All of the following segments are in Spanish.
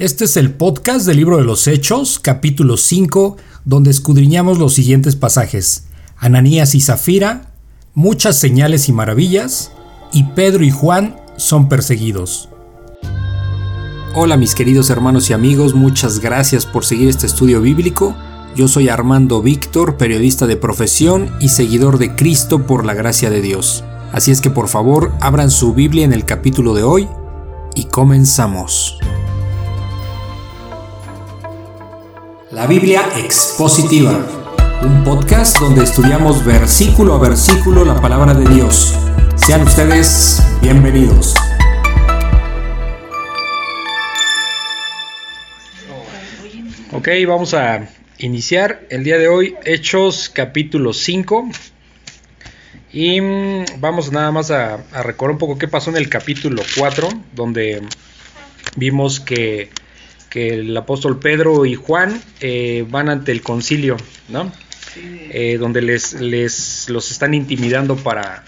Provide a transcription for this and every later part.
Este es el podcast del libro de los Hechos, capítulo 5, donde escudriñamos los siguientes pasajes. Ananías y Zafira, muchas señales y maravillas, y Pedro y Juan son perseguidos. Hola mis queridos hermanos y amigos, muchas gracias por seguir este estudio bíblico. Yo soy Armando Víctor, periodista de profesión y seguidor de Cristo por la gracia de Dios. Así es que por favor abran su Biblia en el capítulo de hoy y comenzamos. La Biblia Expositiva, un podcast donde estudiamos versículo a versículo la palabra de Dios. Sean ustedes bienvenidos. Ok, vamos a iniciar el día de hoy Hechos capítulo 5. Y mm, vamos nada más a, a recordar un poco qué pasó en el capítulo 4, donde vimos que que el apóstol Pedro y Juan eh, van ante el concilio, ¿no? Eh, donde les, les los están intimidando para,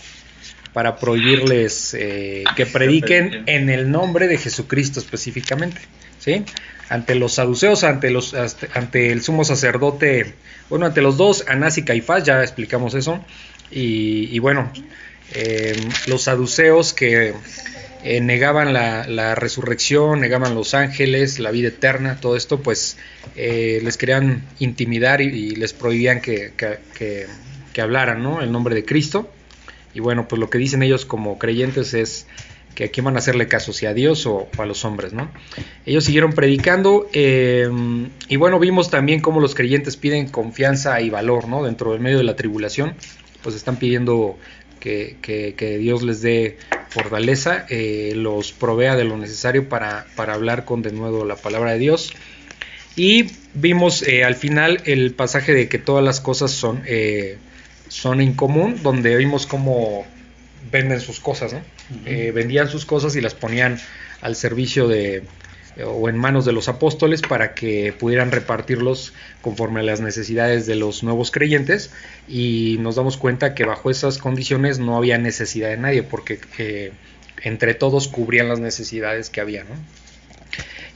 para prohibirles eh, que prediquen en el nombre de Jesucristo específicamente, ¿sí? Ante los saduceos, ante, los, ante el sumo sacerdote, bueno, ante los dos, Anás y Caifás, ya explicamos eso, y, y bueno, los saduceos que eh, negaban la, resurrección, negaban los ángeles, la vida eterna, todo esto, pues eh, les querían intimidar y, les prohibían que, hablaran ¿no? el nombre de Cristo. Y bueno, pues lo que dicen ellos como creyentes es que aquí van a hacerle caso, si a Dios o, a los hombres, ¿no? Ellos siguieron predicando eh, y bueno, vimos también cómo los creyentes piden confianza y valor, ¿no? Dentro del medio de la tribulación, pues están pidiendo que, Dios les dé fortaleza, eh, los provea de lo necesario para, hablar con de nuevo la palabra de Dios. Y vimos eh, al final el pasaje de que todas las cosas son, eh, son en común, donde vimos cómo venden sus cosas, vendían sus cosas y las ponían al servicio de, o en manos de los apóstoles para que pudieran repartirlos conforme a las necesidades de los nuevos creyentes y nos damos cuenta que bajo esas condiciones no había necesidad de nadie porque eh, entre todos cubrían las necesidades que había.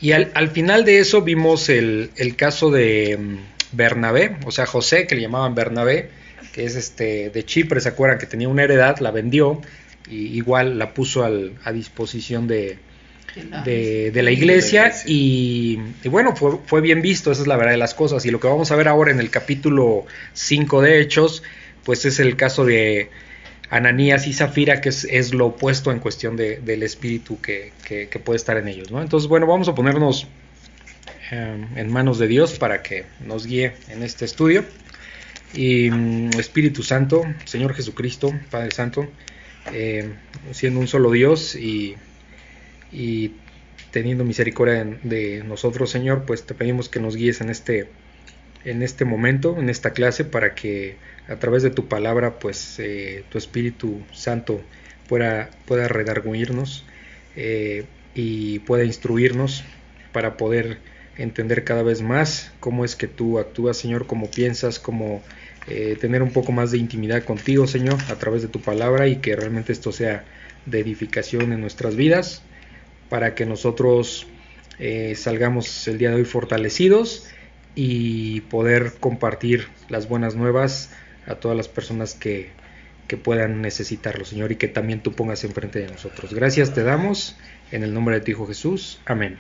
Y al, final de eso vimos el, caso de mm, Bernabé, o sea José, que le llamaban Bernabé, que es este de Chipre, ¿se acuerdan? Que tenía una heredad, la vendió y igual la puso a disposición de, de, la iglesia y, bueno, fue, bien visto, esa es la verdad de las cosas. Y lo que vamos a ver ahora en el capítulo 5 de Hechos, pues es el caso de Ananías y Zafira, que es, lo opuesto en cuestión del espíritu que, puede estar en ellos. ¿no? Entonces, bueno, vamos a ponernos em, en manos de Dios para que nos guíe en este estudio. Y mm, Espíritu Santo, Señor Jesucristo, Padre Santo, eh, siendo un solo Dios y y teniendo misericordia de nosotros, Señor, pues te pedimos que nos guíes en este, en este momento, en esta clase, para que a través de tu palabra, pues eh, tu Espíritu Santo pueda, pueda redarguirnos eh, y pueda instruirnos para poder entender cada vez más cómo es que tú actúas, Señor, cómo piensas, cómo eh, tener un poco más de intimidad contigo, Señor, a través de tu palabra y que realmente esto sea de edificación en nuestras vidas para que nosotros eh, salgamos el día de hoy fortalecidos y poder compartir las buenas nuevas a todas las personas que, puedan necesitarlo, Señor, y que también tú pongas enfrente de nosotros. Gracias te damos en el nombre de tu Hijo Jesús. Amén.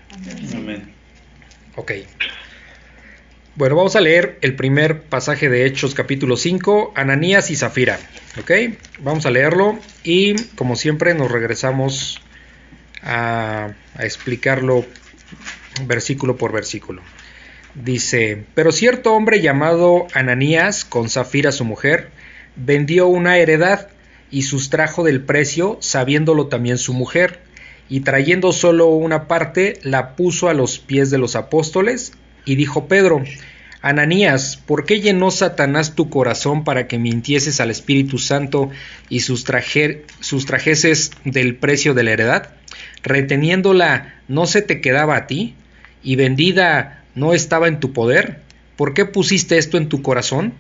Amén. Ok. Bueno, vamos a leer el primer pasaje de Hechos capítulo 5, Ananías y Zafira. Ok, vamos a leerlo y como siempre nos regresamos a, explicarlo versículo por versículo. Dice, pero cierto hombre llamado Ananías, con Zafira su mujer, vendió una heredad y sustrajo del precio, sabiéndolo también su mujer, y trayendo solo una parte, la puso a los pies de los apóstoles, y dijo Pedro, Ananías, ¿por qué llenó Satanás tu corazón para que mintieses al Espíritu Santo y sustrajeses del precio de la heredad? Reteniéndola no se te quedaba a ti, y vendida no estaba en tu poder? ¿Por qué pusiste esto en tu corazón?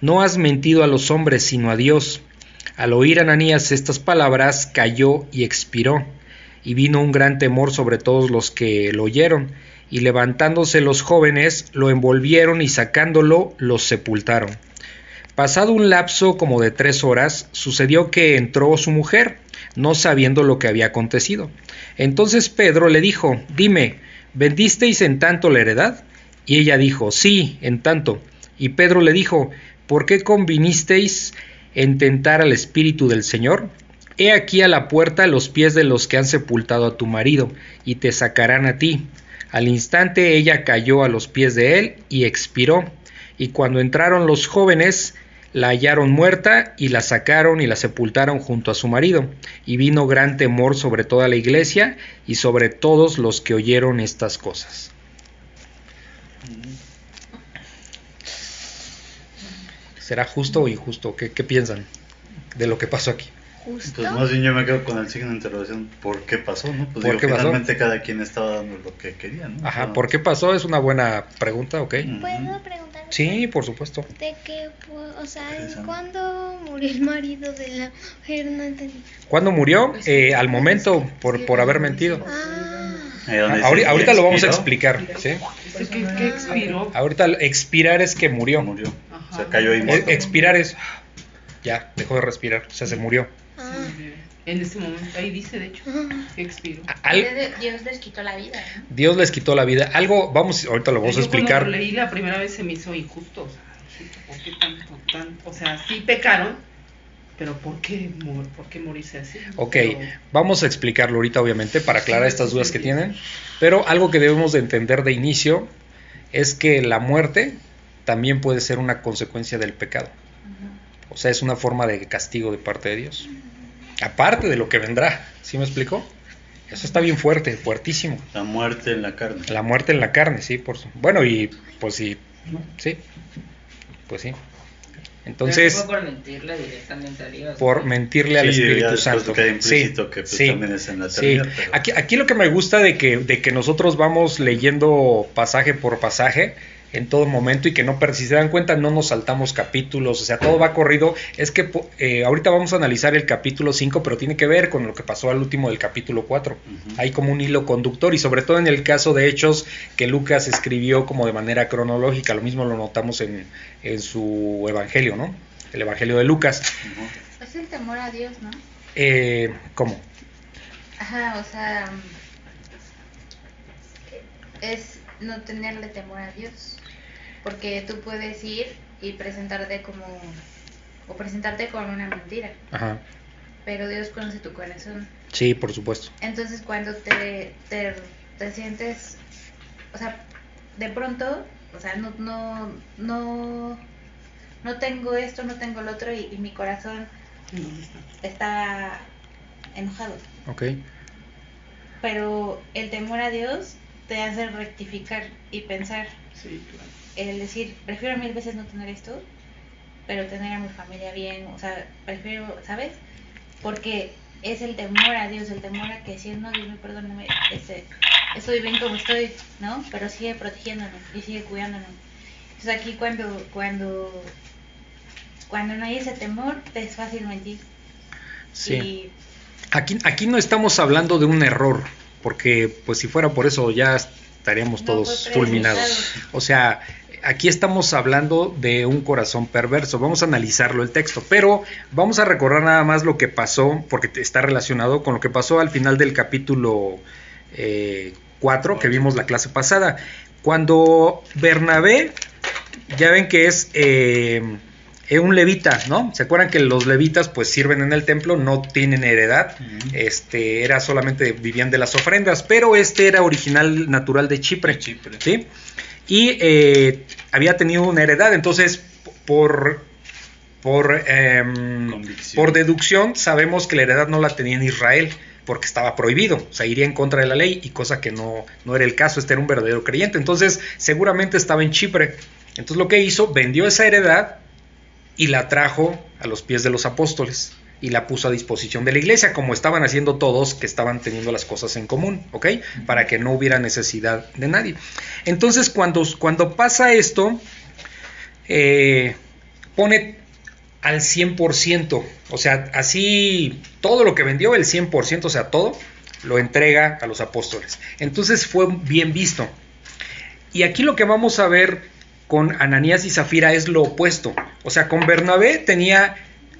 No has mentido a los hombres, sino a Dios. Al oír Ananías estas palabras, cayó y expiró, y vino un gran temor sobre todos los que lo oyeron, y levantándose los jóvenes, lo envolvieron y sacándolo, los sepultaron. Pasado un lapso como de tres horas, sucedió que entró su mujer, no sabiendo lo que había acontecido. Entonces Pedro le dijo, Dime, ¿vendisteis en tanto la heredad? Y ella dijo, Sí, en tanto. Y Pedro le dijo, ¿por qué convinisteis en tentar al Espíritu del Señor? He aquí a la puerta los pies de los que han sepultado a tu marido, y te sacarán a ti. Al instante ella cayó a los pies de él y expiró. Y cuando entraron los jóvenes, la hallaron muerta y la sacaron y la sepultaron junto a su marido. Y vino gran temor sobre toda la iglesia y sobre todos los que oyeron estas cosas. ¿Será justo o injusto? ¿Qué, qué piensan de lo que pasó aquí? Pues más bien yo me quedo con el signo de interrogación, ¿por qué pasó? No? Pues ¿Por qué pasó? finalmente cada quien estaba dando lo que quería, ¿no? Ajá, ¿por qué pasó? Es una buena pregunta, ¿ok? ¿Puedo preguntar? Sí, por supuesto. De que, pu- o sea. ¿cuándo murió el marido de la mujer? No entendí. ¿Cuándo murió? Eh, al momento, por, por haber mentido. Ah, ahí donde Ahori- dice, ahorita lo vamos a explicar, ¿sí? Es que, que expiró. Ahorita expirar es que murió. Murió. Ajá. Se cayó ahí Eh, muerto. expirar es ya, dejó de respirar, o sea, se murió. ah. En ese momento, ahí dice, de hecho, que expiró. Al- Dios les quitó la vida. Dios les quitó la vida. Algo, vamos, ahorita lo vamos a cuando explicar. lo leí la primera vez se me hizo injusto. O sea, injusto, ¿por qué tanto, tanto? O sea, sí pecaron, pero ¿por qué, mor- por qué morirse así? Ok, Pero- vamos a explicarlo ahorita, obviamente, para aclarar estas dudas que tienen. Pero algo que debemos de entender de inicio es que la muerte también puede ser una consecuencia del pecado. O sea, es una forma de castigo de parte de Dios. Aparte de lo que vendrá, ¿sí me explico? Eso está bien fuerte, fuertísimo. La muerte en la carne. La muerte en la carne, sí, por su- Bueno, y pues sí, sí, pues sí. Entonces, por mentirle directamente a Dios. por mentirle al Sí, Espíritu Santo. queda implícito que, pues, también es en la sí. pero- Aquí, aquí lo que me gusta de que, de que nosotros vamos leyendo pasaje por pasaje en todo momento y que no, si se dan cuenta, no nos saltamos capítulos, o sea, todo va corrido. Es que po- eh, ahorita vamos a analizar el capítulo 5, pero tiene que ver con lo que pasó al último del capítulo 4. Ujú. Hay como un hilo conductor y sobre todo en el caso de Hechos que Lucas escribió como de manera cronológica, lo mismo lo notamos en, en su evangelio, ¿no? El evangelio de Lucas. Es el temor a Dios, ¿no? Eh, ¿Cómo? Ajá, o sea, es no tenerle temor a Dios. Porque tú puedes ir y presentarte como, o presentarte con una mentira, Ajá. pero Dios conoce tu corazón. Sí, por supuesto. Entonces cuando te, te, te sientes, o sea, de pronto, o sea, no, no, no, no tengo esto, no tengo lo otro y, y mi corazón está enojado. Ok. Pero el temor a Dios te hace rectificar y pensar, Sí, claro. el decir, prefiero mil veces no tener esto, pero tener a mi familia bien, o sea, prefiero, ¿sabes? Porque es el temor a Dios, el temor a que si no, Dios me perdóname, este, estoy bien como estoy, ¿no? Pero sigue protegiéndonos y sigue cuidándonos. Entonces aquí cuando, cuando, cuando no hay ese temor, te es fácil mentir. Sí. Y Aquí, aquí no estamos hablando de un error, porque pues si fuera por eso ya estaríamos No todos fulminados. O sea, aquí estamos hablando de un corazón perverso. Vamos a analizarlo el texto, pero vamos a recordar nada más lo que pasó, porque está relacionado con lo que pasó al final del capítulo 4 que vimos la clase pasada. Cuando Bernabé, ya ven que es eh, eh, un levita, ¿no? ¿Se acuerdan que los levitas pues sirven en el templo, no tienen heredad? Este, era solamente vivían de las ofrendas, pero este era original natural de Chipre. De Chipre. ¿sí? Y eh, había tenido una heredad, entonces por, por, em, por deducción sabemos que la heredad no la tenía en Israel porque estaba prohibido, o sea, iría en contra de la ley y cosa que no, no era el caso, este era un verdadero creyente, entonces seguramente estaba en Chipre. Entonces lo que hizo, vendió esa heredad y la trajo a los pies de los apóstoles y la puso a disposición de la iglesia, como estaban haciendo todos que estaban teniendo las cosas en común, ¿ok? Para que no hubiera necesidad de nadie. Entonces, cuando, cuando pasa esto, eh, pone al 100%, o sea, así todo lo que vendió, el 100%, o sea, todo, lo entrega a los apóstoles. Entonces fue bien visto, Y aquí lo que vamos a ver con Ananías y Zafira es lo opuesto. O sea, con Bernabé tenía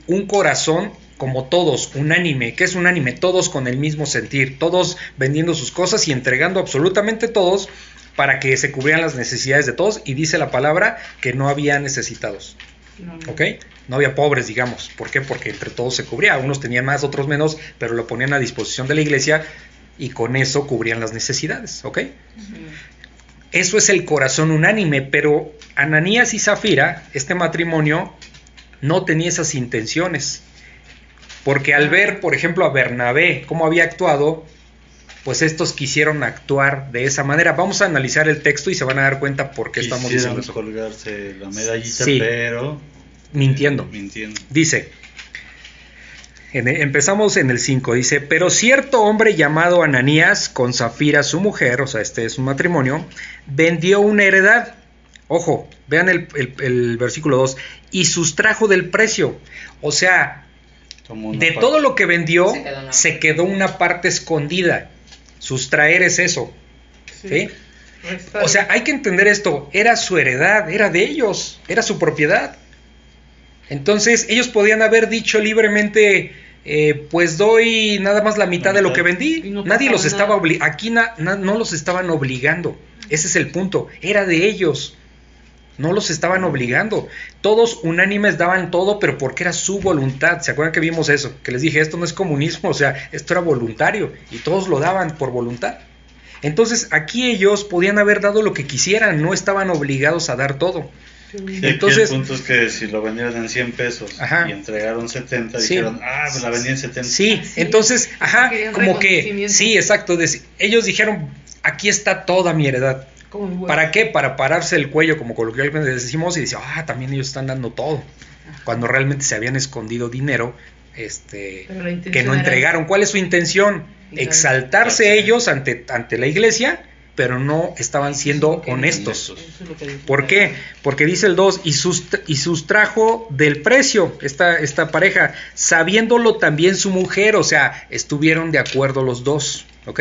un corazón como todos, unánime. ¿Qué es unánime? Todos con el mismo sentir, todos vendiendo sus cosas y entregando absolutamente todos para que se cubrieran las necesidades de todos. Y dice la palabra que no había necesitados. No, no. ¿Ok? No había pobres, digamos. ¿Por qué? Porque entre todos se cubría. Unos tenían más, otros menos, pero lo ponían a disposición de la iglesia y con eso cubrían las necesidades. ¿Ok? Eso es el corazón unánime, pero Ananías y Zafira, este matrimonio, no tenía esas intenciones. Porque al ver, por ejemplo, a Bernabé, cómo había actuado, pues estos quisieron actuar de esa manera. Vamos a analizar el texto y se van a dar cuenta por qué estamos diciendo eso. colgarse la medallita, Sí. pero Mintiendo. mintiendo. Dice, en- empezamos en el 5, dice, pero cierto hombre llamado Ananías, con Zafira su mujer, o sea, este es un matrimonio, vendió una heredad. Ojo, vean el, el- el versículo 2, y sustrajo del precio. O sea, de parte. todo lo que vendió, Se quedó una se quedó una parte escondida. Sustraer es eso. ¿sí? O sea, hay que entender esto, era su heredad, era de ellos, era su propiedad. Entonces, ellos podían haber dicho libremente, eh, pues doy nada más la mitad de lo que vendí. no Nadie los estaba nada. aquí na- na- no los estaban obligando. Ese es el punto, era de ellos. No los estaban obligando. Todos unánimes daban todo, pero porque era su voluntad. ¿Se acuerdan que vimos eso? Que les dije, esto no es comunismo, o sea, esto era voluntario. Y todos lo daban por voluntad. Entonces aquí ellos podían haber dado lo que quisieran, no estaban obligados a dar todo. Entonces- el punto es que si lo vendieron en 100 pesos Ajá. y entregaron 70, Sí. dijeron, ah, pues la vendí en 70. Sí, Sí, entonces, ajá, querían como que, sí, exacto. ellos dijeron, aquí está toda mi heredad. ¿Para qué? Para pararse el cuello, como coloquialmente decimos, y decir, ah, también ellos están dando todo. Cuando realmente se habían escondido dinero este, que no era- entregaron. ¿Cuál es su intención? Exacto. Exaltarse Exacto. ellos ante, ante la iglesia, pero no estaban siendo honestos. ¿Por qué? Porque dice el 2, y, sust- y sustrajo del precio esta, esta pareja, sabiéndolo también su mujer, o sea, estuvieron de acuerdo los dos, ¿ok?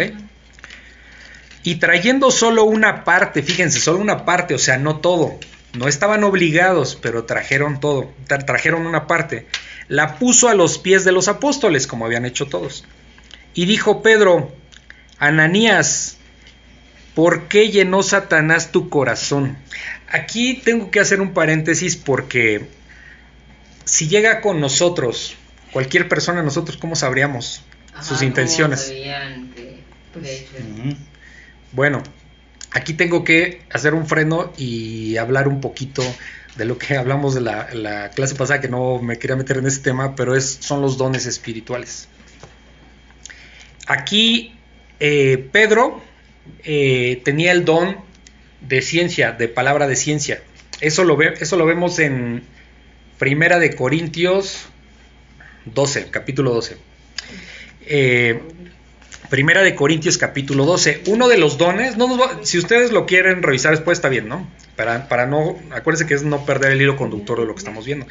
Y trayendo solo una parte, fíjense, solo una parte, o sea, no todo. No estaban obligados, pero trajeron todo, tra- trajeron una parte. La puso a los pies de los apóstoles, como habían hecho todos. Y dijo Pedro, Ananías, ¿por qué llenó Satanás tu corazón? Aquí tengo que hacer un paréntesis porque si llega con nosotros, cualquier persona, nosotros, ¿cómo sabríamos sus intenciones? Bueno, aquí tengo que hacer un freno y hablar un poquito de lo que hablamos de la, la clase pasada, que no me quería meter en ese tema, pero es, son los dones espirituales. Aquí eh, Pedro eh, tenía el don de ciencia, de palabra de ciencia. Eso lo, vemos en Primera de Corintios 12, capítulo 12. Eh, Primera de Corintios capítulo 12. Uno de los dones, si ustedes lo quieren revisar después está bien, ¿no? Para, para no, acuérdense que es no perder el hilo conductor de lo que estamos viendo.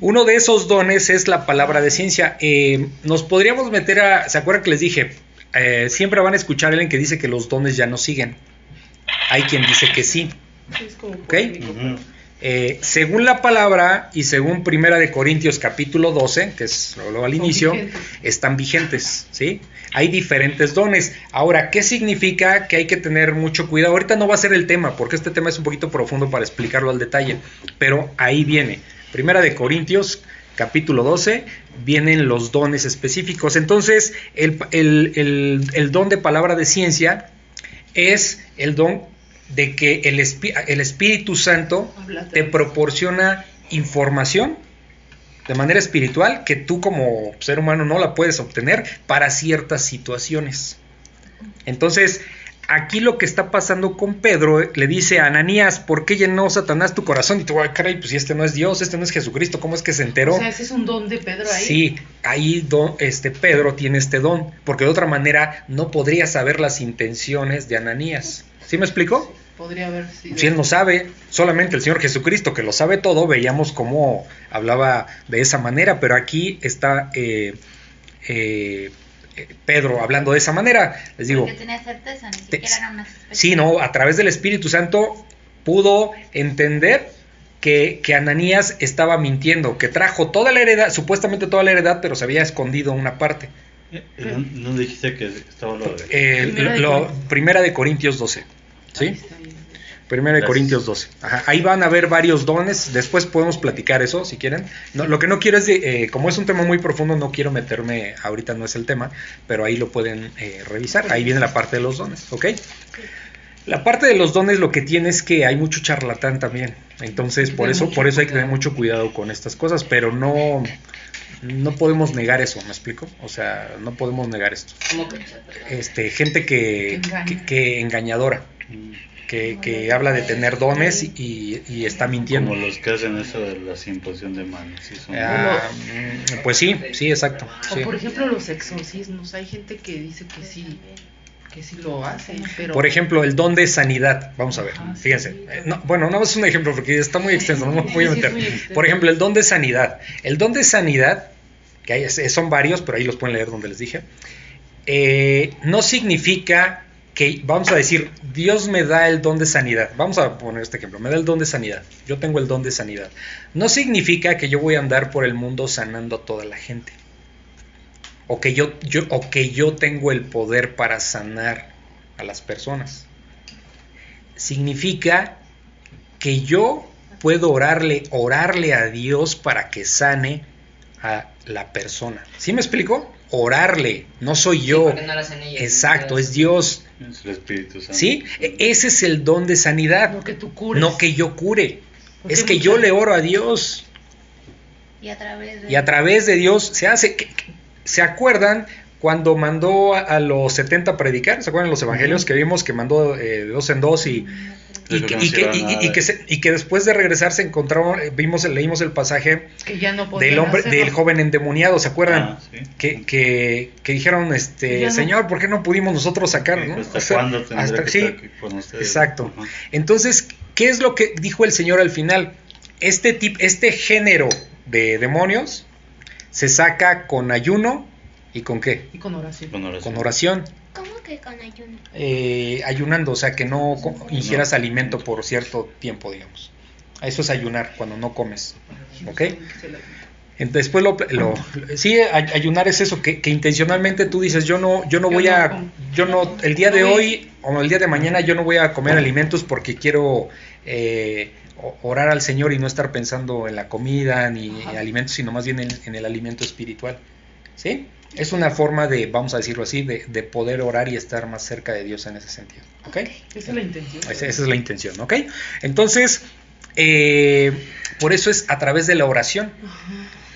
Uno de esos dones es la palabra de ciencia. Eh, nos podríamos meter a, ¿se acuerdan que les dije? Eh, siempre van a escuchar a alguien que dice que los dones ya no siguen. Hay quien dice que sí. sí, es como Ok. polémico, Ujú. pero- Eh, según la palabra y según Primera de Corintios capítulo 12, que es lo al inicio, vigentes. están vigentes, ¿sí? Hay diferentes dones. Ahora, ¿qué significa que hay que tener mucho cuidado? Ahorita no va a ser el tema, porque este tema es un poquito profundo para explicarlo al detalle, pero ahí viene. Primera de Corintios capítulo 12, vienen los dones específicos. Entonces, el, el- el- el don de palabra de ciencia es el don de que el, Espíritu Santo te proporciona información de manera espiritual que tú como ser humano no la puedes obtener para ciertas situaciones. Entonces, aquí lo que está pasando con Pedro, eh, le dice a Ananías, ¿por qué llenó Satanás tu corazón? Y tú, ay, caray, pues si este no es Dios, este no es Jesucristo, ¿cómo es que se enteró? O sea, ese es un don de Pedro ahí. Sí, ahí do- este Pedro tiene este don, porque de otra manera no podría saber las intenciones de Ananías. ¿Sí me explico? Podría haber sido. Si él no sabe, solamente el Señor Jesucristo que lo sabe todo, veíamos cómo hablaba de esa manera, pero aquí está eh, eh, Pedro hablando de esa manera. Les digo, Porque tenía certeza, ni te- siquiera era una sospecha. sí, no, a través del Espíritu Santo pudo entender que, que Ananías estaba mintiendo, que trajo toda la heredad, supuestamente toda la heredad, pero se había escondido una parte. Eh, ¿No, no dijiste que estaba lo de.? Eh, Primera de lo- Corintios. primera de Corintios 12. ¿Sí? Primera de. Corintios 12. Ajá, Ahí van a ver varios dones. Después podemos platicar eso si quieren. No, lo que no quiero es, de, eh, como es un tema muy profundo, no quiero meterme, ahorita no es el tema, pero ahí lo pueden eh, revisar. Ahí viene la parte de los dones, ¿ok? La parte de los dones lo que tiene es que hay mucho charlatán también. Entonces, por eso, por eso hay que tener mucho cuidado con estas cosas, pero no, no podemos negar eso, ¿me explico? O sea, no podemos negar esto. Este, gente que, que- que engañadora, que, que habla de tener dones y, y está mintiendo. Como los que hacen eso de la imposición de manos. Sí, son- Ah, mm, pues sí, sí, exacto. O sí. por ejemplo los exorcismos, hay gente que dice que sí, que sí lo hace, pero Por ejemplo, el don de sanidad. Vamos a ver, Ah, sí. fíjense. Eh, no, bueno, no es un ejemplo porque está muy extenso, no me voy a Sí, sí, meter. Por ejemplo, el don de sanidad. El don de sanidad, que hay- son varios, pero ahí los pueden leer donde les dije, eh, no significa que, vamos a decir, Dios me da el don de sanidad. Vamos a poner este ejemplo, me da el don de sanidad. Yo tengo el don de sanidad. No significa que yo voy a andar por el mundo sanando a toda la gente. O que yo, yo, o que yo tengo el poder para sanar a las personas. Significa que yo puedo orarle, orarle a Dios para que sane a la persona. ¿Sí me explico? Orarle, no soy yo. no Exacto, es Dios. Es el Espíritu Santo. ¿Sí? E- Ese es el don de sanidad. no que tú cures. No que yo cure. Porque Es que mucha- yo le oro a Dios. Y a través de... Y a través de Dios se hace. ¿Se acuerdan cuando mandó a, a los 70 a predicar? ¿Se acuerdan los evangelios que vimos que mandó eh, de dos en dos y, y, que, y que- y- y que se- y que después de regresar se encontraron, eh, vimos, leímos el pasaje que ya no podían del hombre, hacerlo. del joven endemoniado, ¿se acuerdan? Ah, sí. Que, que, que dijeron, este, Ya no. Señor, ¿por qué no pudimos nosotros sacar? No? ¿Hasta O sea, cuándo hasta- que sí, estar aquí con ustedes? Exacto. Entonces, ¿qué es lo que dijo el Señor al final? Este, tip, este género de demonios se saca con ayuno y con qué? y con oración. Con oración. Con oración. ¿Cómo que con ayuno? Eh, ayunando, o sea, que no ingieras alimento por cierto tiempo, digamos. Eso es ayunar, cuando no comes. ¿Ok? Entonces, Después lo, lo- sí, ay- ayunar es eso, que, que intencionalmente tú dices, yo no, yo no voy a, yo no, el día de hoy o el día de mañana yo no voy a comer alimentos porque quiero eh, orar al Señor y no estar pensando en la comida ni Ajá. alimentos, sino más bien en, en el alimento espiritual. ¿Sí? Es una forma de, vamos a decirlo así, de, de poder orar y estar más cerca de Dios en ese sentido. ¿Ok? Esa es la intención. Esa, esa es la intención, ¿ok? Entonces, eh, por eso es a través de la oración.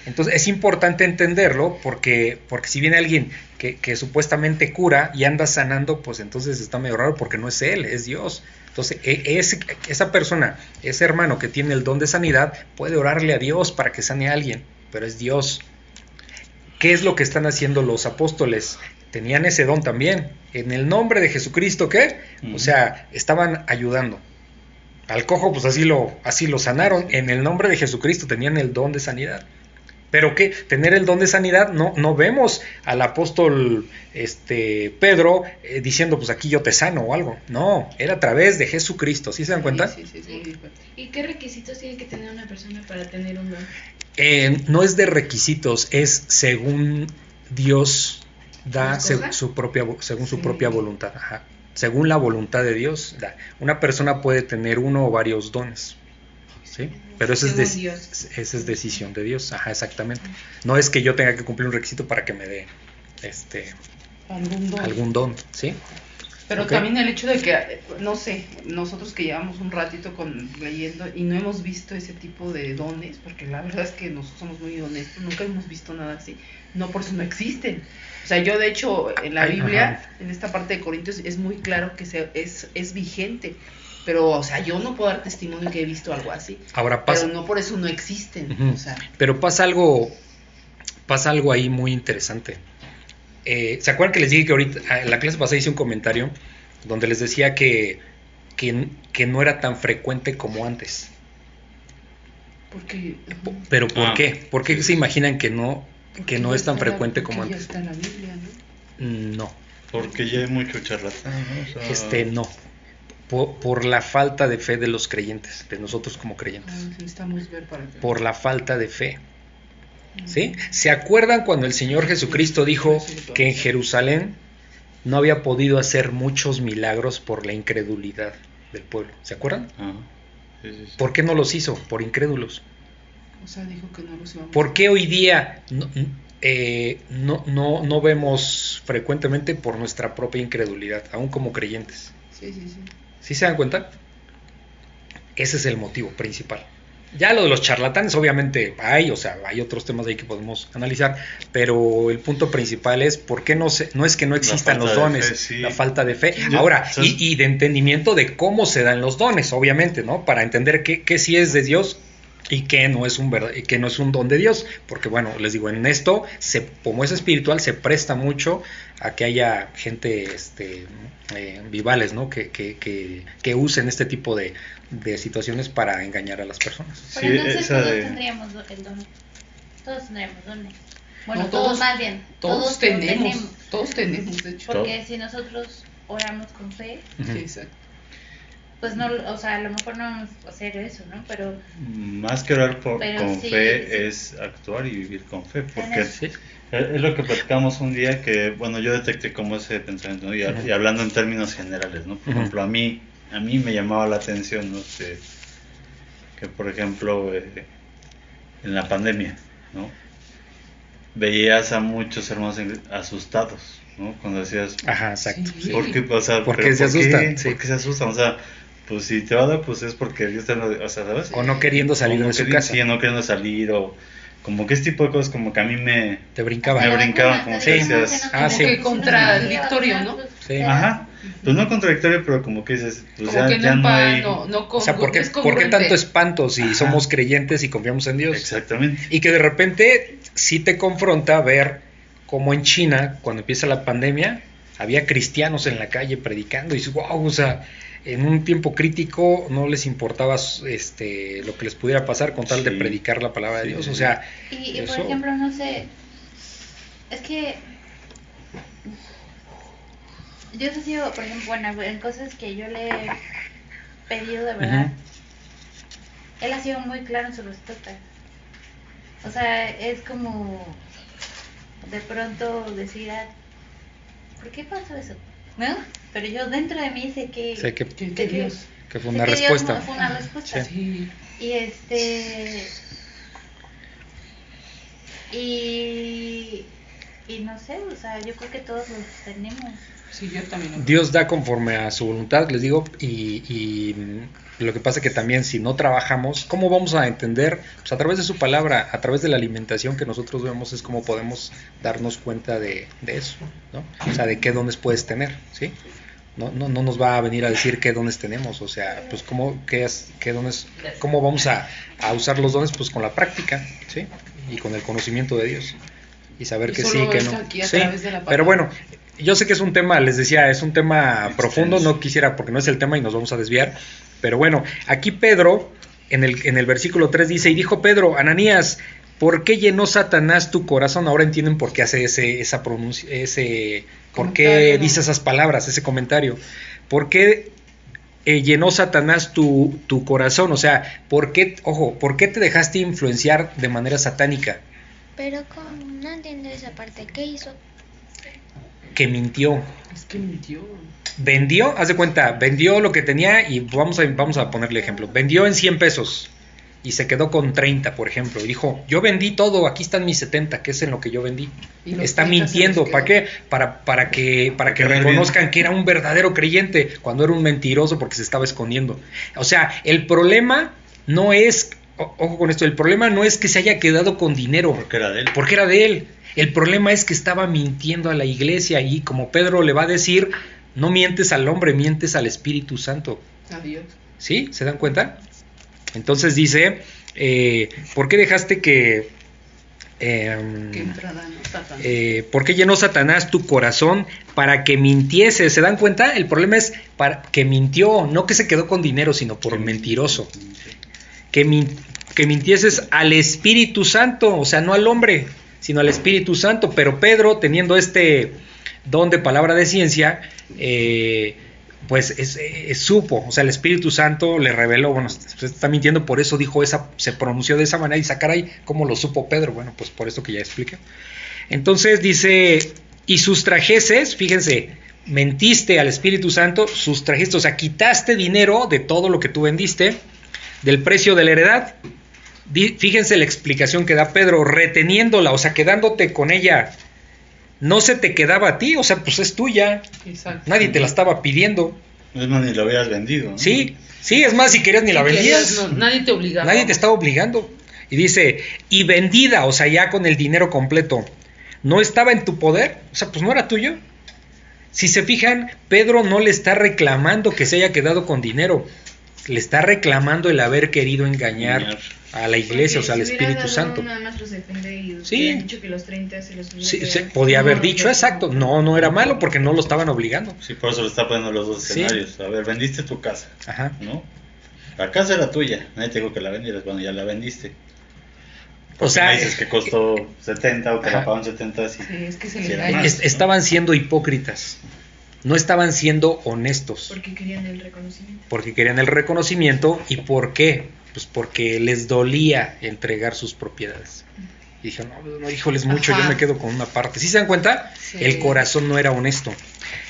Entonces es importante entenderlo porque, porque si viene alguien que, que supuestamente cura y anda sanando, pues entonces está medio raro porque no es él, es Dios. Entonces e- esa persona, ese hermano que tiene el don de sanidad, puede orarle a Dios para que sane a alguien, pero es Dios. ¿Qué es lo que están haciendo los apóstoles? Tenían ese don también. En el nombre de Jesucristo, ¿qué? O sea, estaban ayudando. Al cojo, pues así lo, así lo sanaron. En el nombre de Jesucristo tenían el don de sanidad. Pero que tener el don de sanidad, no, no vemos al apóstol este, Pedro eh, diciendo, pues aquí yo te sano o algo. No, era a través de Jesucristo. ¿Sí se dan cuenta? Sí, sí, sí. ¿Y qué requisitos tiene que tener una persona para tener un don? Eh, no es de requisitos, es según Dios da su propia, según su propia voluntad. ajá. Según la voluntad de Dios, da. Una persona puede tener uno o varios dones. ¿sí? Pero eso es, Dios. esa es decisión de Dios. Ajá, exactamente. No es que yo tenga que cumplir un requisito para que me dé este, Algún don. algún don. ¿sí? Pero Ok. también el hecho de que, no sé, nosotros que llevamos un ratito con leyendo y no hemos visto ese tipo de dones, porque la verdad es que nosotros somos muy honestos, nunca hemos visto nada así, no por eso no existen. O sea, yo de hecho en la Biblia, en esta parte de Corintios, es muy claro que se, es, es vigente. Pero, o sea, yo no puedo dar testimonio que he visto algo así. Ahora pasa. Pero no por eso no existen. Ujú. O sea, Pero pasa algo, pasa algo ahí muy interesante. Eh, ¿Se acuerdan que les dije que ahorita ah, en la clase pasada hice un comentario donde les decía que, que, que no era tan frecuente como antes? porque... ¿Pero por Ah, qué? ¿Por qué sí. se imaginan que no, que no es tan la- frecuente como porque ya antes? está en la Biblia, ¿no? No, Porque ya hay mucho charlatán, ¿no? O sea, este no. Por, por la falta de fe de los creyentes, de nosotros como Ah, creyentes. necesitamos ver para que. Por la falta de fe. ¿Sí? ¿Se acuerdan cuando el Señor Jesucristo dijo que en Jerusalén no había podido hacer muchos milagros por la incredulidad del pueblo? ¿Se acuerdan? Ajá. Sí, sí, sí. ¿Por qué no los hizo? Por incrédulos. O sea, dijo que no los íbamos ¿Por qué hoy día no, eh, no, no, no vemos frecuentemente por nuestra propia incredulidad, aún como creyentes? Sí, sí, sí. ¿Sí se dan cuenta? Ese es el motivo principal. Ya lo de los charlatanes, obviamente hay, o sea, hay otros temas ahí que podemos analizar, pero el punto principal es por qué no se, no es que no existan los dones, fe, sí. la falta de fe. Yo- Ahora, y, y de entendimiento de cómo se dan los dones, obviamente, ¿no? Para entender qué, qué sí es de Dios y qué no es un verdad, y qué no es un don de Dios, porque bueno, les digo, en esto, se, como es espiritual, se presta mucho a que haya gente, este, eh, vivales, ¿no? Que, que, que, que usen este tipo de, de situaciones para engañar a las personas. Pero Sí, entonces esa todos de- tendríamos el don. Todos tendríamos dones. Bueno, No, todos, todos- más bien. Todos, lo tenemos, Todos tenemos, de hecho. Porque si nosotros oramos con fe, Ujú. Sí, exacto. Pues no, o sea, a lo mejor no vamos a hacer eso, ¿no? Pero Más que orar por- con sí, fe sí. es actuar y vivir con fe. Porque Sí. es lo que platicamos un día que, bueno, yo detecté como ese pensamiento, ¿no? y, hablando en términos generales, ¿no? Por ejemplo, a mí, a mí me llamaba la atención, ¿no? Que, que, por ejemplo, eh, en la pandemia, ¿no? Veías a muchos hermanos asustados, ¿no? Cuando decías, Ajá, exacto. Sí. ¿Por qué, o sea, ¿Por qué se asustan? Sí. ¿Por qué se asustan? O sea, pues si te va a dar, pues es porque Dios te lo, o sea, ¿sabes? O no queriendo salir O no de su casa. Sí, no queriendo salir o como que ese tipo de cosas como que a mí me... Te brincaba. Me brincaban como te que decías, no ah, sí. vacunas, Contradictorio, ¿no? Sí. Ajá. Pues no contradictorio, pero como que dices, pues Como ya, que ya no, no hay... no, no O sea, ¿por qué, por tanto espanto si Ajá. somos creyentes y confiamos en Dios? Exactamente. Y que de repente sí te confronta ver cómo en China, cuando empieza la pandemia, había cristianos en la calle predicando y dices, wow, o sea, en un tiempo crítico no les importaba este, lo que les pudiera pasar con tal de predicar la palabra de Dios. O sea, Y, y por Eso- ejemplo, no sé, es que yo he sido, por ejemplo, bueno, en cosas que yo le he pedido de verdad, él ha sido muy claro en su respuesta. O sea, es como de pronto decir, ah, ¿por qué pasó eso? ¿No? Pero yo dentro de mí sé que, sé que, Que- que Dios. que fue una Dios respuesta. no- fue una respuesta. Sí. Y este. Y. Y no sé, o sea, yo creo que todos los tenemos. Sí, yo también. lo creo. Dios da conforme a su voluntad, les digo, y, y, mm, lo que pasa que también si no trabajamos, ¿cómo vamos a entender? Pues a través de su palabra, a través de la alimentación que nosotros vemos es como podemos darnos cuenta de, de eso, ¿no? O sea, de qué dones puedes tener, ¿sí? No, no, no nos va a venir a decir qué dones tenemos, o sea, pues cómo, qué, es, qué dones, cómo vamos a, a usar los dones, pues con la práctica, ¿sí? Y con el conocimiento de Dios. Y saber Y que sí, que es no. aquí a Sí, través de la pero bueno, yo sé que es un tema, les decía, es un tema Extenso. profundo, no quisiera porque no es el tema y nos vamos a desviar, pero bueno, aquí Pedro en el, en el versículo 3 dice, y dijo Pedro, Ananías, ¿por qué llenó Satanás tu corazón? Ahora entienden por qué hace ese, esa pronuncia, ese, por qué dice esas palabras, ese comentario. ¿Por qué eh, llenó Satanás tu, tu corazón? O sea, ¿por qué, ojo, por qué te dejaste influenciar de manera satánica? Pero como no entiendo esa parte, ¿qué hizo? Que mintió. Es que mintió. vendió, haz de cuenta, vendió lo que tenía y vamos a, vamos a ponerle ejemplo, vendió en 100 pesos y se quedó con 30, por ejemplo, y dijo, yo vendí todo, aquí están mis 70, que es en lo que yo vendí. Está 30 se mintiendo, ¿para qué? Para, para que, para que bien. reconozcan que era un verdadero creyente cuando era un mentiroso porque se estaba escondiendo. O sea, el problema no es, o- ojo con esto, el problema no es que se haya quedado con dinero, Porque era de él. porque era de él. El problema es que estaba mintiendo a la iglesia y como Pedro le va a decir, no mientes al hombre, mientes al Espíritu Santo. Adiós. ¿Sí? ¿Se dan cuenta? Entonces dice, eh, ¿por qué dejaste que... Satanás. eh, ¿Por qué llenó Satanás tu corazón para que mintiese? ¿Se dan cuenta? El problema es para que mintió, no que se quedó con dinero, sino por mentiroso. Que, min- que mintieses al Espíritu Santo, o sea, no al hombre, sino al Espíritu Santo. Pero Pedro, teniendo este, donde palabra de ciencia, eh, pues es- supo, o sea, el Espíritu Santo le reveló, bueno, se está mintiendo, por eso dijo esa, se pronunció de esa manera y dice, "Ah, caray, ¿cómo lo supo Pedro? Bueno, pues por esto que ya expliqué. Entonces dice, y sustrajeses, fíjense, mentiste al Espíritu Santo, sustrajiste, o sea, quitaste dinero de todo lo que tú vendiste, del precio de la heredad. Fíjense la explicación que da Pedro, reteniéndola, o sea, quedándote con ella. No se te quedaba a ti, o sea, pues es tuya. Exacto. Nadie te la estaba pidiendo. Es más, ni lo hubieras vendido. ¿no? Sí, sí, es más, si querías ni la vendías. querías, no, nadie te obligaba. Nadie te estaba obligando. Y dice, y vendida, o sea, ya con el dinero completo, ¿no estaba en tu poder? O sea, pues no era tuyo. Si se fijan, Pedro no le está reclamando que se haya quedado con dinero. Le está reclamando el haber querido engañar Engañar. A la iglesia, o sea, al si Espíritu dado Santo. Nada más los defende y Sí. dicho que los 30 se los Sí, se podía haber No, dicho, exacto. No, no era malo porque no lo estaban obligando. Sí, por eso le está poniendo los dos Sí. escenarios. A ver, vendiste tu casa, Ajá. ¿no? La casa era tuya, nadie te dijo que la vendieras, bueno, ya la vendiste. O sea, me dices que costó 70 o que Ajá. la pagaron 70, sí. Sí, es que se le es- estaban siendo hipócritas. No estaban siendo honestos. Porque querían el reconocimiento. porque querían el reconocimiento y por qué pues porque les dolía entregar sus propiedades y dijeron no, no híjoles mucho Ajá. yo me quedo con una parte ¿sí se dan cuenta? Sí. el corazón no era honesto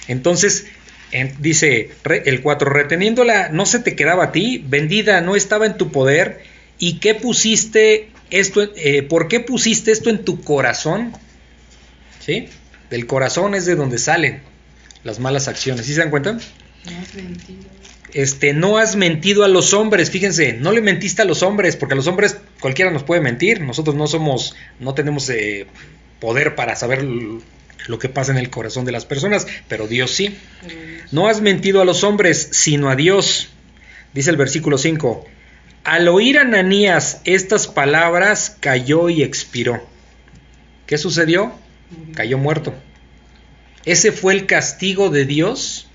entonces en- dice el 4 reteniéndola no se te quedaba a ti vendida no estaba en tu poder y qué pusiste esto eh, por qué pusiste esto en tu corazón ¿sí? del corazón es de donde salen las malas acciones ¿sí se dan cuenta? No. Este, no has mentido a los hombres, fíjense, no le mentiste a los hombres, porque a los hombres cualquiera nos puede mentir, nosotros no somos, no tenemos eh, poder para saber lo que pasa en el corazón de las personas, pero Dios sí. No has mentido a los hombres, sino a Dios. Dice el versículo 5. Al oír Ananías estas palabras, cayó y expiró. ¿Qué sucedió? Cayó muerto. Ese fue el castigo de Dios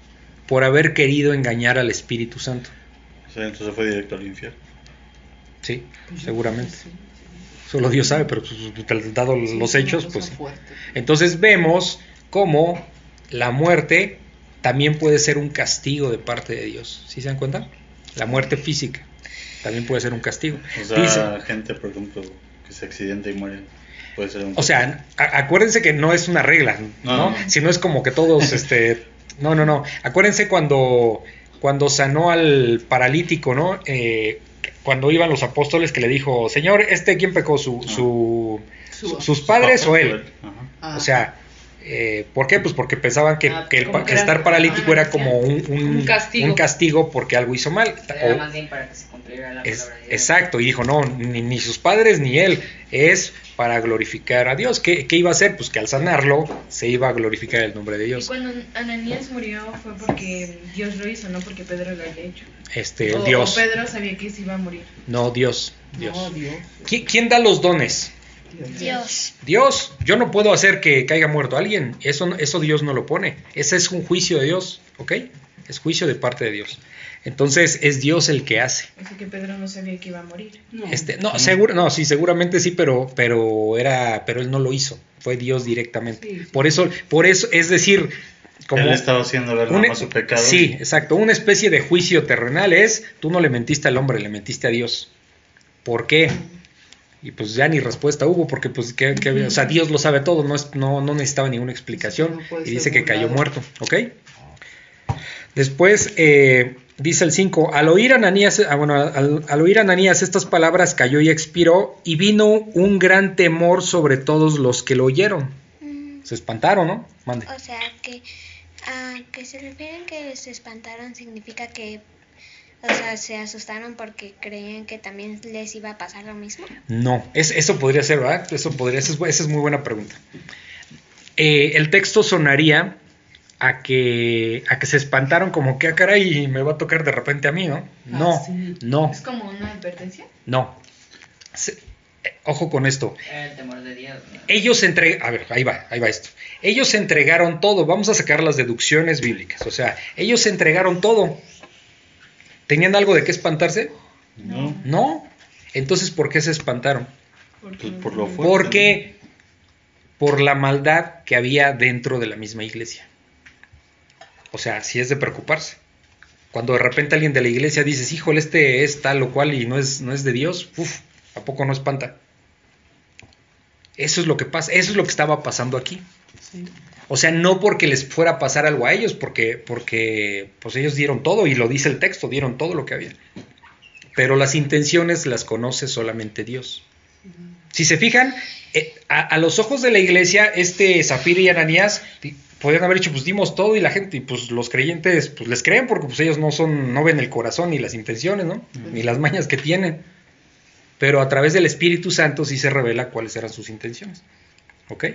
por haber querido engañar al Espíritu Santo. O sea, entonces fue directo al infierno. Sí, Pues seguramente. Solo Dios sabe, pero pues, dado Sí, los es una hechos, pues. Entonces vemos cómo la muerte también puede ser un castigo de parte de Dios. ¿Sí se dan cuenta? La muerte física también puede ser un castigo. O sea, Dice- gente, por ejemplo, que se accidenta y muere. Puede ser un o sea, acuérdense que no es una regla, ¿no? No. Si no es como que todos, este, no, no, no. Acuérdense cuando, cuando sanó al paralítico, ¿no? Eh, cuando iban los apóstoles que le dijo, Señor, ¿este quién pecó? ¿Su, su, Su- sus padres o él? Ajá. Ah, O sea, eh, ¿por qué? Pues porque pensaban que, Ah, que el que estar paralítico ah, era como un, un- Un castigo. un castigo porque algo hizo mal. Era O- más bien para que se cumpliera la es- palabra de Dios. exacto, y dijo, no, ni, ni sus padres ni él, es para glorificar a Dios. ¿Qué, qué iba a hacer? Pues que al sanarlo se iba a glorificar el nombre de Y Dios. cuando Ananías murió fue porque Dios lo hizo, no porque Pedro lo haya hecho. Este, o, Dios, o Pedro sabía que se iba a morir. no Dios, Dios. No, Dios. ¿Qui- ¿Quién da los dones? Dios. Dios, yo no puedo hacer que caiga muerto alguien, eso, eso Dios no lo pone, ese es un juicio de Dios, ¿ok? Es juicio de parte de Dios. Entonces es Dios el que hace. Así que Pedro no sabía que iba a morir. No. Este, no, seguro, no, sí, seguramente sí, pero, pero era, pero él no lo hizo, fue Dios directamente. Sí, sí. Por eso, por eso, es decir, como Él estaba haciendo ver su pecado. sí, exacto, una especie de juicio terrenal es, tú no le mentiste al hombre, le mentiste a Dios. ¿Por qué? Y pues ya ni respuesta hubo, porque pues, ¿qué- qué había? o sea, Dios lo sabe todo, no, es- no, no necesitaba ninguna explicación. No y dice que cayó muerto, ¿ok? Después eh, dice el 5, al oír Ananías, ah, bueno, al, al oír Ananías estas palabras cayó y expiró y vino un gran temor sobre todos los que lo oyeron. Mm, Se espantaron, ¿no? Mande. O sea, que a que se refieren que se espantaron significa que, o sea, se asustaron porque creían que también les iba a pasar lo mismo. No, es, eso podría ser, ¿verdad? Eso podría, esa es, bu- esa es muy buena pregunta. Eh, el texto sonaría a que, a que se espantaron como que, ah, caray, me va a tocar de repente a mí, ¿no? No, Ah, sí. no, Es como una advertencia. no. Se- eh, ojo con esto. El temor de Dios. ¿no? Ellos entregaron, a ver, ahí va, ahí va esto. Ellos entregaron todo, vamos a sacar las deducciones bíblicas, o sea, ellos entregaron todo. ¿Tenían algo de qué espantarse? ¿No? No. Entonces, ¿por qué se espantaron? Porque Pues por lo fuerte. Porque por la maldad que había dentro de la misma iglesia. O sea, sí es de preocuparse. Cuando de repente alguien de la iglesia dices, híjole, este es tal o cual y no es, no es de Dios, uff, ¿a poco no espanta? Eso es lo que pasa, eso es lo que estaba pasando aquí. Sí. O sea, no porque les fuera a pasar algo a ellos, porque, porque pues ellos dieron todo, y lo dice el texto, dieron todo lo que había. Pero las intenciones las conoce solamente Dios. Si se fijan, eh, a, a los ojos de la iglesia, este Zafira y Ananías podrían haber dicho, pues dimos todo, y la gente, y pues los creyentes, pues les creen, porque pues ellos no son, no ven el corazón ni las intenciones, ¿no? Ni las mañas que tienen. Pero a través del Espíritu Santo sí se revela cuáles eran sus intenciones. ¿Ok?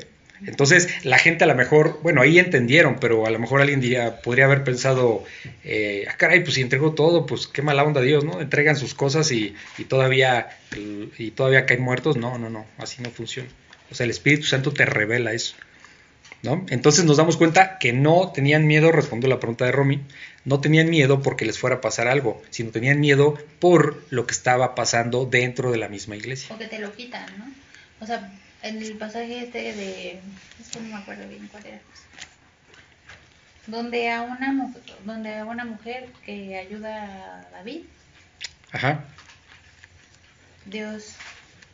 Entonces, la gente a lo mejor, bueno, ahí entendieron, pero a lo mejor alguien diría, podría haber pensado, eh, ah, caray, pues si entregó todo, pues qué mala onda Dios, ¿no? Entregan sus cosas y, todavía, y todavía caen muertos. No, no, no, así no funciona. O sea, el Espíritu Santo te revela eso. ¿No? Entonces nos damos cuenta que no tenían miedo, respondió la pregunta de Romy, no tenían miedo porque les fuera a pasar algo, sino tenían miedo por lo que estaba pasando dentro de la misma iglesia. O que te lo quitan, ¿no? O sea, en el pasaje este de. Es que no me acuerdo bien cuál era. Donde a una, mu- donde a una mujer que ayuda a David, Ajá. Dios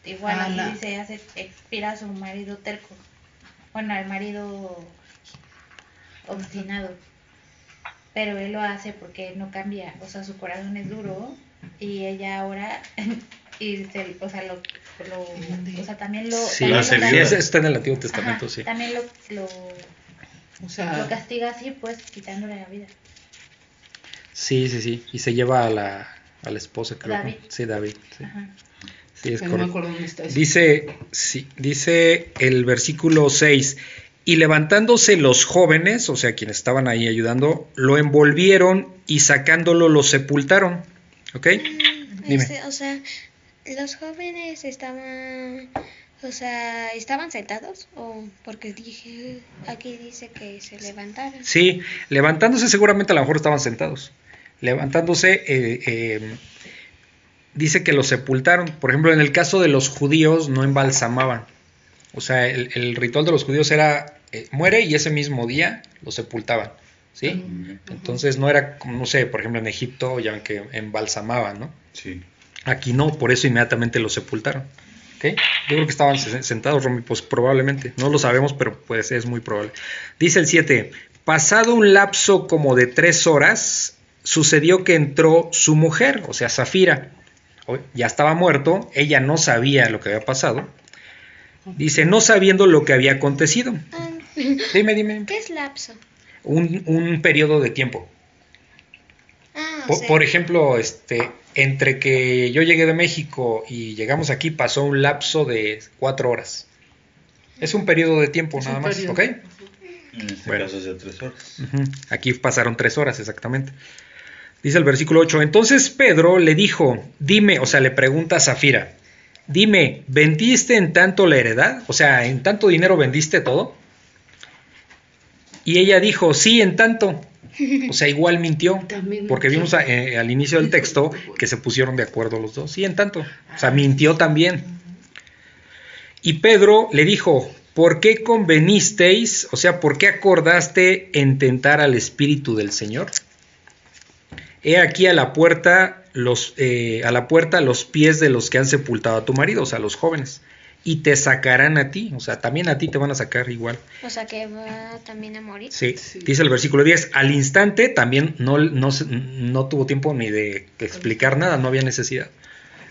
igual Ah, dice, hace expira a su marido terco. Bueno, al marido obstinado. Pero él lo hace porque no cambia. O sea, su corazón es duro y ella ahora. y se, o sea, lo, lo- o sea, también lo. Sí, también lo está en el Antiguo Ajá, Testamento, sí. También lo, lo, O sea, lo castiga así, pues quitándole la vida. Sí, sí, sí. Y se lleva a la, a la esposa, creo. ¿no? David. Sí, David. Sí, Ajá. Sí, es que no me correcto. acuerdo dónde está eso. Dice, sí, dice el versículo 6, y levantándose los jóvenes, o sea, quienes estaban ahí ayudando, lo envolvieron y sacándolo lo sepultaron. ¿Ok? Dime. Este, o sea, los jóvenes estaban, o sea, estaban sentados o porque dije, aquí dice que se levantaron. Sí, levantándose seguramente a lo mejor estaban sentados. Levantándose, eh, eh, dice que los sepultaron. Por ejemplo, en el caso de los judíos no embalsamaban. O sea, el, el ritual de los judíos era, eh, muere y ese mismo día lo sepultaban. ¿Sí? Entonces no era como, no sé, por ejemplo en Egipto ya ven que embalsamaban, ¿no? Sí. Aquí no, por eso inmediatamente lo sepultaron. ¿Ok? Yo creo que estaban se- sentados, Romy, pues probablemente. No lo sabemos, pero pues es muy probable. Dice el 7. Pasado un lapso como de tres horas, sucedió que entró su mujer, o sea, Zafira. Ya estaba muerto, ella no sabía lo que había pasado. Dice, no sabiendo lo que había acontecido. Ah, Dime, dime. ¿Qué es lapso? Un, un periodo de tiempo. Por, ejemplo, este, entre que yo llegué de México y llegamos aquí pasó un lapso de cuatro horas. Es un periodo de tiempo Es nada más, periodo. ¿ok? En este Bueno. caso es de tres horas. Aquí pasaron tres horas exactamente. Dice el versículo 8. Entonces Pedro le dijo, dime, o sea, le pregunta a Zafira, dime, ¿vendiste en tanto la heredad? O sea, ¿en tanto dinero vendiste todo? Y ella dijo, sí, en tanto. O sea, igual mintió. También Porque mintió. vimos eh, al inicio del texto que se pusieron de acuerdo los dos. Sí, en tanto. O sea, mintió también. Y Pedro le dijo, ¿por qué convenisteis? O sea, ¿por qué acordaste en tentar al Espíritu del Señor? He aquí a la puerta los, eh, a la puerta los pies de los que han sepultado a tu marido, o sea, los jóvenes, y te sacarán a ti, o sea, también a ti te van a sacar igual. o sea, que va también a morir. Sí, Sí. dice el versículo 10, al instante también no, no, se- no tuvo tiempo ni de explicar nada, no había necesidad.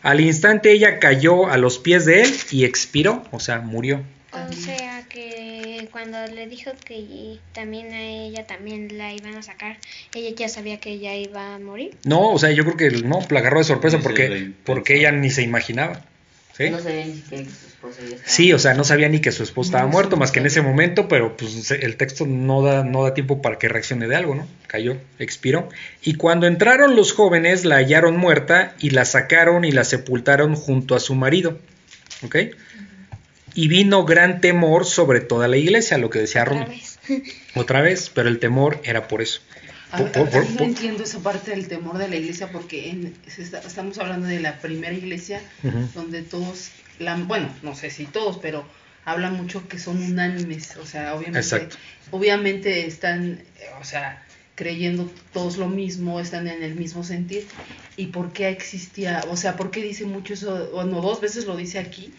Al instante ella cayó a los pies de él y expiró, o sea, murió. O sea, que cuando le dijo que también a ella también la iban a sacar, ella ya sabía que ella iba a morir. No, o sea, yo creo que no, la agarró de sorpresa porque, porque ella ni se imaginaba. ¿Sí? No sabía ni siquiera que su esposo ya estaba. Sí, o sea, no sabía ni que su esposo estaba No, muerto más que en ese momento, pero pues el texto no da, no da tiempo para que reaccione de algo, ¿no? Cayó, expiró. Y cuando entraron los jóvenes, la hallaron muerta y la sacaron y la sepultaron junto a su marido. ¿Ok? Y vino gran temor sobre toda la iglesia, lo que decía vez. Otra vez, pero el temor era por eso. Por- por- no entiendo esa parte del temor de la iglesia porque en- está- estamos hablando de la primera iglesia donde todos, la, bueno, no sé si todos, pero habla mucho que son unánimes, o sea, obviamente, Exacto. obviamente están, o sea, creyendo todos lo mismo, están en el mismo sentir. ¿Y por qué existía? O sea, ¿por qué dice mucho eso? Bueno, dos veces lo dice aquí,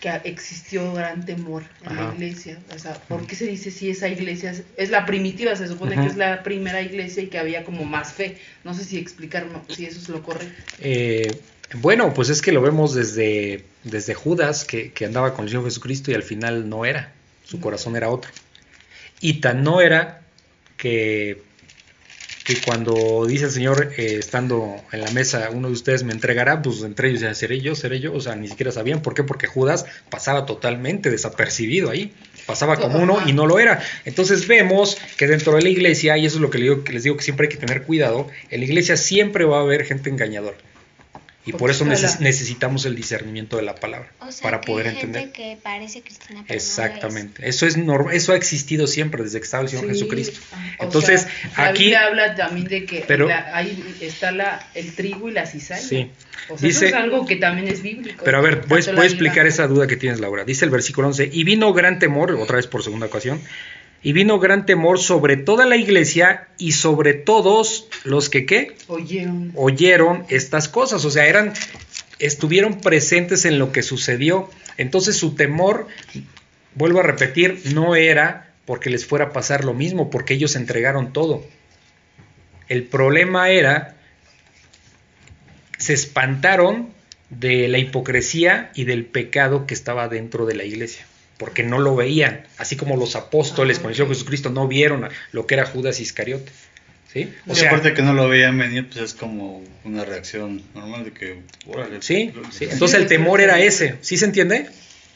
que existió gran temor en Ajá. la iglesia. O sea, ¿por qué se dice si esa iglesia es, es la primitiva? Se supone que es la primera iglesia y que había como más fe. No sé si explicar si eso es lo correcto. Eh, bueno, pues es que lo vemos desde, desde Judas, que, que andaba con el Señor Jesucristo y al final no era, su corazón era otro. Y tan no era que, que cuando dice el Señor, eh, estando en la mesa, uno de ustedes me entregará, pues entre ellos ya seré yo, seré yo, o sea, ni siquiera sabían por qué, porque Judas pasaba totalmente desapercibido ahí, pasaba como uno y no lo era. Entonces vemos que dentro de la iglesia, y eso es lo que les digo que, les digo que siempre hay que tener cuidado, en la iglesia siempre va a haber gente engañadora. Y por eso neces- la- necesitamos el discernimiento de la palabra, O sea, para que poder hay gente entender. que parece cristiana, pero no lo es. Exactamente. Eso es normal, eso ha existido siempre desde que estaba el Señor Sí, Jesucristo. ah, o Entonces, sea, la aquí Biblia habla también de que Pero- la- ahí está la, el trigo y la cizaña. Sí. O sea, Dice- eso es algo que también es bíblico. Pero a ver, voy, la a explicar esa duda que tienes, Laura. Dice el versículo 11, y vino gran temor, otra vez por segunda ocasión, y vino gran temor sobre toda la iglesia y sobre todos los que, ¿qué? Oyeron. Oyeron estas cosas, o sea, eran, estuvieron presentes en lo que sucedió. Entonces su temor, vuelvo a repetir, no era porque les fuera a pasar lo mismo, porque ellos entregaron todo. El problema era, se espantaron de la hipocresía y del pecado que estaba dentro de la iglesia, porque no lo veían, así como los apóstoles con el Señor Jesucristo no vieron lo que era Judas Iscariote. ¿Sí? O sea, aparte que no lo veían venir, pues es como una reacción normal de que, órale. Sí, sí. Entonces el temor era ese, ¿sí se entiende?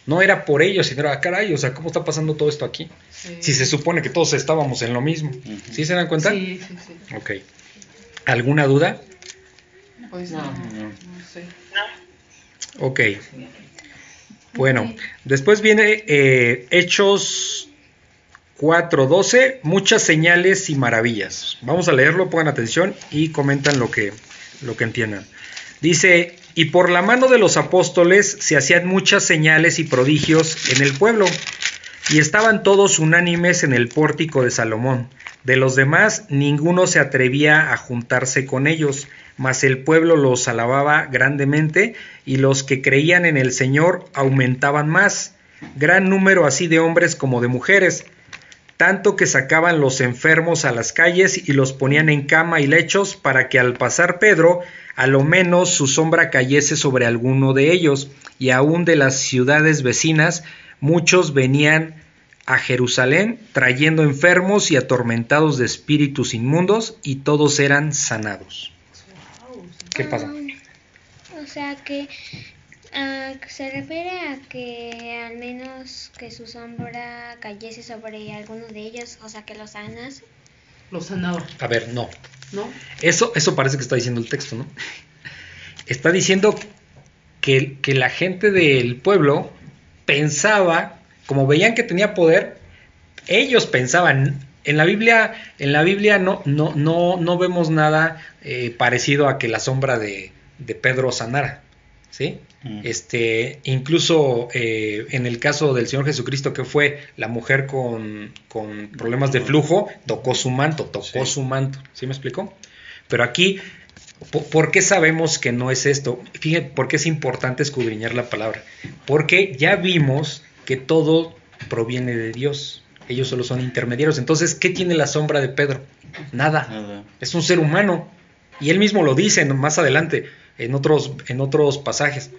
No era por ellos, sino era, caray, o sea, ¿cómo está pasando todo esto aquí? Sí. Si se supone que todos estábamos en lo mismo. ¿Sí se dan cuenta? Sí, sí, sí. Ok. ¿Alguna duda? Pues No. no, No. no sé. Ok. Bueno, después viene eh, Hechos 4.12, muchas señales y maravillas. Vamos a leerlo, pongan atención y comentan lo que, lo que entiendan. Dice, y por la mano de los apóstoles se hacían muchas señales y prodigios en el pueblo, y estaban todos unánimes en el pórtico de Salomón. De los demás, ninguno se atrevía a juntarse con ellos, mas el pueblo los alababa grandemente, y los que creían en el Señor aumentaban más, gran número así de hombres como de mujeres, tanto que sacaban los enfermos a las calles y los ponían en cama y lechos para que al pasar Pedro, a lo menos su sombra cayese sobre alguno de ellos, y aun de las ciudades vecinas, muchos venían a Jerusalén trayendo enfermos y atormentados de espíritus inmundos, y todos eran sanados. ¿Qué pasa? Ah, o sea que ah, se refiere a que al menos que su sombra cayese sobre alguno de ellos, o sea que los sanas. Lo sanaba, A ver, no. ¿no? Eso, eso parece que está diciendo el texto, ¿no? Está diciendo que, que la gente del pueblo pensaba, como veían que tenía poder, ellos pensaban. En la Biblia, en la Biblia no, no, no, no vemos nada eh, parecido a que la sombra de, de Pedro sanara. ¿Sí? Mm. Este, incluso eh, en el caso del Señor Jesucristo, que fue la mujer con, con problemas de flujo, tocó su manto, tocó Sí. su manto. ¿Sí me explicó? Pero aquí, po- ¿por qué sabemos que no es esto? Fíjense, ¿por qué es importante escudriñar la palabra? Porque ya vimos que todo proviene de Dios. Ellos solo son intermediarios. Entonces, ¿qué tiene la sombra de Pedro? Nada. Nada. Es un ser humano. Y él mismo lo dice en- más adelante, en otros, en otros pasajes.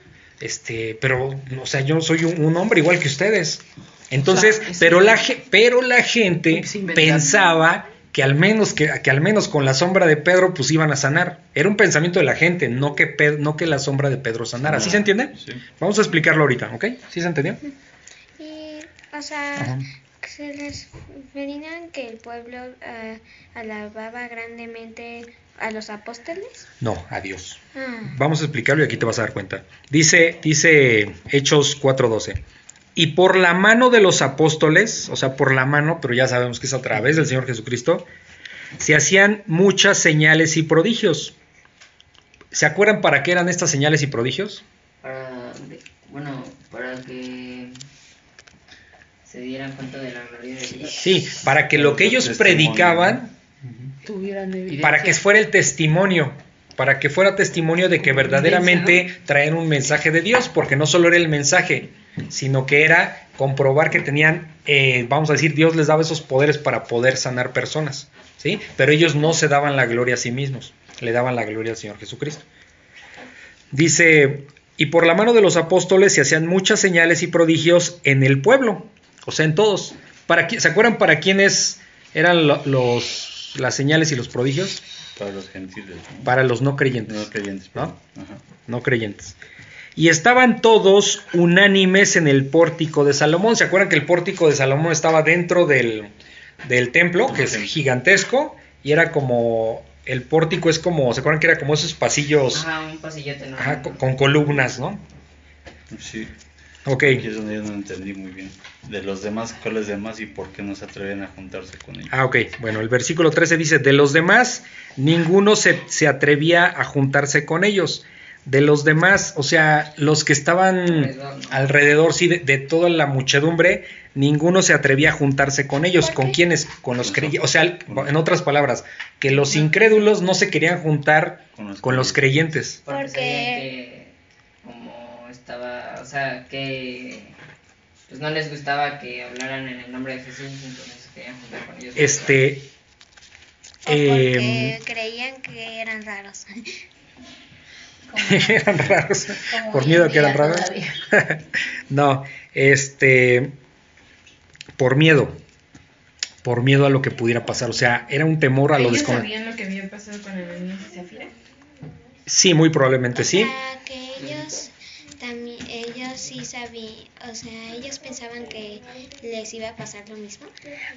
Este, pero, o sea, yo soy un, un hombre igual que ustedes. Entonces, O sea, es- pero, la, pero la gente pensaba que al menos que, que al menos con la sombra de Pedro pues iban a sanar. Era un pensamiento de la gente, no que, no que la sombra de Pedro sanara. ¿Sí se entiende? Sí. Vamos a explicarlo ahorita, ¿ok? ¿Sí se entendió? Y, o sea, Ajá. Se referían que el pueblo ah, alababa grandemente a los apóstoles. No, a Dios. Ah, Vamos a explicarlo y aquí te vas a dar cuenta. Dice, dice Hechos 4:12. Y por la mano de los apóstoles, o sea, por la mano, pero ya sabemos que es a través del Señor Jesucristo, se hacían muchas señales y prodigios. ¿Se acuerdan para qué eran estas señales y prodigios? Para, bueno, para que se dieran cuenta de la gloria de Dios. Sí, para que lo que ellos predicaban, Tuvieran evidencia. para que fuera el testimonio, para que fuera testimonio de que verdaderamente traían un mensaje de Dios, porque no solo era el mensaje, sino que era comprobar que tenían, eh, vamos a decir, Dios les daba esos poderes para poder sanar personas, ¿sí? Pero ellos no se daban la gloria a sí mismos, le daban la gloria al Señor Jesucristo. Dice, y por la mano de los apóstoles se hacían muchas señales y prodigios en el pueblo, o sea, en todos. ¿Para qui- ¿Se acuerdan para quiénes eran lo- los, las señales y los prodigios? Para los gentiles, ¿no? Para los no creyentes. no creyentes, ¿no? Ajá. no creyentes. Y estaban todos unánimes en el pórtico de Salomón. ¿Se acuerdan que el pórtico de Salomón estaba dentro del, del templo, que es gigantesco? Y era como, el pórtico es como, ¿se acuerdan que era como esos pasillos Ajá, un pasillote, ¿no? ajá, con, con columnas, ¿no? Sí. Ok. Aquí es donde yo no entendí muy bien. De los demás, ¿cuáles demás y por qué no se atreven a juntarse con ellos? Ah, ok. Bueno, el versículo 13 dice, de los demás, ninguno se, se atrevía a juntarse con ellos. De los demás, o sea, los que estaban Alrededor, ¿no? alrededor, sí, de, de toda la muchedumbre, ninguno se atrevía a juntarse con ellos. ¿Por ¿Con quiénes? Con los creyentes. O sea, en otras palabras, que los incrédulos no se querían juntar Con los con los creyentes. Porque, Porque- sabían que como estaba, o sea, que pues no les gustaba que hablaran en el nombre de Jesús, entonces se querían juntar con ellos. Este... O porque em, creían que eran raros. eran raros. Por miedo en que eran raros. no, este, por miedo, por miedo a lo que pudiera pasar, o sea, era un temor a lo ¿Ellos desconocido. sabían lo que había pasado con y Zafira? Sí, muy probablemente O sí. sea, que ellos también, ellos sí sabían, o sea, ellos pensaban que les iba a pasar lo mismo.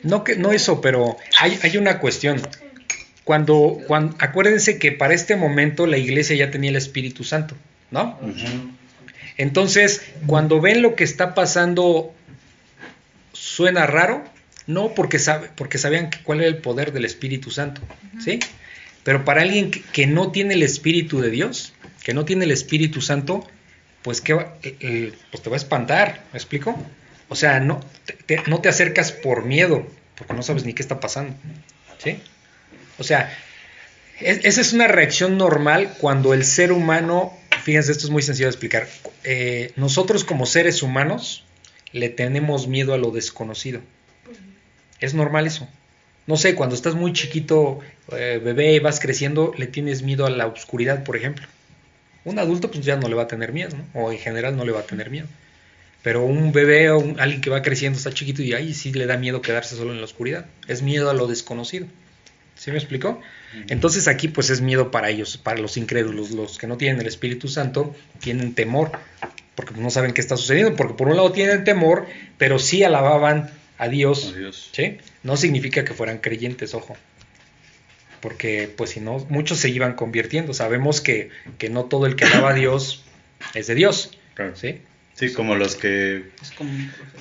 No que no eso, pero hay, hay una cuestión. Cuando, cuando, acuérdense que para este momento la iglesia ya tenía el Espíritu Santo, ¿no? Entonces, cuando ven lo que está pasando, suena raro, no porque, sabe, porque sabían que- cuál era el poder del Espíritu Santo, ¿sí? Pero para alguien que, que no tiene el Espíritu de Dios, que no tiene el Espíritu Santo, pues, ¿qué va? Eh, eh, pues te va a espantar, ¿me explico? O sea, no te, no te acercas por miedo, porque no sabes ni qué está pasando, ¿sí? O sea, es- esa es una reacción normal cuando el ser humano, fíjense, esto es muy sencillo de explicar, eh, nosotros como seres humanos le tenemos miedo a lo desconocido. Es normal eso. No sé, cuando estás muy chiquito, bebé, vas creciendo, le tienes miedo a la oscuridad, por ejemplo. Un adulto pues ya no le va a tener miedo, ¿no? O en general no le va a tener miedo. Pero un bebé o un- alguien que va creciendo está chiquito y ahí sí le da miedo quedarse solo en la oscuridad. Es miedo a lo desconocido. ¿Sí me explicó? Entonces aquí pues es miedo para ellos, para los incrédulos, los que no tienen el Espíritu Santo, tienen temor, porque no saben qué está sucediendo, porque por un lado tienen temor, pero sí alababan a Dios, Adiós. ¿sí? No significa que fueran creyentes, ojo, porque pues si no, muchos se iban convirtiendo, sabemos que, que no todo el que alaba a Dios es de Dios, Claro. ¿sí? Sí, como los que,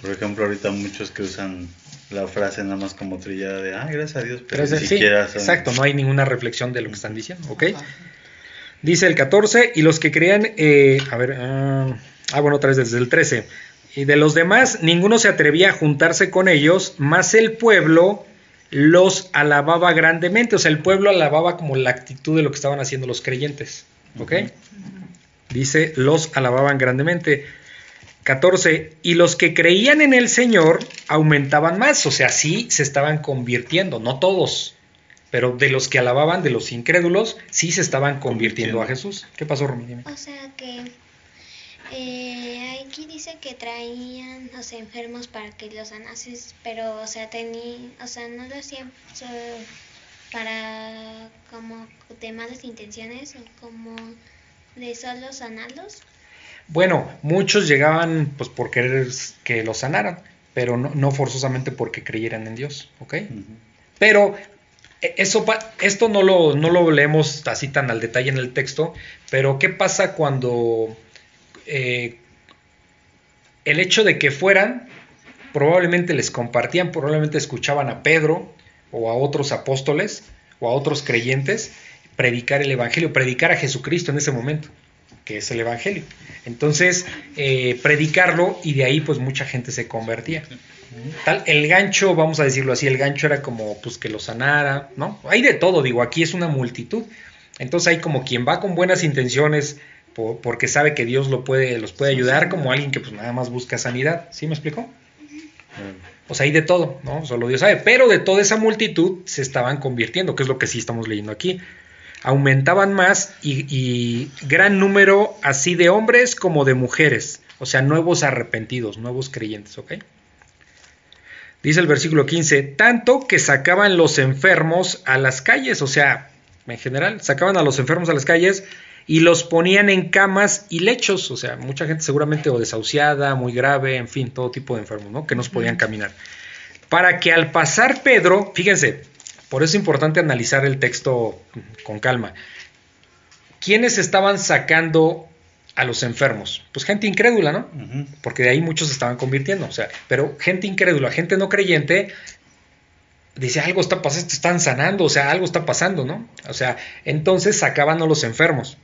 por ejemplo, ahorita muchos que usan la frase nada más como trillada de, ah, gracias a Dios, pero es ni sí, siquiera son- exacto, no hay ninguna reflexión de lo que están diciendo, ¿ok? Dice el 14, y los que creían, eh, a ver, ah, ah, bueno, otra vez desde el 13, y de los demás, ninguno se atrevía a juntarse con ellos, más el pueblo los alababa grandemente, o sea, el pueblo alababa como la actitud de lo que estaban haciendo los creyentes, ¿ok? Dice, los alababan grandemente. 14. Y los que creían en el Señor aumentaban más, o sea, sí se estaban convirtiendo, no todos, pero de los que alababan, de los incrédulos, sí se estaban convirtiendo a Jesús. ¿Qué pasó, Romy? Dime. O sea que eh, aquí dice que traían, o sea, enfermos para que los sanases, pero, o sea, tenían, o sea, no lo hacían so- para como de malas intenciones o como de solo sanarlos. Bueno, muchos llegaban pues por querer que los sanaran, pero no, no forzosamente porque creyeran en Dios, ¿ok? Pero eh, eso, pa- esto no lo, no lo leemos así tan al detalle en el texto, pero ¿qué pasa cuando eh, el hecho de que fueran, probablemente les compartían, probablemente escuchaban a Pedro o a otros apóstoles o a otros creyentes predicar el Evangelio, predicar a Jesucristo en ese momento, que es el Evangelio. Entonces, eh, predicarlo y de ahí pues mucha gente se convertía. El gancho, vamos a decirlo así, el gancho era como pues que lo sanara, ¿no? Hay de todo, digo, aquí es una multitud. Entonces hay como quien va con buenas intenciones po- porque sabe que Dios lo puede, los puede ayudar, como alguien que pues nada más busca sanidad. ¿Sí me explicó? O sea, hay de todo, ¿no? Solo Dios sabe. Pero de toda esa multitud se estaban convirtiendo, que es lo que sí estamos leyendo aquí. Aumentaban más y, y gran número así de hombres como de mujeres. O sea, nuevos arrepentidos, nuevos creyentes, ¿ok? Dice el versículo 15, tanto que sacaban los enfermos a las calles, o sea, en general, sacaban a los enfermos a las calles y los ponían en camas y lechos, o sea, mucha gente seguramente o desahuciada, muy grave, en fin, todo tipo de enfermos, ¿no? Que no podían caminar. Para que al pasar Pedro, fíjense, por eso es importante analizar el texto con calma. ¿Quiénes estaban sacando a los enfermos? Pues gente incrédula, ¿no? Porque de ahí muchos se estaban convirtiendo, o sea, pero gente incrédula, gente no creyente, dice, algo está pasando, están sanando, o sea, algo está pasando, ¿no? O sea, entonces sacaban a los enfermos,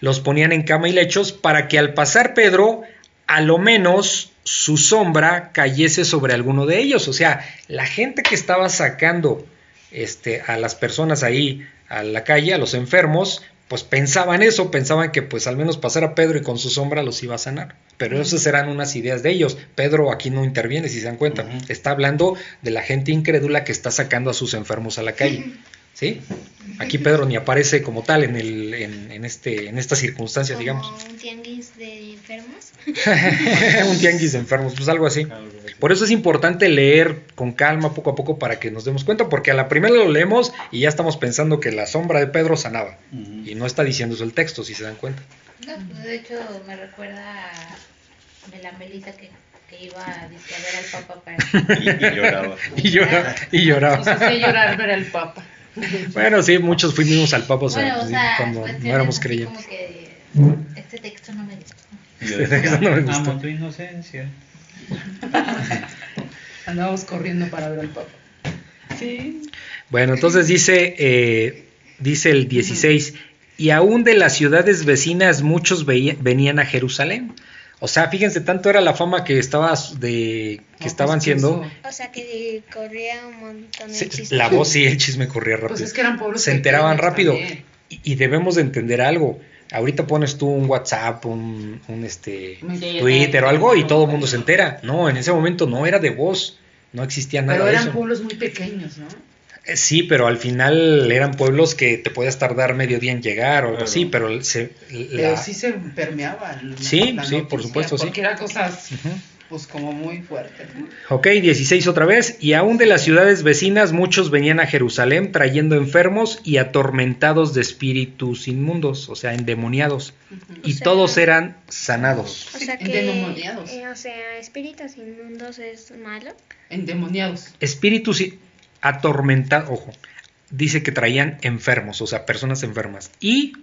los ponían en cama y lechos para que al pasar Pedro, a lo menos su sombra cayese sobre alguno de ellos, o sea, la gente que estaba sacando este, a las personas ahí a la calle, a los enfermos, pues pensaban eso, pensaban que pues al menos pasar a Pedro y con su sombra los iba a sanar. Pero esas eran unas ideas de ellos. Pedro aquí no interviene, si se dan cuenta. Está hablando de la gente incrédula que está sacando a sus enfermos a la calle. ¿Sí? Aquí Pedro ni aparece como tal en, el, en, en este, en estas circunstancias, digamos. Un tianguis de enfermos. un tianguis de enfermos, pues algo así. Así. Por eso es importante leer con calma poco a poco para que nos demos cuenta, porque a la primera lo leemos y ya estamos pensando que la sombra de Pedro sanaba. Y no está diciendo eso el texto, si se dan cuenta. No, pues de hecho me recuerda a de la Melissa que, que iba a, a ver al Papa para... Y, y lloraba. Y, llora- y lloraba. Nos llorar ver al Papa. Bueno, sí, muchos fuimos al Papa o sea, bueno, o sea, cuando no éramos creyentes. Como que este texto no me gustó. Y yo Eso decía, no me gustó. amo tu inocencia. Andábamos corriendo para ver al Papa. Sí. Bueno, entonces dice, eh, dice el 16, y aún de las ciudades vecinas muchos venían a Jerusalén. O sea, fíjense, tanto era la fama que estaba de que No, estaban pues, siendo. O sea que corría un montón de la voz sí, el chisme corría rápido. Pues es que eran pueblos se enteraban rápido. Y, y debemos de entender algo. Ahorita pones tú un WhatsApp, un, un, este, Sí, Twitter o algo y todo el mundo se entera. No, en ese momento no era de voz. No existía nada Pero de eran eso. pueblos muy pequeños, ¿no? Eh, Sí, pero al final eran pueblos que te podías tardar medio día en llegar o algo Claro. así, pero se, Pero sí se permeaba. la- Sí, la sí, por supuesto, sí. Porque eran cosas, pues, como muy fuertes, ¿no? Ok, 16 otra vez. Y aún de las ciudades vecinas muchos venían a Jerusalén trayendo enfermos y atormentados de espíritus inmundos, o sea, endemoniados. Y O sea- todos eran sanados. O sea que, endemoniados. eh, o sea, espíritus inmundos es malo. Endemoniados. Espíritus i- atormentados, ojo, dice que traían enfermos, o sea, personas enfermas. Y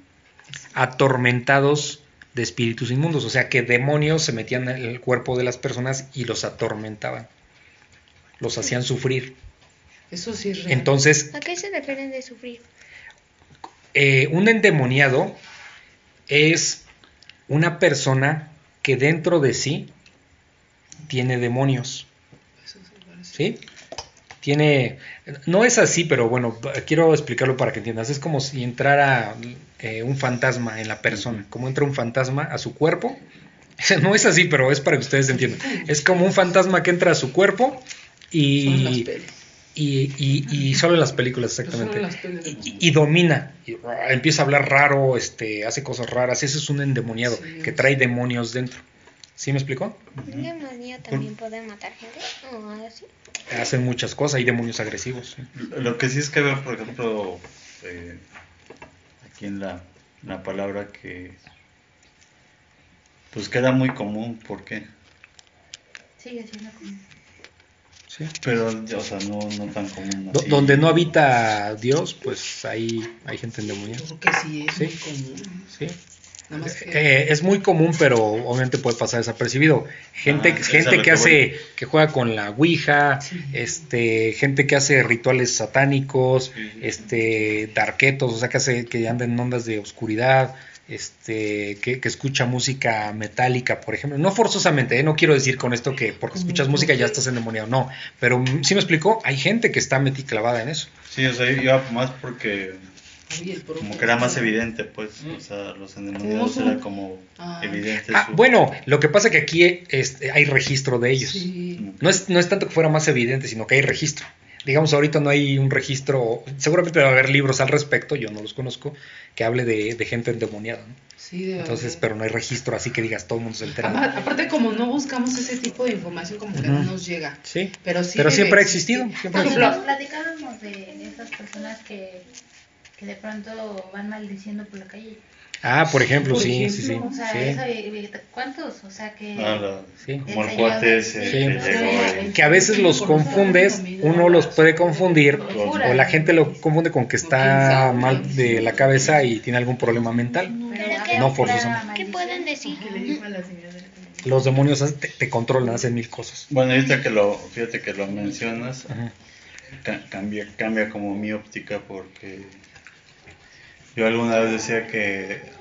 atormentados de espíritus inmundos, o sea, que demonios se metían en el cuerpo de las personas y los atormentaban. Los hacían sufrir. Eso sí es real. Entonces, ¿A qué se refieren de sufrir? eh, un endemoniado es una persona que dentro de sí tiene demonios. Eso sí parece. ¿Sí? Tiene. No es así, pero bueno, quiero explicarlo para que entiendas. Es como si entrara eh, un fantasma en la persona. Como entra un fantasma a su cuerpo. No es así, pero es para que ustedes entiendan. Es como un fantasma que entra a su cuerpo y, y, y- y solo en las películas, exactamente. en las de Y, domina, y, ah, empieza a hablar raro, este, hace cosas raras. Ese es un endemoniado Sí, que trae demonios dentro. ¿Sí me explicó? ¿Un demonio también puede matar gente? ¿O algo así? Hacen muchas cosas, hay demonios agresivos. ¿sí? Lo que sí es que veo, por ejemplo, eh, aquí en la, la palabra que pues queda muy común, ¿por qué? Sigue siendo como... Sí. Pero, o sea, no, no tan común. Así. donde no habita Dios, pues ahí hay gente endemoniada. Creo que sí es Sí. muy común. Sí. Que Eh, es muy común, pero obviamente puede pasar desapercibido. Gente, Ah, gente que que hace, que juega con la ouija, Sí. este, gente que hace rituales satánicos, Sí, este, darquetos, o sea que hace, que anda en ondas de oscuridad, este, que, que escucha música metálica, por ejemplo. No forzosamente, ¿eh? no quiero decir con esto que porque escuchas música ya estás endemoniado, no. Pero sí me explicó, hay gente que está metí clavada en eso. Sí, o sea, iba más porque Oye, como que era más evidente, pues, o sea, los endemoniados era como Ah. evidente Ah, su- bueno, lo que pasa que aquí este, hay registro de ellos. Sí. No es, no es tanto que fuera más evidente, sino que hay registro. Digamos, ahorita no hay un registro, seguramente va a haber libros al respecto, yo no los conozco, que hable de, de gente endemoniada. ¿no? Sí, debe Entonces, pero no hay registro, así que digas, todo el mundo se entera. Aparte, aparte, como no buscamos ese tipo de información, como que no Ujú. nos llega. Sí, Pero sí pero siempre ha existido. Siempre Por ejemplo, platicábamos de esas personas que, que de pronto van maldiciendo por la calle. Ah, por ejemplo, Por sí, ejemplo, sí, sí. O sea, sí. eso, eh, ¿cuántos? O sea, que... Ah, la- Sí. como el cuate ese sí. que a veces los confundes, uno los puede confundir, o la gente lo confunde con que está mal de la cabeza y tiene algún problema mental. Pero ¿qué- No forzosamente. ¿Qué pueden decir? Los demonios te, te controlan, hacen mil cosas. Bueno, ahorita que lo, fíjate que lo mencionas, ca- cambia, cambia como mi óptica porque yo alguna vez decía que,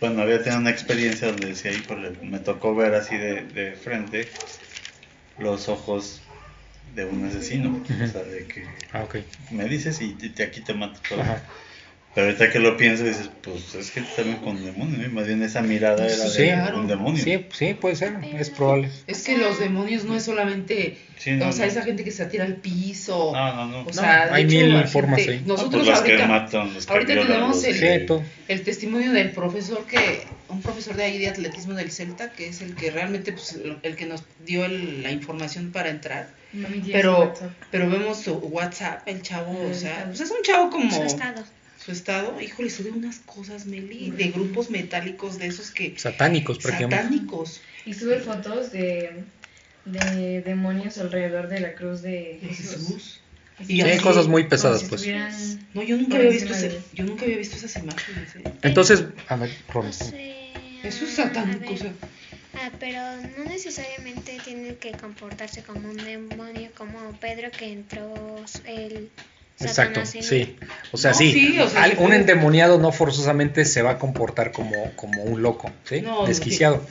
bueno, había tenido una experiencia donde decía, híjole, me tocó ver así de, de frente los ojos de un asesino, o sea, de que Ah, me dices y, te- aquí te mato todo. Ajá. Pero ahorita que lo pienso dices, pues es que también con. Y más bien esa mirada era Sí, de claro. un demonio. Sí, sí, puede ser, es probable. Es que los demonios no es solamente, Sí, no, o sea, no. esa gente que se tira al piso. No, no, no. O sea, hay hecho, mil formas gente- ahí. Nosotros Pues ahorita, matan, tenemos el, testimonio del profesor que, un profesor de ahí de atletismo del Celta, que es el que realmente, pues, el que nos dio el- la información para entrar. Pero, pero vemos su WhatsApp, el chavo, o sea, Ajá. pues es un chavo como Su estado. Su estado, híjole, sube unas cosas, Meli, de grupos metálicos de esos que Satánicos, prácticamente. satánicos. Y sube fotos de, de demonios alrededor de la cruz de Jesús. Jesús. Y Sí, hay cosas muy pesadas, si pues. No, yo nunca había visto ese- yo nunca había visto esas imágenes. ¿eh? Entonces, a ver, No sé, Eso es satánico, o sea. Ah, pero no necesariamente tiene que comportarse como un demonio, como Pedro que entró el Exacto, Satanás sí. O sea, No, sí, sí, o sea, al- se un endemoniado no forzosamente se va a comportar como, como un loco, ¿sí? No, no, Desquiciado.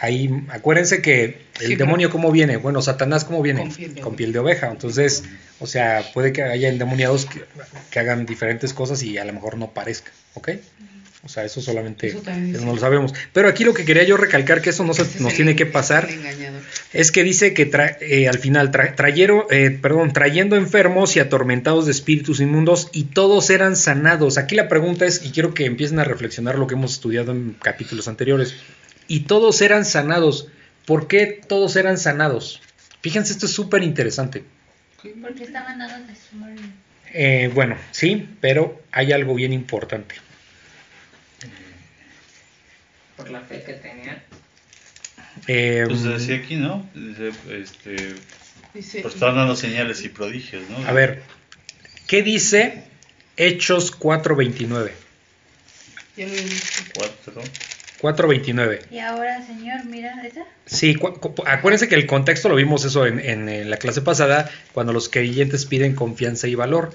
Ahí, acuérdense que el Sí, demonio, ¿cómo viene? Bueno, Satanás, ¿cómo viene? Con piel de Con oveja. piel de oveja. Entonces, o sea, puede que haya endemoniados que, que hagan diferentes cosas y a lo mejor no parezca, ¿ok? O sea, eso solamente Eso eso no lo sabemos. Pero aquí lo que quería yo recalcar, que eso no se, nos tiene que pasar, es que dice que tra- eh, al final tra- trayeron, eh, perdón, trayendo enfermos y atormentados de espíritus inmundos y todos eran sanados. Aquí la pregunta es, y quiero que empiecen a reflexionar lo que hemos estudiado en capítulos anteriores, y todos eran sanados. ¿Por qué todos eran sanados? Fíjense, esto es súper interesante. Porque estaban dando testimonio. Eh, bueno, sí, pero hay algo bien importante. Por la fe que tenían. Eh, Pues decía aquí, ¿no? Dice, este, Dice, pues estaban dando señales y prodigios, ¿no? a ver, ¿qué dice Hechos 4.29? ya lo he visto. Cuatro. 4.29. Y ahora, señor, mira, ¿esa? Sí, cu- cu- acuérdense que el contexto lo vimos eso en, en- en la clase pasada, cuando los creyentes piden confianza y valor,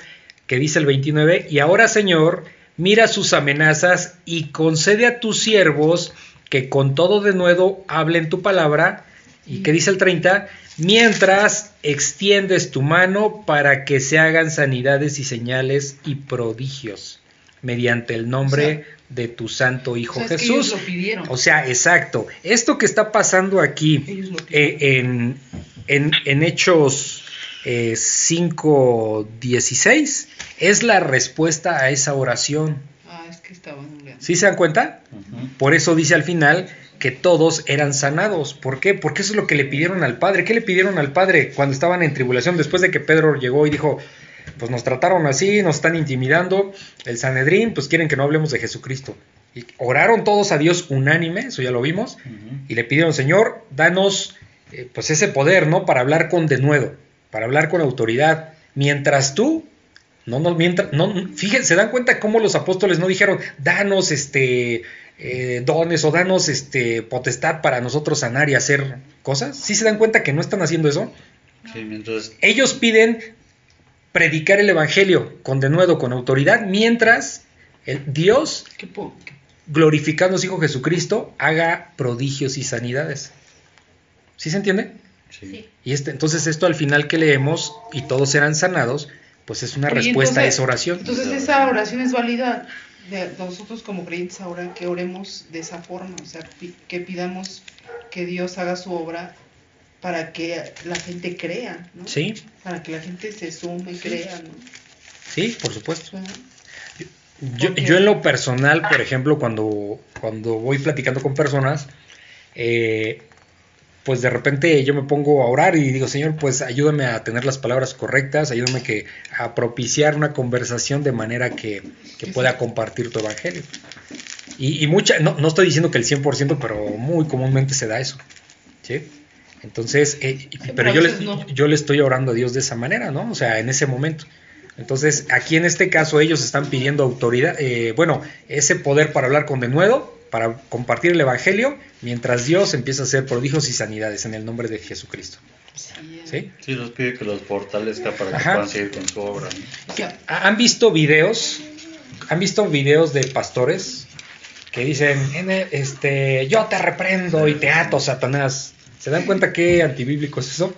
que dice el 29, y ahora Señor, mira sus amenazas y concede a tus siervos que con todo de nuevo hablen tu palabra, y que dice el 30, mientras extiendes tu mano para que se hagan sanidades y señales y prodigios mediante el nombre O sea, de tu santo Hijo O sea, Jesús. lo pidieron. O sea, exacto. Esto que está pasando aquí eh, en, en- en Hechos eh, 5.16 es la respuesta a esa oración. ah, es que estaban orando. ¿Sí se dan cuenta? Por eso dice al final que todos eran sanados. ¿Por qué? Porque eso es lo que le pidieron al Padre. ¿Qué le pidieron al Padre cuando estaban en tribulación? Después de que Pedro llegó y dijo, pues nos trataron así, nos están intimidando, el Sanedrín, pues quieren que no hablemos de Jesucristo. Y oraron todos a Dios unánime, eso ya lo vimos, y le pidieron, Señor, danos eh, pues ese poder, ¿no? Para hablar con denuedo, para hablar con autoridad, mientras tú, no, no, mientras, no, fíjense, se dan cuenta cómo los apóstoles no dijeron, danos este eh, dones o danos este potestad para nosotros sanar y hacer cosas. ¿Sí se dan cuenta que no están haciendo eso? Sí, mientras Ellos piden predicar el evangelio con denuedo, con autoridad, mientras el Dios ¿Qué po- qué- glorificando a su Hijo Jesucristo, haga prodigios y sanidades. ¿Sí se entiende? Sí. Y este, entonces esto al final que leemos y todos serán sanados, pues es una respuesta a entonces- esa oración. Entonces esa oración es válida de nosotros como creyentes ahora que oremos de esa forma, o sea, que pidamos que Dios haga su obra para que la gente crea, ¿no? Sí, Para que la gente se sume, crea, ¿no? sí, por supuesto. Yo, yo en lo personal, por ejemplo, cuando, cuando voy platicando con personas, eh, pues de repente yo me pongo a orar y digo, Señor, pues ayúdame a tener las palabras correctas, ayúdame que, a propiciar una conversación de manera que, que pueda compartir tu evangelio. Y, y mucha, no, no estoy diciendo que el 100%, pero muy comúnmente se da eso. ¿sí? Entonces, eh, pero yo le, no. yo le estoy orando a Dios de esa manera, ¿no? O sea, en ese momento. Entonces, aquí en este caso ellos están pidiendo autoridad, eh, bueno, ese poder para hablar con denuedo, para compartir el Evangelio, mientras Dios empieza a hacer prodigios y sanidades en el nombre de Jesucristo. Sí, ¿Sí? Sí, los pide que los fortalezca para que Ajá. puedan seguir con su obra. ¿Han visto videos? ¿Han visto videos de pastores que dicen, "En el- este, yo te reprendo y te ato, Satanás? ¿Se dan cuenta qué antibíblico es eso?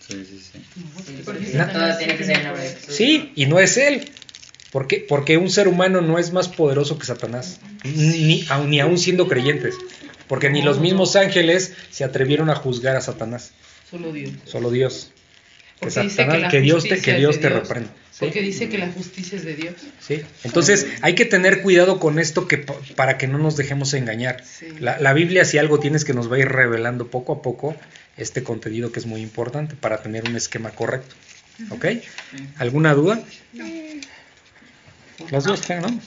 Sí, sí, sí. Sí, Porque porque Na- todo tiene que ser en nombre de Jesús. Sí, y no es él. ¿Por qué? Porque un ser humano no es más poderoso que Satanás, ni, aun- ni aún siendo creyentes. Porque ni los mismos ángeles se atrevieron a juzgar a Satanás, solo Dios. solo Dios. Que, Satanás- Dios te, que Dios te Dios. reprenda. ¿sí? Porque dice que la justicia es de Dios. Sí. Entonces hay que tener cuidado con esto que, pa- para que no nos dejemos engañar. Sí. La, la Biblia si algo tienes que nos va a ir revelando poco a poco este contenido que es muy importante para tener un esquema correcto. ¿Ok? ¿Alguna duda? Las dos, creo, ¿no?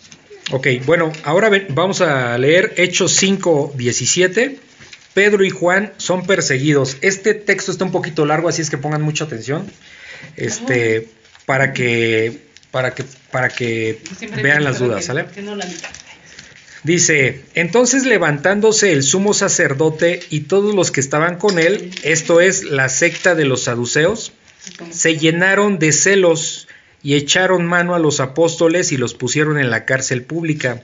Ok, bueno, ahora ven- vamos a leer Hechos 5, 17. Pedro y Juan son perseguidos. Este texto está un poquito largo, así es que pongan mucha atención. Este, para que, para que, para que vean las dudas, ¿sale? que no la mitad. Dice, entonces levantándose el sumo sacerdote y todos los que estaban con él, esto es la secta de los saduceos, se llenaron de celos y echaron mano a los apóstoles y los pusieron en la cárcel pública.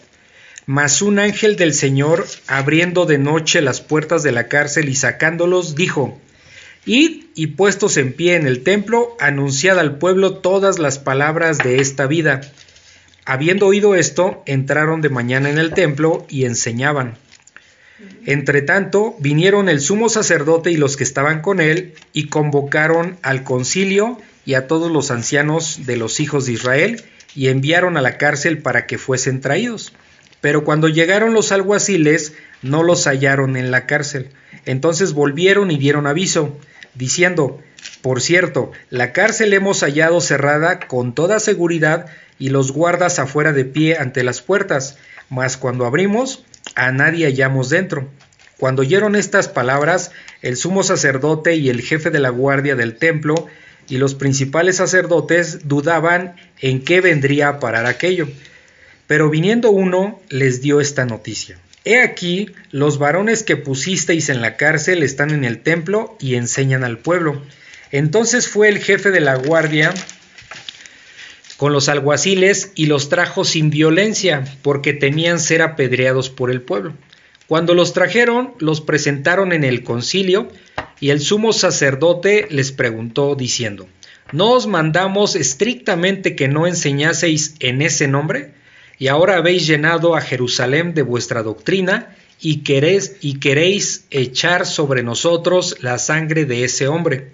Mas un ángel del Señor, abriendo de noche las puertas de la cárcel y sacándolos, dijo, Id y puestos en pie en el templo, anunciad al pueblo todas las palabras de esta vida. Habiendo oído esto, entraron de mañana en el templo y enseñaban. Entre tanto, vinieron el sumo sacerdote y los que estaban con él, y convocaron al concilio y a todos los ancianos de los hijos de Israel, y enviaron a la cárcel para que fuesen traídos. Pero cuando llegaron los alguaciles, no los hallaron en la cárcel. Entonces volvieron y dieron aviso, diciendo, por cierto, la cárcel hemos hallado cerrada con toda seguridad y los guardas afuera de pie ante las puertas, mas cuando abrimos, a nadie hallamos dentro. Cuando oyeron estas palabras, el sumo sacerdote y el jefe de la guardia del templo y los principales sacerdotes dudaban en qué vendría a parar aquello. Pero viniendo uno, les dio esta noticia. He aquí, los varones que pusisteis en la cárcel están en el templo y enseñan al pueblo. Entonces fue el jefe de la guardia con los alguaciles y los trajo sin violencia, porque temían ser apedreados por el pueblo. Cuando los trajeron, los presentaron en el concilio, y el sumo sacerdote les preguntó, diciendo, ¿No os mandamos estrictamente que no enseñaseis en ese nombre? Y ahora habéis llenado a Jerusalén de vuestra doctrina, y queréis, y queréis echar sobre nosotros la sangre de ese hombre.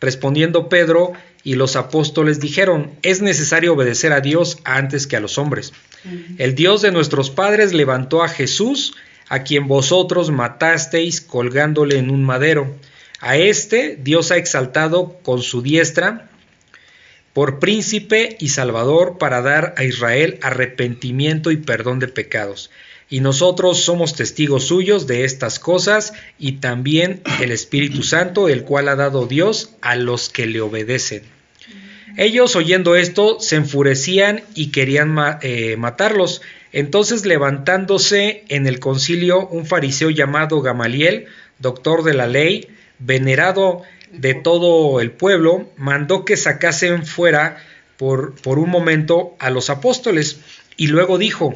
Respondiendo Pedro y los apóstoles dijeron, es necesario obedecer a Dios antes que a los hombres. El Dios de nuestros padres levantó a Jesús, a quien vosotros matasteis colgándole en un madero. A este Dios ha exaltado con su diestra por príncipe y salvador para dar a Israel arrepentimiento y perdón de pecados. Y nosotros somos testigos suyos de estas cosas y también el Espíritu Santo, el cual ha dado Dios a los que le obedecen. Ellos oyendo esto se enfurecían y querían eh, matarlos. Entonces levantándose en el concilio un fariseo llamado Gamaliel, doctor de la ley, venerado de todo el pueblo, mandó que sacasen fuera por, por un momento a los apóstoles. Y luego dijo,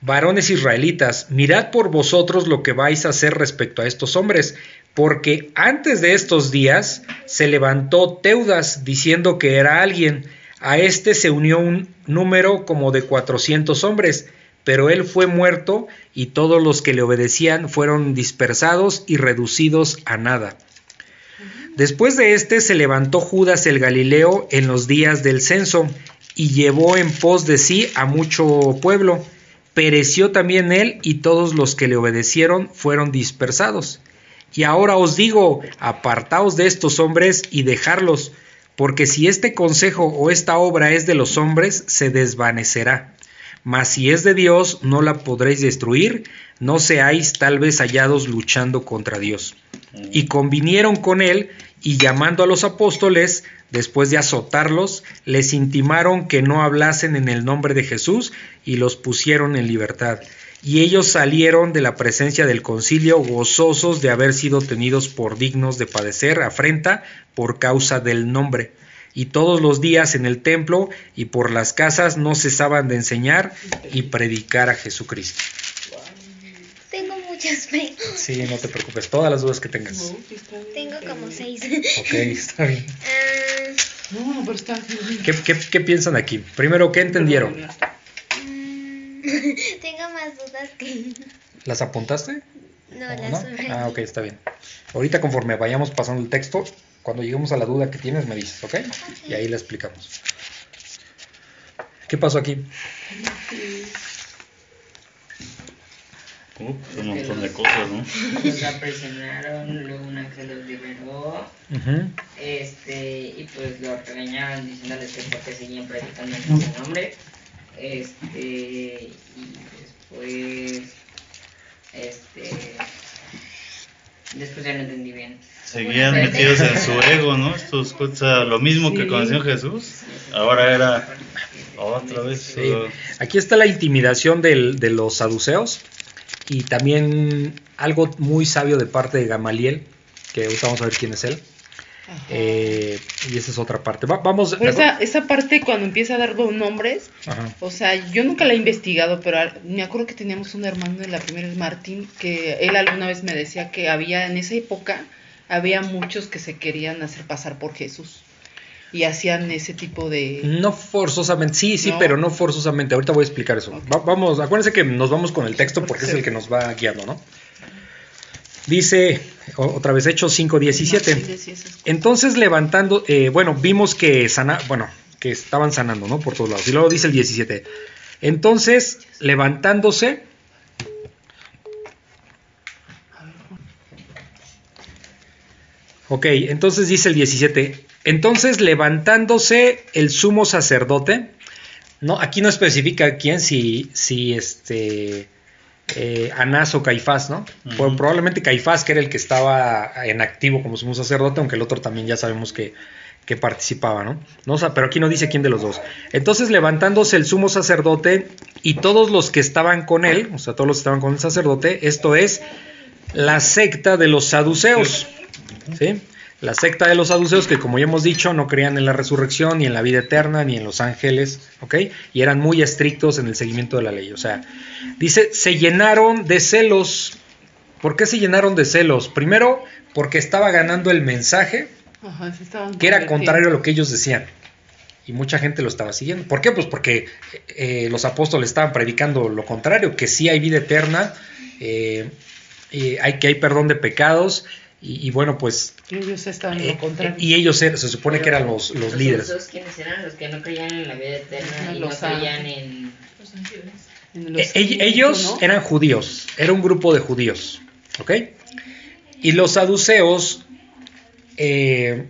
varones israelitas, mirad por vosotros lo que vais a hacer respecto a estos hombres, porque antes de estos días se levantó Teudas diciendo que era alguien, a este se unió un número como de cuatrocientos hombres, pero él fue muerto y todos los que le obedecían fueron dispersados y reducidos a nada. Después de este se levantó Judas el Galileo en los días del censo y llevó en pos de sí a mucho pueblo. Pereció también él y todos los que le obedecieron fueron dispersados. Y ahora os digo, apartaos de estos hombres y dejarlos, porque si este consejo o esta obra es de los hombres, se desvanecerá. Mas si es de Dios, no la podréis destruir, no seáis tal vez hallados luchando contra Dios. Y convinieron con él, y llamando a los apóstoles, después de azotarlos, les intimaron que no hablasen en el nombre de Jesús, y los pusieron en libertad. Y ellos salieron de la presencia del concilio gozosos de haber sido tenidos por dignos de padecer afrenta por causa del nombre y todos los días en el templo y por las casas no cesaban de enseñar y predicar a Jesucristo. Tengo muchas preguntas. Sí, no te preocupes, todas las dudas que tengas. Tengo como seis. Ok, está bien. Ah, No, pero está. ¿Qué, qué, qué piensan aquí? Primero, ¿qué entendieron? mm, tengo más dudas que. ¿Las apuntaste? No, ¿O las no? subrayé. Ah, ok, está bien. Ahorita conforme vayamos pasando el texto, cuando lleguemos a la duda que tienes, me dices, ¿ok? Y ahí la explicamos. ¿Qué pasó aquí? Uh, un montón de cosas, ¿no? Los aprisionaron, luego un ángel los liberó, este, y pues lo regañaron diciéndoles que porque seguían predicando en ese nombre. Este, y después, este, después ya no entendí bien. Seguían metidos en su ego, ¿no? Estos, sea, lo mismo que Sí. con el Señor Jesús. Ahora era otra vez. Sí. Aquí está la intimidación del- de los saduceos y también algo muy sabio de parte de Gamaliel, que ahorita vamos a ver quién es él. Eh, y esa es otra parte. Va- vamos. Esa, esa parte cuando empieza a dar los nombres, Ajá. o sea, yo nunca la he investigado, pero me acuerdo que teníamos un hermano en la primera, el Martín, que él alguna vez me decía que había en esa época, había muchos que se querían hacer pasar por Jesús y hacían ese tipo de... No forzosamente, sí, sí, No. pero no forzosamente. Ahorita voy a explicar eso. Ok. Va- vamos, acuérdense que nos vamos con el texto porque es el que nos va guiando, ¿no? Dice, otra vez, Hechos 5.17. Martín decía esas cosas. Entonces levantando, eh, bueno, vimos que sana, bueno, que estaban sanando, ¿no? Por todos lados. Y luego dice el 17. Entonces, levantándose. Ok, entonces dice el 17. Entonces, levantándose el sumo sacerdote. No, aquí no especifica quién, si, si este. Eh, Anás o Caifás, ¿no? Pues probablemente Caifás, que era el que estaba en activo como sumo sacerdote, aunque el otro también ya sabemos que, que participaba, ¿no? ¿no? O sea, pero aquí no dice quién de los dos. Entonces, levantándose el sumo sacerdote y todos los que estaban con él, o sea, todos los que estaban con el sacerdote, esto es la secta de los saduceos, ¿sí? La secta de los saduceos que, como ya hemos dicho, no creían en la resurrección, ni en la vida eterna, ni en los ángeles, ¿ok? Y eran muy estrictos en el seguimiento de la ley. O sea, dice, se llenaron de celos. ¿Por qué se llenaron de celos? Primero, porque estaba ganando el mensaje Ajá, que era contrario a lo que ellos decían. Y mucha gente lo estaba siguiendo. ¿Por qué? Pues porque eh, los apóstoles estaban predicando lo contrario, que sí hay vida eterna, eh, eh, hay, que hay perdón de pecados, y, y bueno, pues... Y ellos estaban en eh, lo contrario. y ellos er- se supone que eran los, los líderes. ¿Los quiénes eran? Los que no creían en la vida eterna y no creían en... Los ángeles. En los Eh, ell- ellos ¿no? eran judíos, era un grupo de judíos, ¿ok? Y los saduceos eh,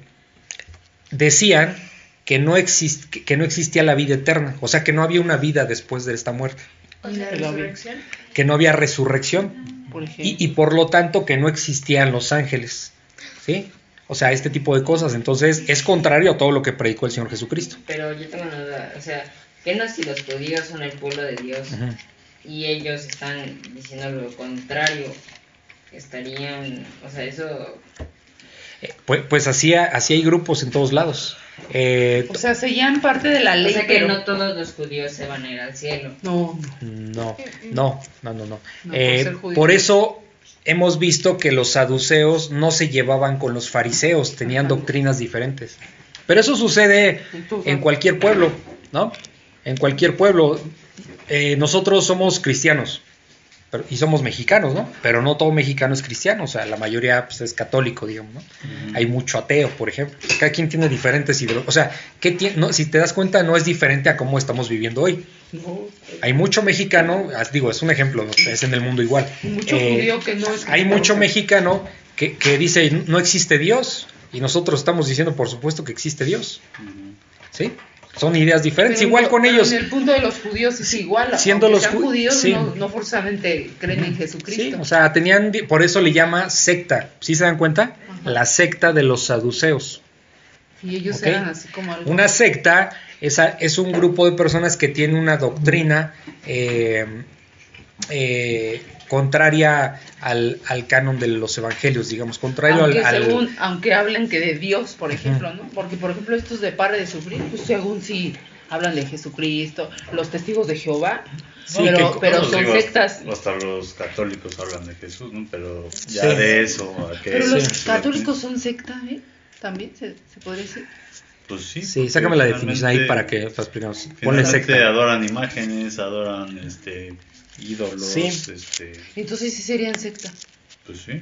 decían que no, exist- que no existía la vida eterna, o sea que no había una vida después de esta muerte, O sea, Pero bien. resurrección. que no había resurrección Por ejemplo. y, y por lo tanto que no existían los ángeles, ¿sí? O sea, este tipo de cosas. Entonces es contrario a todo lo que predicó el Señor Jesucristo. Pero yo tengo una duda, o sea, ¿qué no si los judíos son el pueblo de Dios y ellos están diciendo lo contrario? Estarían, o sea, eso... Eh, Pues, pues así, así hay grupos en todos lados. Eh, O sea, seguían parte de la O ley, sea que pero no todos los judíos se van a ir al cielo. no, no, no, no, no, no. No, por Eh, ser judío. por eso hemos visto que los saduceos no se llevaban con los fariseos, tenían doctrinas diferentes. Pero eso sucede en cualquier pueblo, ¿no? En cualquier pueblo. Eh, nosotros somos cristianos pero- y somos mexicanos, ¿no? Pero no todo mexicano es cristiano, o sea, la mayoría pues, es católico, digamos, ¿no? Hay mucho ateo, por ejemplo. Cada quien tiene diferentes ideologías. O sea, ¿qué no, si te das cuenta, no es diferente a cómo estamos viviendo hoy. no. Hay mucho mexicano, digo, es un ejemplo, es en el mundo igual. Mucho Eh, judío que no es Hay mucho mexicano que, que dice no existe Dios y nosotros estamos diciendo por supuesto que existe Dios. ¿Sí? Son ideas diferentes. Pero igual no- con ellos. En el punto de los judíos es igual. Siendo los sean ju- judíos, sí. no, no forzosamente creen en Jesucristo. Sí, o sea, tenían, por eso le llama secta. ¿Sí se dan cuenta? Ajá. La secta de los saduceos. y ellos eran así como algo. Una secta es, a- es un grupo de personas que tiene una doctrina eh, eh, contraria al, al canon de los evangelios, digamos, contrario aunque, al, al- según, aunque hablen que de Dios, por ejemplo, ¿no? Porque, por ejemplo, estos de Pare de Sufrir, pues según sí hablan de Jesucristo, los testigos de Jehová, Sí, pero, que- pero son digo, sectas. Hasta los católicos hablan de Jesús, ¿no? Pero ya Sí. de eso a que... Pero los Sí. católicos son secta, ¿eh? También se, se podría decir. Pues sí. Sí, sácame la definición ahí para que pues, primero, Ponle secta. adoran imágenes, adoran este ídolos, Sí. este... Entonces sí serían secta. Pues sí.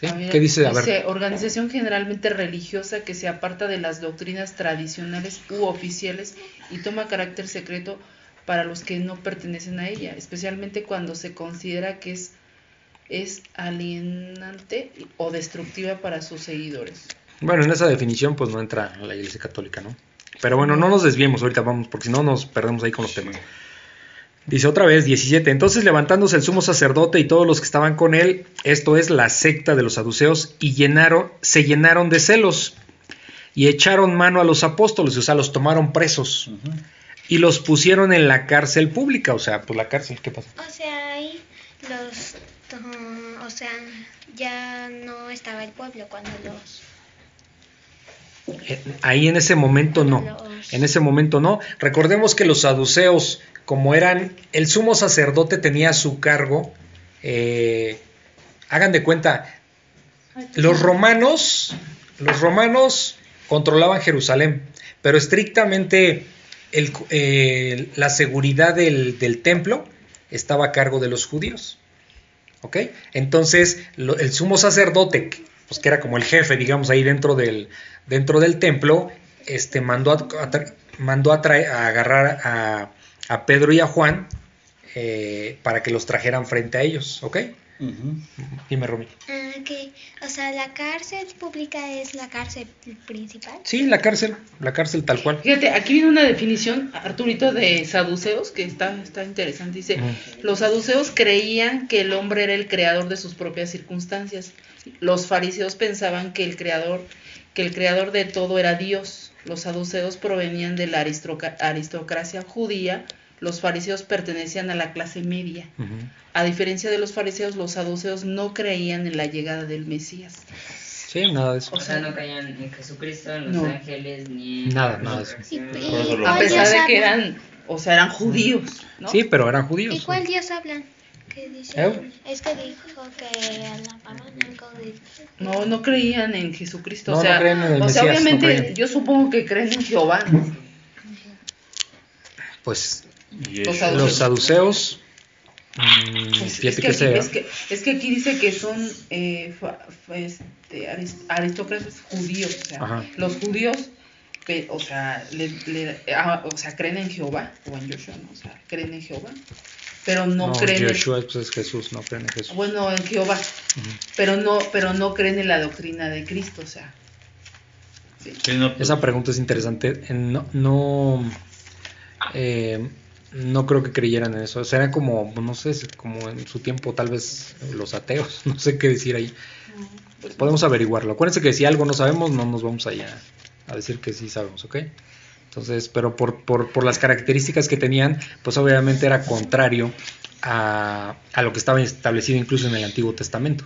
¿Qué dice? A ver. Dice, organización generalmente religiosa que se aparta de las doctrinas tradicionales u oficiales y toma carácter secreto para los que no pertenecen a ella, especialmente cuando se considera que es, es alienante o destructiva para sus seguidores. Bueno, en esa definición pues no entra la Iglesia Católica, ¿no? Pero bueno, no nos desviemos ahorita, vamos, porque si no nos perdemos ahí con los temas. Dice otra vez, 17. Entonces levantándose el sumo sacerdote y todos los que estaban con él, esto es la secta de los saduceos, y llenaron, se llenaron de celos y echaron mano a los apóstoles, o sea, los tomaron presos y los pusieron en la cárcel pública, o sea, pues la cárcel, ¿qué pasa? O sea, ahí los. o sea, ya no estaba el pueblo cuando los. Ahí en ese momento no. En ese momento no. Recordemos que los saduceos, como eran, el sumo sacerdote tenía a su cargo, eh, hagan de cuenta, los romanos, los romanos controlaban Jerusalén, pero estrictamente eh, la seguridad del, templo estaba a cargo de los judíos. ¿Ok? Entonces, el sumo sacerdote, pues que era como el jefe, digamos, ahí dentro del, dentro del templo, este, mandó a, mandó a, traer- a agarrar a, a Pedro y a Juan eh, para que los trajeran frente a ellos. ¿Ok? Ujú. Dime, Romy. Ah, que, o sea, la cárcel pública es la cárcel principal. Sí, la cárcel, la cárcel tal cual. Fíjate, aquí viene una definición, Arturito, de saduceos, que está, está interesante. Dice, Ujú. los saduceos creían que el hombre era el creador de sus propias circunstancias. Los fariseos pensaban que el creador, que el creador de todo era Dios. Los saduceos provenían de la aristocracia judía. Los fariseos pertenecían a la clase media. A diferencia de los fariseos, los saduceos no creían en la llegada del Mesías. Sí, nada de eso. O sea, no creían en Jesucristo, en los No. ángeles, ni en Nada, la nada de eso. Y- A ¿Cuál pesar de que eran, o sea, eran judíos, ¿no? Sí, pero eran ¿Y judíos. cuál Dios hablan? Que dice, ¿Eh? es que dijo que alababan algo de... No, no creían en Jesucristo. No, o no sea, creen en el o sea Mesías, no obviamente creen. yo supongo que creen en Jehová. ¿no? Pues Y Los saduceos. los saduceos. mm, Pues, fíjate es, que que sea- es, que, es que aquí dice que son eh, fa- fa- este, aris- aristócratas judíos. O sea, Ajá. los judíos, pe- o sea, le- le- ah, o sea, creen en Jehová o en Joshua, ¿no? O sea, creen en Jehová. Pero no, No, creen en, pues, es Jesús, no creen en Jesús. bueno, en Jehová, Ujú. pero no, pero no creen en la doctrina de Cristo, o sea. sí. Sí, no, pues, Esa pregunta es interesante. No, no, eh, no creo que creyeran en eso. O sea, era como, no sé, como en su tiempo tal vez los ateos. No sé qué decir ahí. Pues, Podemos averiguarlo. Acuérdense que si algo no sabemos, no nos vamos allá a decir que sí sabemos, ¿ok? Entonces, pero por, por, por las características que tenían, pues obviamente era contrario a, a lo que estaba establecido incluso en el Antiguo Testamento,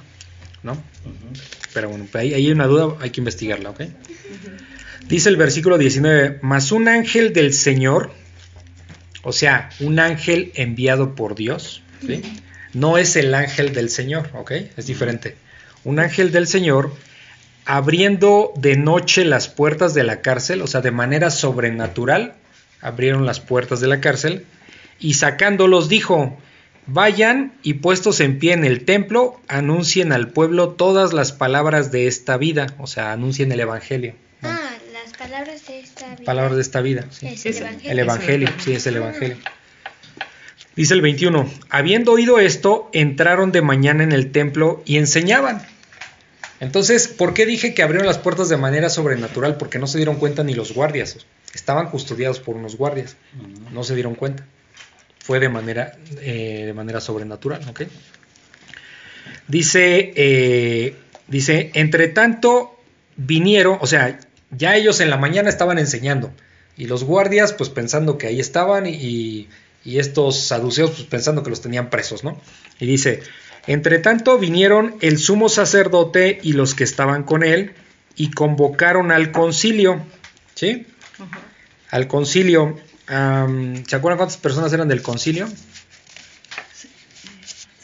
¿no? Pero bueno, ahí, ahí hay una duda, hay que investigarla, ¿ok? Dice el versículo 19, mas un ángel del Señor, o sea, un ángel enviado por Dios, ¿sí? no es el ángel del Señor, ¿ok? Es diferente. Un ángel del Señor abriendo de noche las puertas de la cárcel, o sea, de manera sobrenatural, abrieron las puertas de la cárcel y sacándolos dijo, vayan y puestos en pie en el templo, anuncien al pueblo todas las palabras de esta vida, o sea, anuncien el Evangelio. Ah, palabras de esta vida. Palabras de esta vida. sí. Es el evangelio. El Evangelio, sí, es el Evangelio. Dice el 21, habiendo oído esto, entraron de mañana en el templo y enseñaban. Entonces, ¿por qué dije que abrieron las puertas de manera sobrenatural? Porque no se dieron cuenta ni los guardias. Estaban custodiados por unos guardias. No se dieron cuenta. Fue de manera, eh, de manera sobrenatural, ¿ok? Dice, eh, dice, entre tanto vinieron, o sea, ya ellos en la mañana estaban enseñando. Y los guardias, pues pensando que ahí estaban, y, y estos saduceos, pues pensando que los tenían presos, ¿no? Y dice, entre tanto vinieron el sumo sacerdote y los que estaban con él, y convocaron al concilio, ¿sí? Al concilio. ¿Se acuerdan cuántas personas eran del concilio?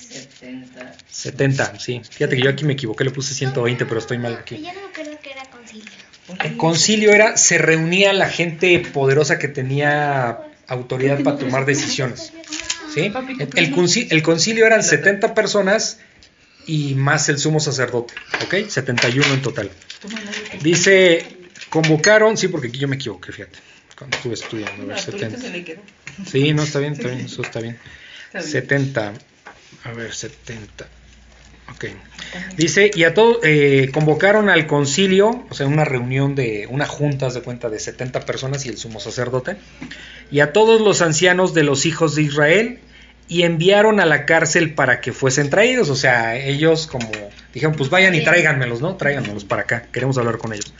70. 70, sí. Fíjate que yo aquí me equivoqué, le puse 120, pero estoy mal aquí. Ya no me acuerdo que era concilio. El concilio era, se reunía la gente poderosa que tenía autoridad para tomar decisiones. ¿sí? El, el conci- el concilio eran 70 personas y más el sumo sacerdote, ¿ok? 71 en total. Dice, convocaron, sí, porque aquí yo me equivoqué, fíjate, cuando estuve estudiando, a ver, Arturito 70. se le quedó. Sí, no, está bien, está bien, eso está bien. Está bien. 70. A ver, 70. Ok. Dice, y a todos, eh, convocaron al concilio, o sea, una reunión de, una junta, de cuenta, de 70 personas y el sumo sacerdote, y a todos los ancianos de los hijos de Israel, y enviaron a la cárcel para que fuesen traídos, o sea, ellos como dijeron, pues vayan y tráiganmelos, ¿no? Tráiganmelos para acá, queremos hablar con ellos.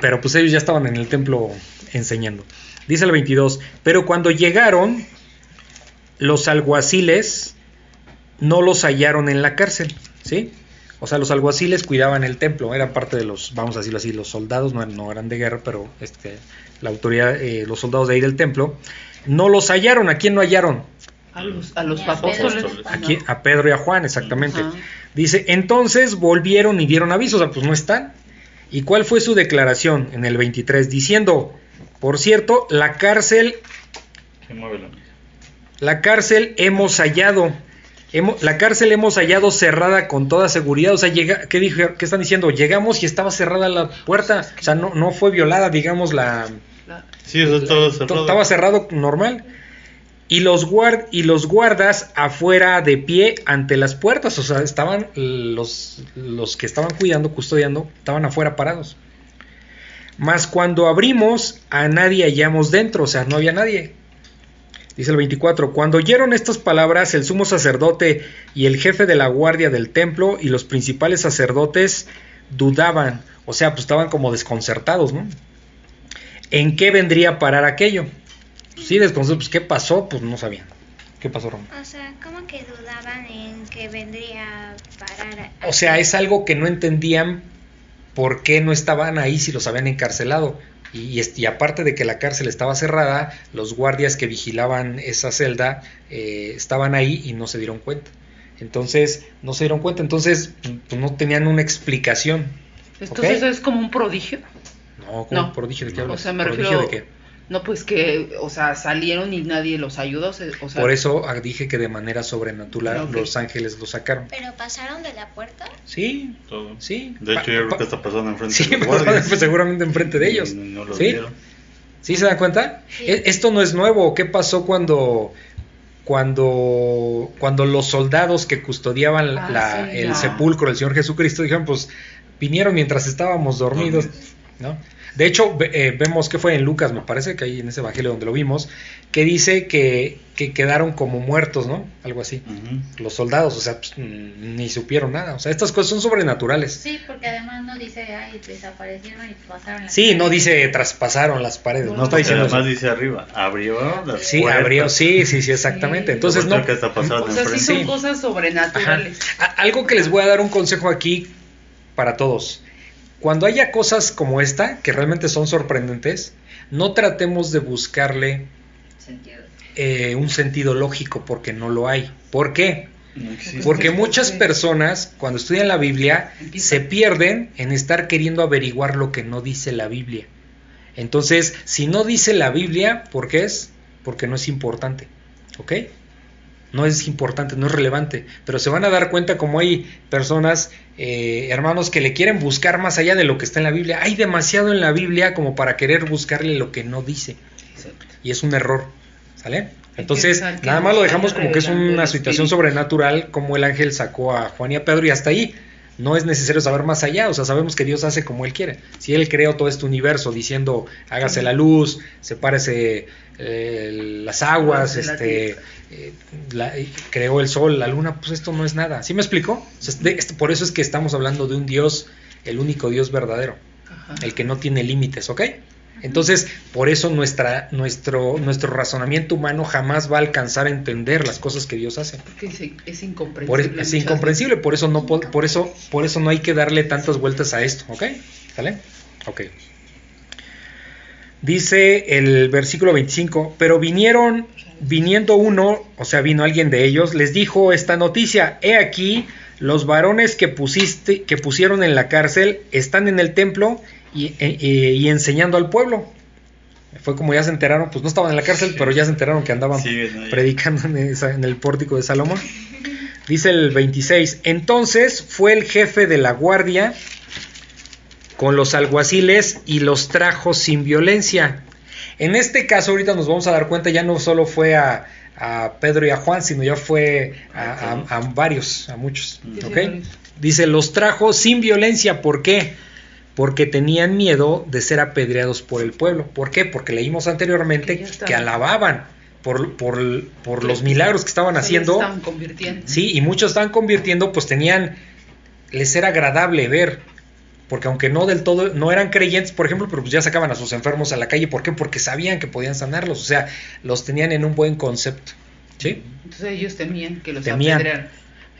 Pero pues ellos ya estaban en el templo enseñando. Dice el 22, pero cuando llegaron, los alguaciles no los hallaron en la cárcel, ¿sí? O sea, los alguaciles cuidaban el templo, eran parte de los, vamos a decirlo así, los soldados, no, no eran de guerra, pero este, la autoridad, eh, los soldados de ahí del templo, no los hallaron. ¿A quién no hallaron? A los, a los apóstoles. Pedro. Aquí, a Pedro y a Juan, exactamente. Ajá. Dice, entonces volvieron y dieron aviso, o sea, pues no están. ¿Y cuál fue su declaración en el 23? Diciendo, por cierto, la cárcel Que mueve la mesa. La cárcel hemos hallado. La cárcel hemos hallado cerrada con toda seguridad. O sea, llega, ¿qué, dijo, ¿qué están diciendo? Llegamos y estaba cerrada la puerta. O sea, no, no fue violada, digamos, la. Sí, eso es todo to- cerrado. Estaba cerrado normal. Y los, guard, y los guardas afuera de pie ante las puertas. O sea, estaban los, los que estaban cuidando, custodiando, estaban afuera parados. Mas cuando abrimos, a nadie hallamos dentro. O sea, no había nadie. Dice el 24, cuando oyeron estas palabras, el sumo sacerdote y el jefe de la guardia del templo y los principales sacerdotes dudaban, o sea, pues estaban como desconcertados, ¿no? ¿En qué vendría a parar aquello? Sí, desconcertados, pues ¿qué pasó? Pues no sabían. ¿Qué pasó, Roma? O sea, ¿cómo que dudaban en que vendría a parar? O sea, es algo que no entendían por qué no estaban ahí si los habían encarcelado. Y, y aparte de que la cárcel estaba cerrada, los guardias que vigilaban esa celda eh, estaban ahí y no se dieron cuenta. Entonces, no se dieron cuenta, entonces pues, no tenían una explicación. Entonces es como un prodigio. No, como No. prodigio de qué O hablas? sea, me ¿Prodigio de qué? No, pues que, o sea, salieron y nadie los ayudó. O sea, Por eso ah, dije que de manera sobrenatural los ángeles los sacaron. ¿Pero pasaron de la puerta? Sí, Todo. sí. De hecho, yo creo que está pasando enfrente Sí, de los guardias. pues, seguramente enfrente de Y ellos. No, lo ¿Sí? vieron. ¿Sí se dan cuenta? Sí. E- Esto no es nuevo. ¿Qué pasó cuando, cuando, cuando los soldados que custodiaban Ah, la- sí, el ya. sepulcro del Señor Jesucristo dijeron, pues vinieron mientras estábamos dormidos, ¿no? De hecho, ve- eh, vemos que fue en Lucas, me parece que ahí en ese evangelio donde lo vimos, que dice que, que quedaron como muertos, ¿no? Algo así. Los soldados, o sea, pues, ni supieron nada. O sea, estas cosas son sobrenaturales. Sí, porque además no dice, ay, desaparecieron y pasaron la Sí, no dice traspasaron las paredes, no, No, está diciendo además eso. dice arriba, abrió las Sí, puertas. abrió, sí, sí, sí, exactamente. Sí. Entonces, no. ¿Qué está pasando o sea, sí son cosas sobrenaturales. Algo que les voy a dar un consejo aquí para todos. Cuando haya cosas como esta, que realmente son sorprendentes, no tratemos de buscarle Sentido. eh, un sentido lógico porque no lo hay. ¿Por qué? No. Porque muchas personas cuando estudian la Biblia se pierden en estar queriendo averiguar lo que no dice la Biblia. Entonces, si no dice la Biblia, ¿por qué es? Porque no es importante. ¿Ok? No es importante, no es relevante. Pero se van a dar cuenta como hay personas, eh, hermanos, que le quieren buscar más allá de lo que está en la Biblia. Hay demasiado en la Biblia como para querer buscarle lo que no dice. Y es un error. ¿Sale? Entonces, nada más lo dejamos como que es una situación sobrenatural, como el ángel sacó a Juan y a Pedro y hasta ahí. No es necesario saber más allá, o sea, sabemos que Dios hace como Él quiere. Si Él creó todo este universo diciendo, hágase la luz, sepárese eh, las aguas, la este, eh, la- eh, creó el sol, la luna, pues esto no es nada. ¿Sí me explico? O sea, de- este- por eso es que estamos hablando de un Dios, el único Dios verdadero Ajá. el que no tiene límites, ¿ok? Entonces, por eso nuestra, nuestro, nuestro razonamiento humano jamás va a alcanzar a entender las cosas que Dios hace. Porque es, es incomprensible. Por- es incomprensible, por eso no po- por eso, por eso no hay que darle tantas vueltas a esto, ¿ok? ¿Sale? Ok. Dice el versículo 25, pero vinieron, viniendo uno, o sea, vino alguien de ellos, les dijo esta noticia, he aquí, los varones que pusiste, que pusieron en la cárcel están en el templo y, e- e- y enseñando al pueblo. Fue como ya se enteraron, pues no estaban en la cárcel, pero ya se enteraron que andaban predicando en, esa- en el pórtico de Salomón. Dice el 26, entonces fue el jefe de la guardia con los alguaciles y los trajo sin violencia. En este caso, ahorita nos vamos a dar cuenta, ya no solo fue a, a Pedro y a Juan, sino ya fue a, a- a varios, a muchos. Dice ¿ok? varios. Dice, los trajo sin violencia. ¿Por qué? Porque tenían miedo de ser apedreados por el pueblo. ¿Por qué? Porque leímos anteriormente Que alababan por, por, por los milagros que estaban haciendo. estaban convirtiendo. Sí, y muchos estaban convirtiendo, pues tenían, les era agradable ver, porque aunque no del todo, no eran creyentes, por ejemplo, pero pues ya sacaban a sus enfermos a la calle, ¿por qué? Porque sabían que podían sanarlos, o sea, los tenían en un buen concepto, ¿sí? Entonces ellos temían que los Temían. apedrearan.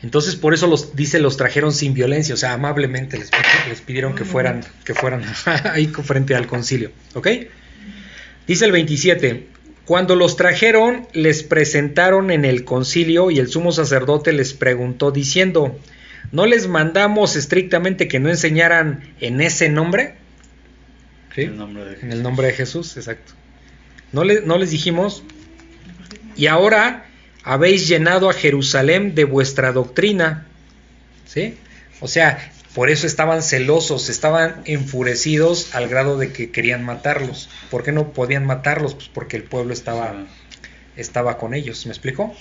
Entonces por eso los, dice, los trajeron sin violencia, o sea, amablemente les, les pidieron que fueran, que fueran ahí frente al concilio, ¿ok? Dice el 27, cuando los trajeron, les presentaron en el concilio y el sumo sacerdote les preguntó diciendo, ¿no les mandamos estrictamente que no enseñaran en ese nombre? El nombre de En el nombre de Jesús, exacto. No, le- no les dijimos, y ahora habéis llenado a Jerusalén de vuestra doctrina. ¿Sí? O sea, por eso estaban celosos, estaban enfurecidos al grado de que querían matarlos. ¿Por qué no podían matarlos? Pues porque el pueblo estaba, estaba con ellos, ¿me explico?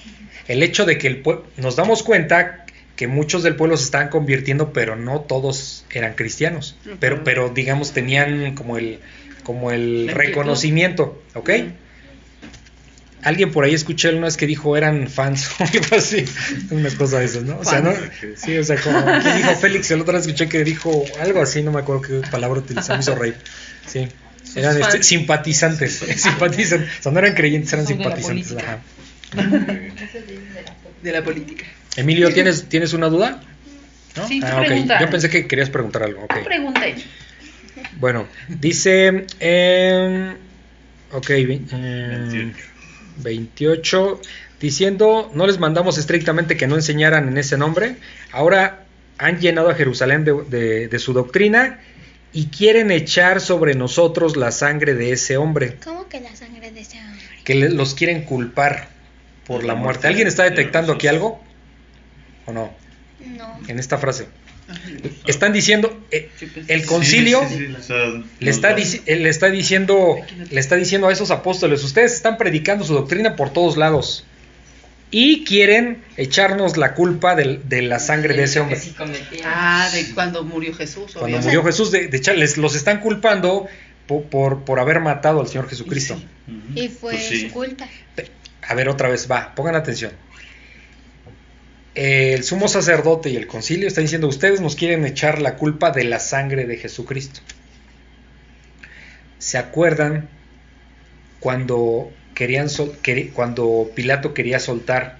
El hecho de que el pue- nos damos cuenta que muchos del pueblo se estaban convirtiendo, pero no todos eran cristianos. Pero, pero digamos, tenían como el, como el reconocimiento, ¿ok? Alguien por ahí escuché una vez que dijo eran fans o algo así, una cosa de esas, ¿no? O sea, ¿no? Fans. Sí, o sea, como ¿quién dijo Félix, el otro día escuché que dijo algo así, no me acuerdo qué palabra utilizó, me hizo reír. Sí. Eran este, simpatizantes, simpatizantes, o sea, no eran creyentes, eran Son de la simpatizantes. política. ajá. De la política. Emilio, ¿tienes, ¿tienes una duda? ¿No? Sí, ah, ok. pregunta. Yo pensé que querías preguntar algo. ok. Pregunta. Bueno, dice. eh, ok, ve- eh, 28. 28. Diciendo, no les mandamos estrictamente que no enseñaran en ese nombre. Ahora han llenado a Jerusalén de, de- de su doctrina y quieren echar sobre nosotros la sangre de ese hombre. ¿Cómo que la sangre de ese hombre? Que le- los quieren culpar por la muerte. ¿Alguien está detectando aquí algo? ¿O no? No. En esta frase. Están diciendo, eh, el concilio sí, sí, le está, le diciendo le está diciendo a esos apóstoles ustedes están predicando su doctrina por todos lados y quieren echarnos la culpa de, la sangre de ese hombre. Ah, de cuando murió Jesús. cuando murió Jesús de, de los están culpando po- por, por, haber matado al Señor Jesucristo. Y fue Pues sí. su culpa. a ver otra vez va pongan atención el sumo sacerdote y el concilio están diciendo ustedes nos quieren echar la culpa de la sangre de Jesucristo se acuerdan cuando querían sol- cuando Pilato quería soltar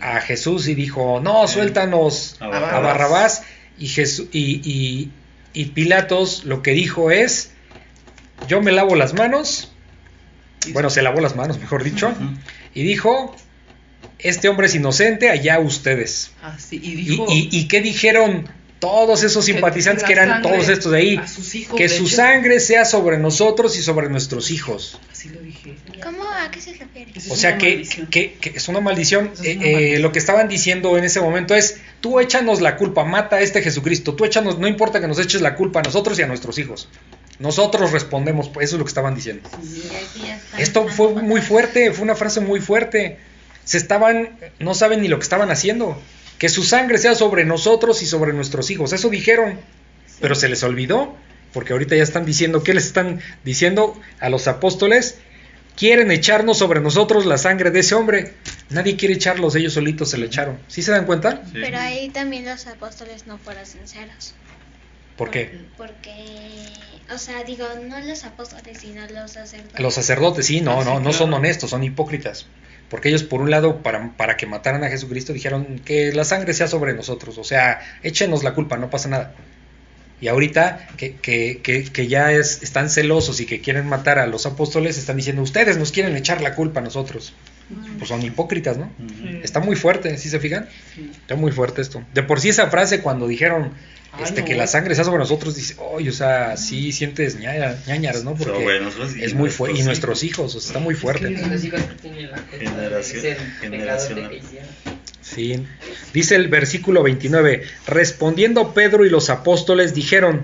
A Jesús. A y dijo no suéltanos A a Barrabás. Y Jesús y, y- Y Pilatos lo que dijo es, yo me lavo las manos, bueno, se lavó las manos, mejor dicho, y dijo, este hombre es inocente, allá ustedes. Ah, sí, y ¿Y, dijo y, y qué dijeron todos esos simpatizantes que eran todos estos de ahí? a sus hijos, Que de su hecho, sangre sea sobre nosotros y sobre nuestros hijos. Así lo dije. ¿Cómo? ¿A qué se refiere? O sea que, maldición. que- que es una maldición. Es Eh, una eh, maldición. lo que estaban diciendo en ese momento es, tú échanos la culpa, mata a este Jesucristo, tú échanos, no importa que nos eches la culpa a nosotros y a nuestros hijos. Nosotros respondemos, pues eso es lo que estaban diciendo. Esto fue muy fuerte, fue una frase muy fuerte. Se estaban, no saben ni lo que estaban haciendo. Que su sangre sea sobre nosotros y sobre nuestros hijos. Eso dijeron, pero se les olvidó, porque ahorita ya están diciendo, ¿qué les están diciendo a los apóstoles? Quieren echarnos sobre nosotros la sangre de ese hombre. Nadie quiere echarlos, ellos solitos se le echaron. ¿Sí se dan cuenta? Sí. Pero ahí también los apóstoles no fueron sinceros. ¿Por qué? Porque, o sea, digo, no los apóstoles, sino los sacerdotes. Los sacerdotes, sí, no, Ah, no, no son honestos, son hipócritas. Porque ellos, por un lado, para, para que mataran a Jesucristo, dijeron que la sangre sea sobre nosotros. O sea, échenos la culpa, no pasa nada. Y ahorita que, que, que, que ya es, están celosos y que quieren matar a los apóstoles, están diciendo, ustedes nos quieren echar la culpa a nosotros. Pues son hipócritas, ¿no? Está muy fuerte, ¿sí se fijan? Sí. Está muy fuerte esto. De por sí esa frase cuando dijeron este, no. que la sangre sea sobre nosotros, dice, oye, o sea, sí sientes ñaña- ñañaras, ¿no? Porque es muy fuerte. Y nuestros hijos, o sea, está muy fuerte. Y los hijos que tienen la culpa Generación- de ese pecado generacional. que hicieron. Sí. Dice el versículo 29, respondiendo Pedro y los apóstoles dijeron,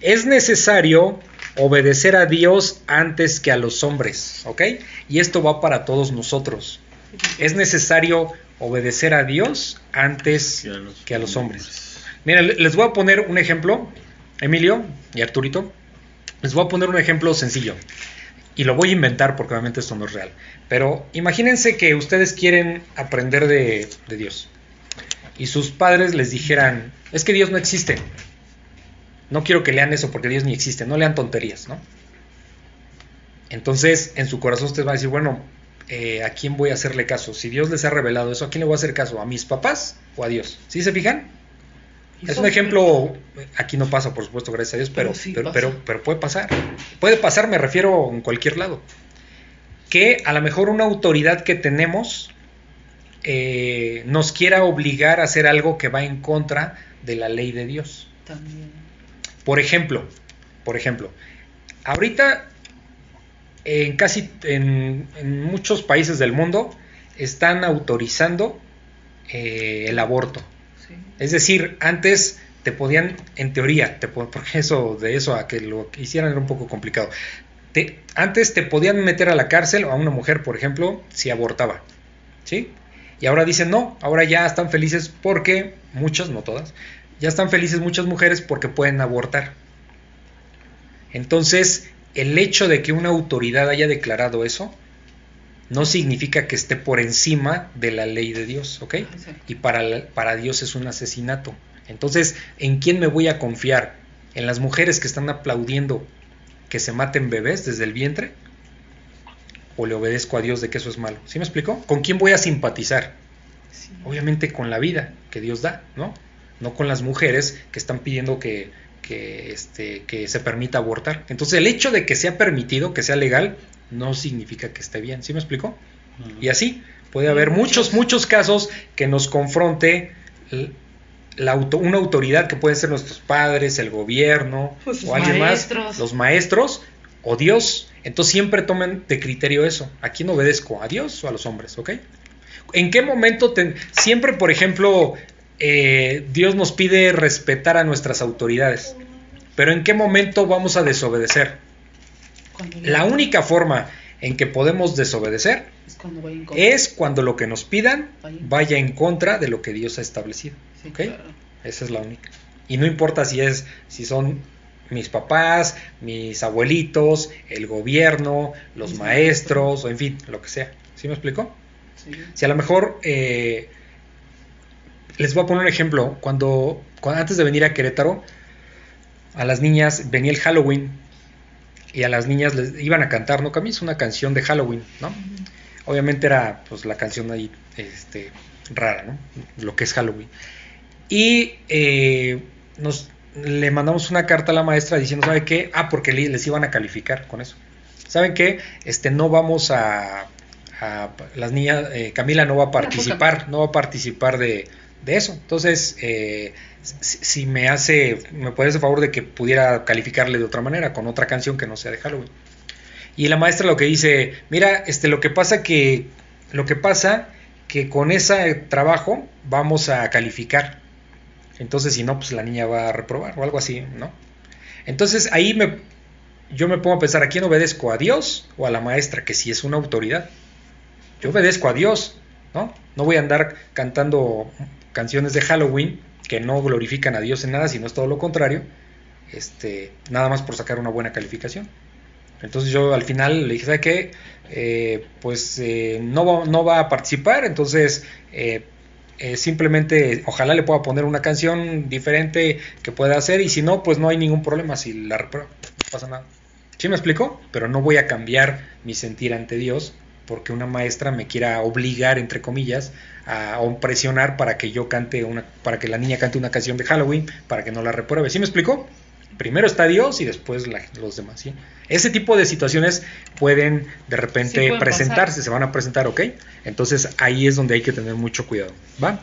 es necesario obedecer a Dios antes que a los hombres, ¿ok? Y esto va para todos nosotros. Es necesario obedecer a Dios antes Que a los que a los hombres. Mira, le- les voy a poner un ejemplo, Emilio y Arturito. Les voy a poner un ejemplo sencillo. Y lo voy a inventar porque obviamente esto no es real. Pero imagínense que ustedes quieren aprender de, de Dios. Y sus padres les dijeran, es que Dios no existe. No quiero que lean eso porque Dios ni existe. No lean tonterías, ¿no? Entonces, en su corazón ustedes van a decir, bueno, eh, ¿a quién voy a hacerle caso? Si Dios les ha revelado eso, ¿a quién le voy a hacer caso? ¿A mis papás o a Dios? ¿Sí se fijan? Es un ejemplo, aquí no pasa, por supuesto, gracias a Dios, pero, Pero sí pero, pasa. pero, pero puede pasar. Puede pasar, me refiero en cualquier lado. Que a lo mejor una autoridad que tenemos eh, nos quiera obligar a hacer algo que va en contra de la ley de Dios. También. Por ejemplo, por ejemplo, ahorita en casi en, en muchos países del mundo están autorizando eh, el aborto. Es decir, antes te podían, en teoría, te po- porque eso de eso a que lo hicieran era un poco complicado. Te- antes te podían meter a la cárcel a una mujer, por ejemplo, si abortaba, ¿sí? Y ahora dicen no, ahora ya están felices porque muchas, no todas, ya están felices muchas mujeres porque pueden abortar. Entonces, el hecho de que una autoridad haya declarado eso no significa que esté por encima de la ley de Dios, ¿ok? Y para, para Dios es un asesinato. Entonces, ¿en quién me voy a confiar? ¿En las mujeres que están aplaudiendo que se maten bebés desde el vientre? ¿O le obedezco a Dios de que eso es malo? ¿Sí me explico? ¿Con quién voy a simpatizar? Sí. Obviamente con la vida que Dios da, ¿no? No con las mujeres que están pidiendo que, que, este, que se permita abortar. Entonces, el hecho de que sea permitido, que sea legal, no significa que esté bien. ¿Sí me explico? Y así puede haber muchos, muchos casos que nos confronte la auto- una autoridad que pueden ser nuestros padres, el gobierno Pues o alguien maestros. más, los maestros o Dios. Entonces siempre tomen de criterio eso. ¿A quién obedezco? ¿A Dios o a los hombres? ¿Ok? ¿En qué momento? ten- siempre, por ejemplo, eh, Dios nos pide respetar a nuestras autoridades. Pero ¿en qué momento vamos a desobedecer? La única forma en que podemos desobedecer es cuando es lo que nos pidan Vaya. vaya en contra de lo que Dios ha establecido. Sí, ¿ok? claro. Esa es la única. Y no importa si es, si son mis papás, mis abuelitos, el gobierno, los maestros, o en fin, lo que sea. ¿Sí me explico? Sí. Si a lo mejor eh, les voy a poner un ejemplo. Cuando, cuando antes de venir a Querétaro, a las niñas venía el Halloween y a las niñas les iban a cantar, ¿no? Camis, una canción de Halloween, ¿no? Obviamente era pues la canción ahí este, rara, ¿no? Lo que es Halloween. Y eh, nos, le mandamos una carta a la maestra diciendo, ¿sabe qué? Ah, porque le- les iban a calificar con eso. ¿Saben qué? Este, no vamos a, a- las niñas, eh, Camila no va a participar, no va a participar de, de eso. Entonces, eh, si, me hace, me puede hacer favor de que pudiera calificarle de otra manera, con otra canción que no sea de Halloween. Y la maestra lo que dice, mira, este, lo que pasa que, lo que pasa que con ese trabajo vamos a calificar. Entonces, si no, pues la niña va a reprobar o algo así, ¿no? Entonces ahí me, yo me pongo a pensar, ¿a quién obedezco? ¿A Dios o a la maestra? Que si es una autoridad. Yo obedezco a Dios, ¿no? No voy a andar cantando canciones de Halloween que no glorifican a Dios en nada, sino es todo lo contrario, este, nada más por sacar una buena calificación. Entonces yo al final le dije, ¿sabe qué? Eh, pues eh, no, va, no va a participar, entonces eh, simplemente ojalá le pueda poner una canción diferente que pueda hacer y si no, pues no hay ningún problema si la reprueba, no pasa nada. ¿Sí me explico? Pero no voy a cambiar mi sentir ante Dios porque una maestra me quiera obligar, entre comillas, a, presionar para que yo cante una, para que la niña cante una canción de Halloween, para que no la repruebe. ¿Sí me explico? Primero está Dios y después la- los demás. ¿sí? Ese tipo de situaciones pueden de repente Sí, pueden presentarse, pasar. se van a presentar, ¿ok? Entonces ahí es donde hay que tener mucho cuidado, ¿va?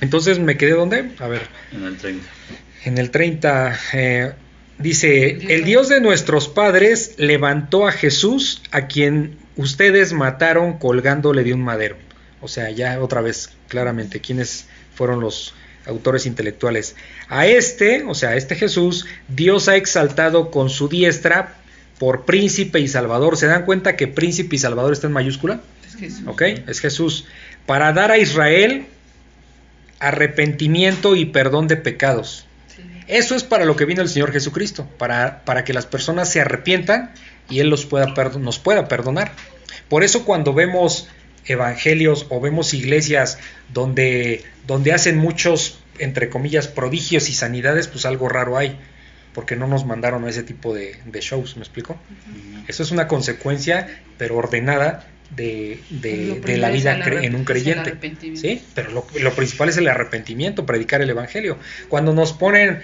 Entonces me quedé donde? A ver, En el 30. en el 30 eh, dice, el Dios de nuestros padres levantó a Jesús a quien ustedes mataron colgándole de un madero. O sea, ya otra vez, claramente, quiénes fueron los autores intelectuales. A este, o sea, a este Jesús, Dios ha exaltado con su diestra por príncipe y salvador. ¿Se dan cuenta que príncipe y salvador está en mayúscula? Es Jesús. ¿ok? Es Jesús. Para dar a Israel arrepentimiento y perdón de pecados. Sí. Eso es para lo que vino el Señor Jesucristo, para, para que las personas se arrepientan y Él los pueda nos pueda perdonar. Por eso cuando vemos evangelios o vemos iglesias donde, donde hacen muchos, entre comillas, prodigios y sanidades, pues algo raro hay, porque no nos mandaron a ese tipo de, de shows, ¿me explico? Eso es una consecuencia, pero ordenada de, de- la vida en un creyente. ¿sí? Pero lo, lo principal es el arrepentimiento, predicar el evangelio. Cuando nos ponen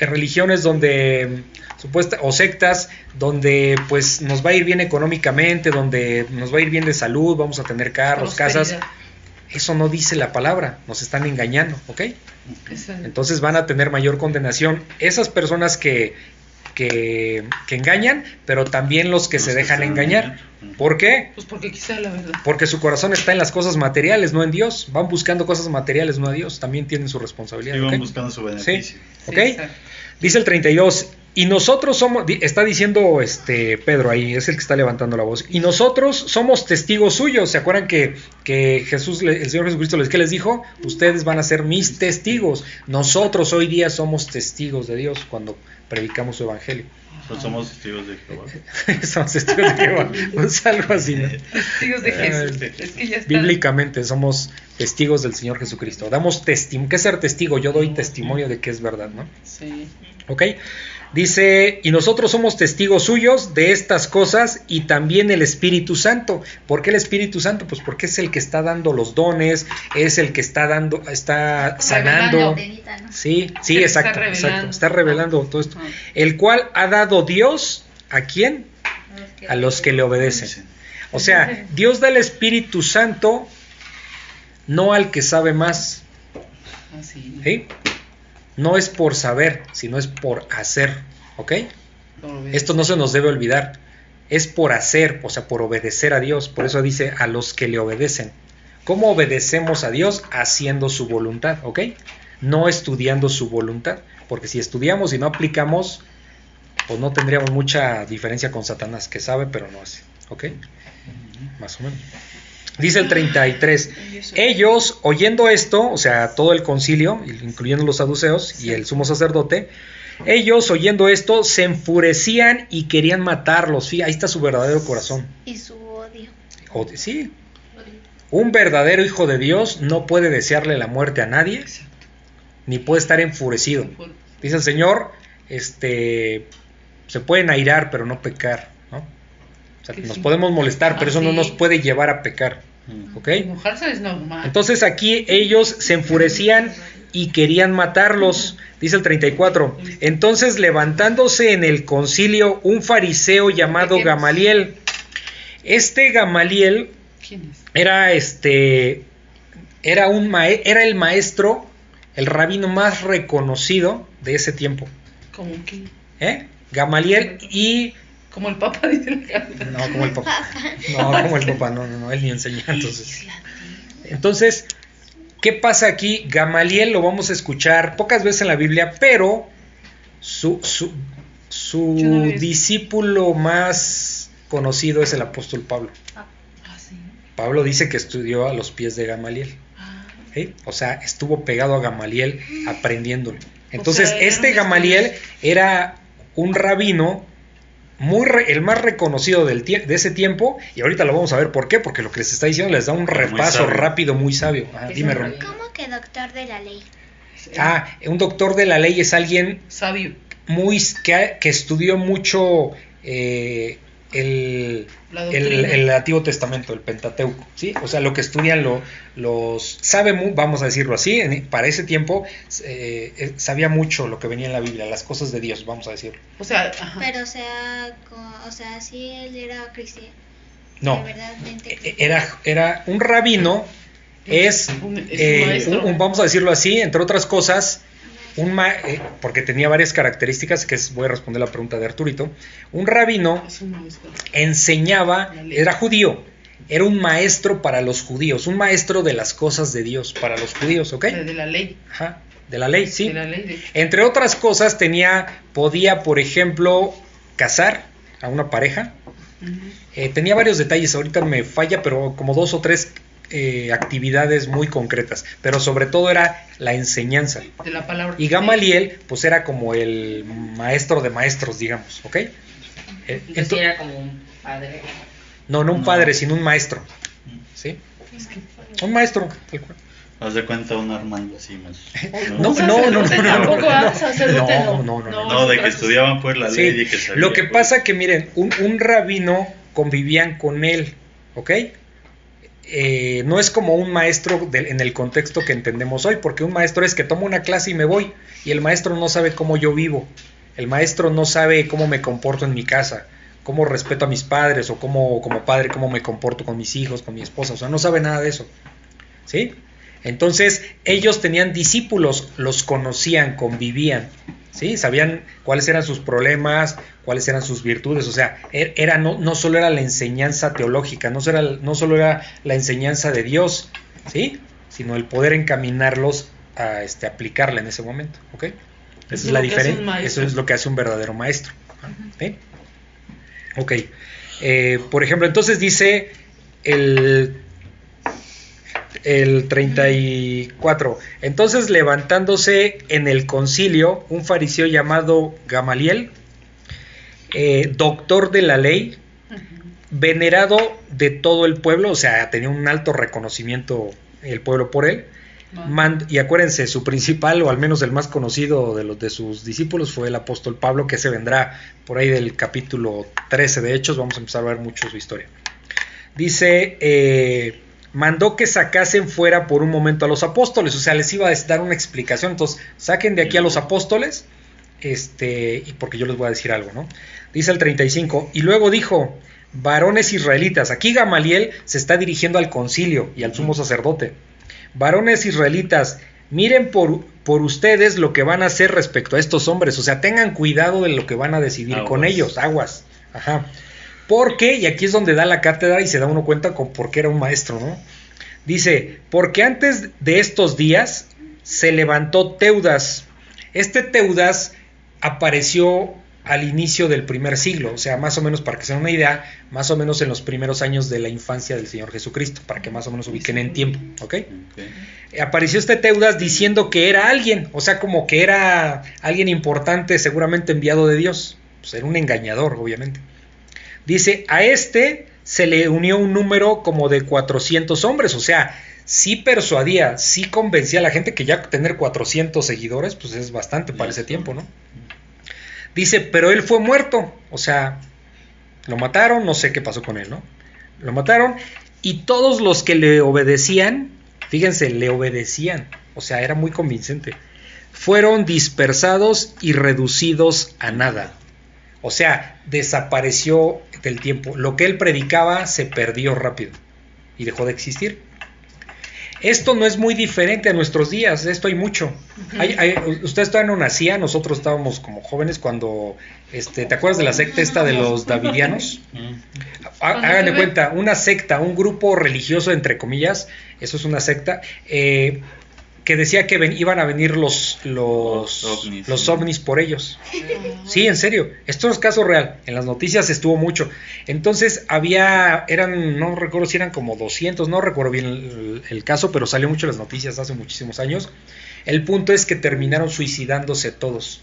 en religiones donde supuesta o sectas donde pues nos va a ir bien económicamente, donde nos va a ir bien de salud, vamos a tener carros, casas, eso no dice la palabra, nos están engañando, ¿ok? Entonces van a tener mayor condenación esas personas que, que, que engañan, pero también los que Los se que dejan se engañar. ¿Por qué? Pues porque quizá la verdad. Porque su corazón está en las cosas materiales, no en Dios. Van buscando cosas materiales, no a Dios. También tienen su responsabilidad. Y van ¿ok? buscando su beneficio. ¿Ok? Sí. Dice el 32. Y nosotros somos, está diciendo este Pedro ahí, es el que está levantando la voz. Y nosotros somos testigos suyos. ¿Se acuerdan que, que Jesús, le- el Señor Jesucristo les, ¿qué les dijo? Ustedes van a ser mis testigos. Nosotros hoy día somos testigos de Dios cuando predicamos su evangelio. Pues somos testigos de Jehová. somos testigos de Jehová. Pues algo así, ¿no? Testigos de Jesús. Eh, Es que ya está. Bíblicamente somos testigos del Señor Jesucristo. Damos testimonio. ¿Qué es ser testigo? Yo doy testimonio de que es verdad, ¿no? Sí. ¿Ok? Dice, y nosotros somos testigos suyos de estas cosas y también el Espíritu Santo. ¿Por qué el Espíritu Santo? Pues porque es el que está dando los dones, es el que está dando, está sanando. Benita, ¿no? Sí, sí, Sí, está exacto, exacto. Está revelando todo esto. Ajá. El cual ha dado Dios a quién? A los que le obedecen. O sea, Dios da el Espíritu Santo no al que sabe más. Así. ¿sí? No es por saber, sino es por hacer. ¿Ok? Esto no se nos debe olvidar. Es por hacer, o sea, por obedecer a Dios. Por eso dice a los que le obedecen. ¿Cómo obedecemos a Dios? Haciendo su voluntad, ¿ok? No estudiando su voluntad. Porque si estudiamos y no aplicamos, pues no tendríamos mucha diferencia con Satanás, que sabe pero no hace, ¿ok? Más o menos. Dice el 33, ellos oyendo esto, o sea, todo el concilio, incluyendo los saduceos y el sumo sacerdote, ellos oyendo esto se enfurecían y querían matarlos. Fí- ahí está su verdadero corazón. Y su odio. Sí, un verdadero hijo de Dios no puede desearle la muerte a nadie, ni puede estar enfurecido. Dice el Señor, este, se pueden airar, pero no pecar, ¿no? O sea, Que nos sí. podemos molestar, pero Ah, eso no sí. nos puede llevar a pecar. ¿Ok? Enojarse es normal. Entonces aquí ellos se enfurecían y querían matarlos, Dice el 34. Entonces levantándose en el concilio un fariseo llamado Gamaliel. Este Gamaliel era este era un era el maestro, el rabino más reconocido de ese tiempo, Como que. ¿eh? Gamaliel y Como el Papa dice la carta. no como el papá, no como el papá, no, no, no, él ni enseña entonces. Entonces, ¿qué pasa aquí? Gamaliel lo vamos a escuchar pocas veces en la Biblia, pero su, su, su discípulo más conocido es el apóstol Pablo. Ah, sí. Pablo dice que estudió a los pies de Gamaliel. Ah, ¿sí? O sea, estuvo pegado a Gamaliel aprendiéndole. Entonces, este Gamaliel era un rabino muy re- el más reconocido del tie- de ese tiempo y ahorita lo vamos a ver por qué, porque lo que les está diciendo les da un repaso sabio. rápido, muy sabio. Ajá, Es dime, Ron. ¿Cómo que doctor de la ley? sí. Ah, un doctor de la ley es alguien Sabio. muy que, que estudió mucho eh, el, el, el Antiguo Testamento, el Pentateuco, ¿sí? O sea, lo que estudian lo- los... Sabe, vamos a decirlo así, en- para ese tiempo eh, eh, sabía mucho lo que venía en la Biblia, las cosas de Dios, vamos a decirlo. O sea, ajá. Pero o sea, co- o sea, sí él era cristiano. No, eh, era, era un rabino, es, Un- es un eh, maestro. un- un- vamos a decirlo así, entre otras cosas, un ma- eh, porque tenía varias características, que es, voy a responder la pregunta de Arturito, un rabino enseñaba, era judío, era un maestro para los judíos, un maestro de las cosas de Dios para los judíos, ¿ok? De, la ley. Ajá, de la ley, sí. De la ley. De... Entre otras cosas tenía, podía, por ejemplo, casar a una pareja. Eh, tenía varios detalles, ahorita me falla, pero como dos o tres eh, actividades muy concretas, pero sobre todo era la enseñanza. De la palabra. Y Gamaliel, pues era como el maestro de maestros, digamos, ¿ok? Eh, Entonces ento- era como un padre. no, no un No. padre, sino un maestro, ¿sí? Un maestro, tal cual. Haz de cuenta un Armando así más. No, no, no, no, no, no, no, no, no. no, no, No, de que estudiaban pues la Sí, ley y que sabían. Lo que pues. pasa que miren, un, un rabino convivían con él, ¿ok? Eh, no es como un maestro en el contexto que entendemos hoy, porque un maestro es que tomo una clase y me voy, y el maestro no sabe cómo yo vivo, el maestro no sabe cómo me comporto en mi casa, cómo respeto a mis padres, o cómo como padre, cómo me comporto con mis hijos, con mi esposa, o sea, no sabe nada de eso, ¿sí? Entonces, ellos tenían discípulos, los conocían, convivían, ¿sí? Sabían cuáles eran sus problemas, cuáles eran sus virtudes, o sea, er- era, no, no solo era la enseñanza teológica, no solo, era, no solo era la enseñanza de Dios, ¿sí? Sino el poder encaminarlos a este, aplicarla en ese momento, ¿ok? Esa Eso es es la lo que hace un diferencia, eso es lo que hace un verdadero maestro, ¿sí? Ok, Eh, por ejemplo, entonces dice el el 34. Entonces levantándose en el concilio un fariseo llamado Gamaliel, eh, doctor de la ley, venerado de todo el pueblo, o sea, tenía un alto reconocimiento el pueblo por él. y acuérdense, su principal, o al menos el más conocido de los de sus discípulos, fue el apóstol Pablo, que se vendrá por ahí del capítulo 13 de Hechos. Vamos a empezar a ver mucho su historia. Dice, eh, mandó que sacasen fuera por un momento a los apóstoles, o sea, les iba a dar una explicación. Entonces, saquen de aquí a los apóstoles, este, y porque yo les voy a decir algo, ¿no? Dice el 35, y luego dijo, varones israelitas, aquí Gamaliel se está dirigiendo al concilio y al sumo sacerdote. Varones israelitas, miren por, por ustedes lo que van a hacer respecto a estos hombres, o sea, tengan cuidado de lo que van a decidir con ellos, aguas. Ajá. Porque, y aquí es donde da la cátedra y se da uno cuenta con por qué era un maestro, ¿no? Dice, porque antes de estos días se levantó Teudas. Este Teudas apareció al inicio del primer siglo, o sea, más o menos para que se den una idea, más o menos en los primeros años de la infancia del Señor Jesucristo, para que más o menos ubiquen en tiempo, ¿ok? Apareció este Teudas diciendo que era alguien, o sea, como que era alguien importante, seguramente enviado de Dios. Pues era un engañador, obviamente. Dice, a este se le unió un número como de 400 hombres, o sea, sí persuadía, sí convencía a la gente que ya tener 400 seguidores, pues es bastante para ese tiempo, ¿no? Dice, pero él fue muerto, o sea, lo mataron, no sé qué pasó con él, ¿no? Lo mataron y todos los que le obedecían, fíjense, le obedecían, o sea, era muy convincente. fueron dispersados y reducidos a nada. O sea, desapareció del tiempo. Lo que él predicaba se perdió rápido y dejó de existir. Esto no es muy diferente a nuestros días, esto hay mucho. Hay- hay- ustedes todavía no nacían, nosotros estábamos como jóvenes cuando, este, ¿te acuerdas de la secta esta de los davidianos? Cuando Háganle cuenta, una secta, un grupo religioso, entre comillas, eso es una secta, eh, que decía que ven- iban a venir los, los, Los ovnis, los sí. ovnis por ellos. Sí, en serio. Esto es caso real. En las noticias estuvo mucho. Entonces había, eran, no recuerdo si eran como 200, no recuerdo bien el, el caso, pero salió mucho en las noticias hace muchísimos años. El punto es que terminaron suicidándose todos.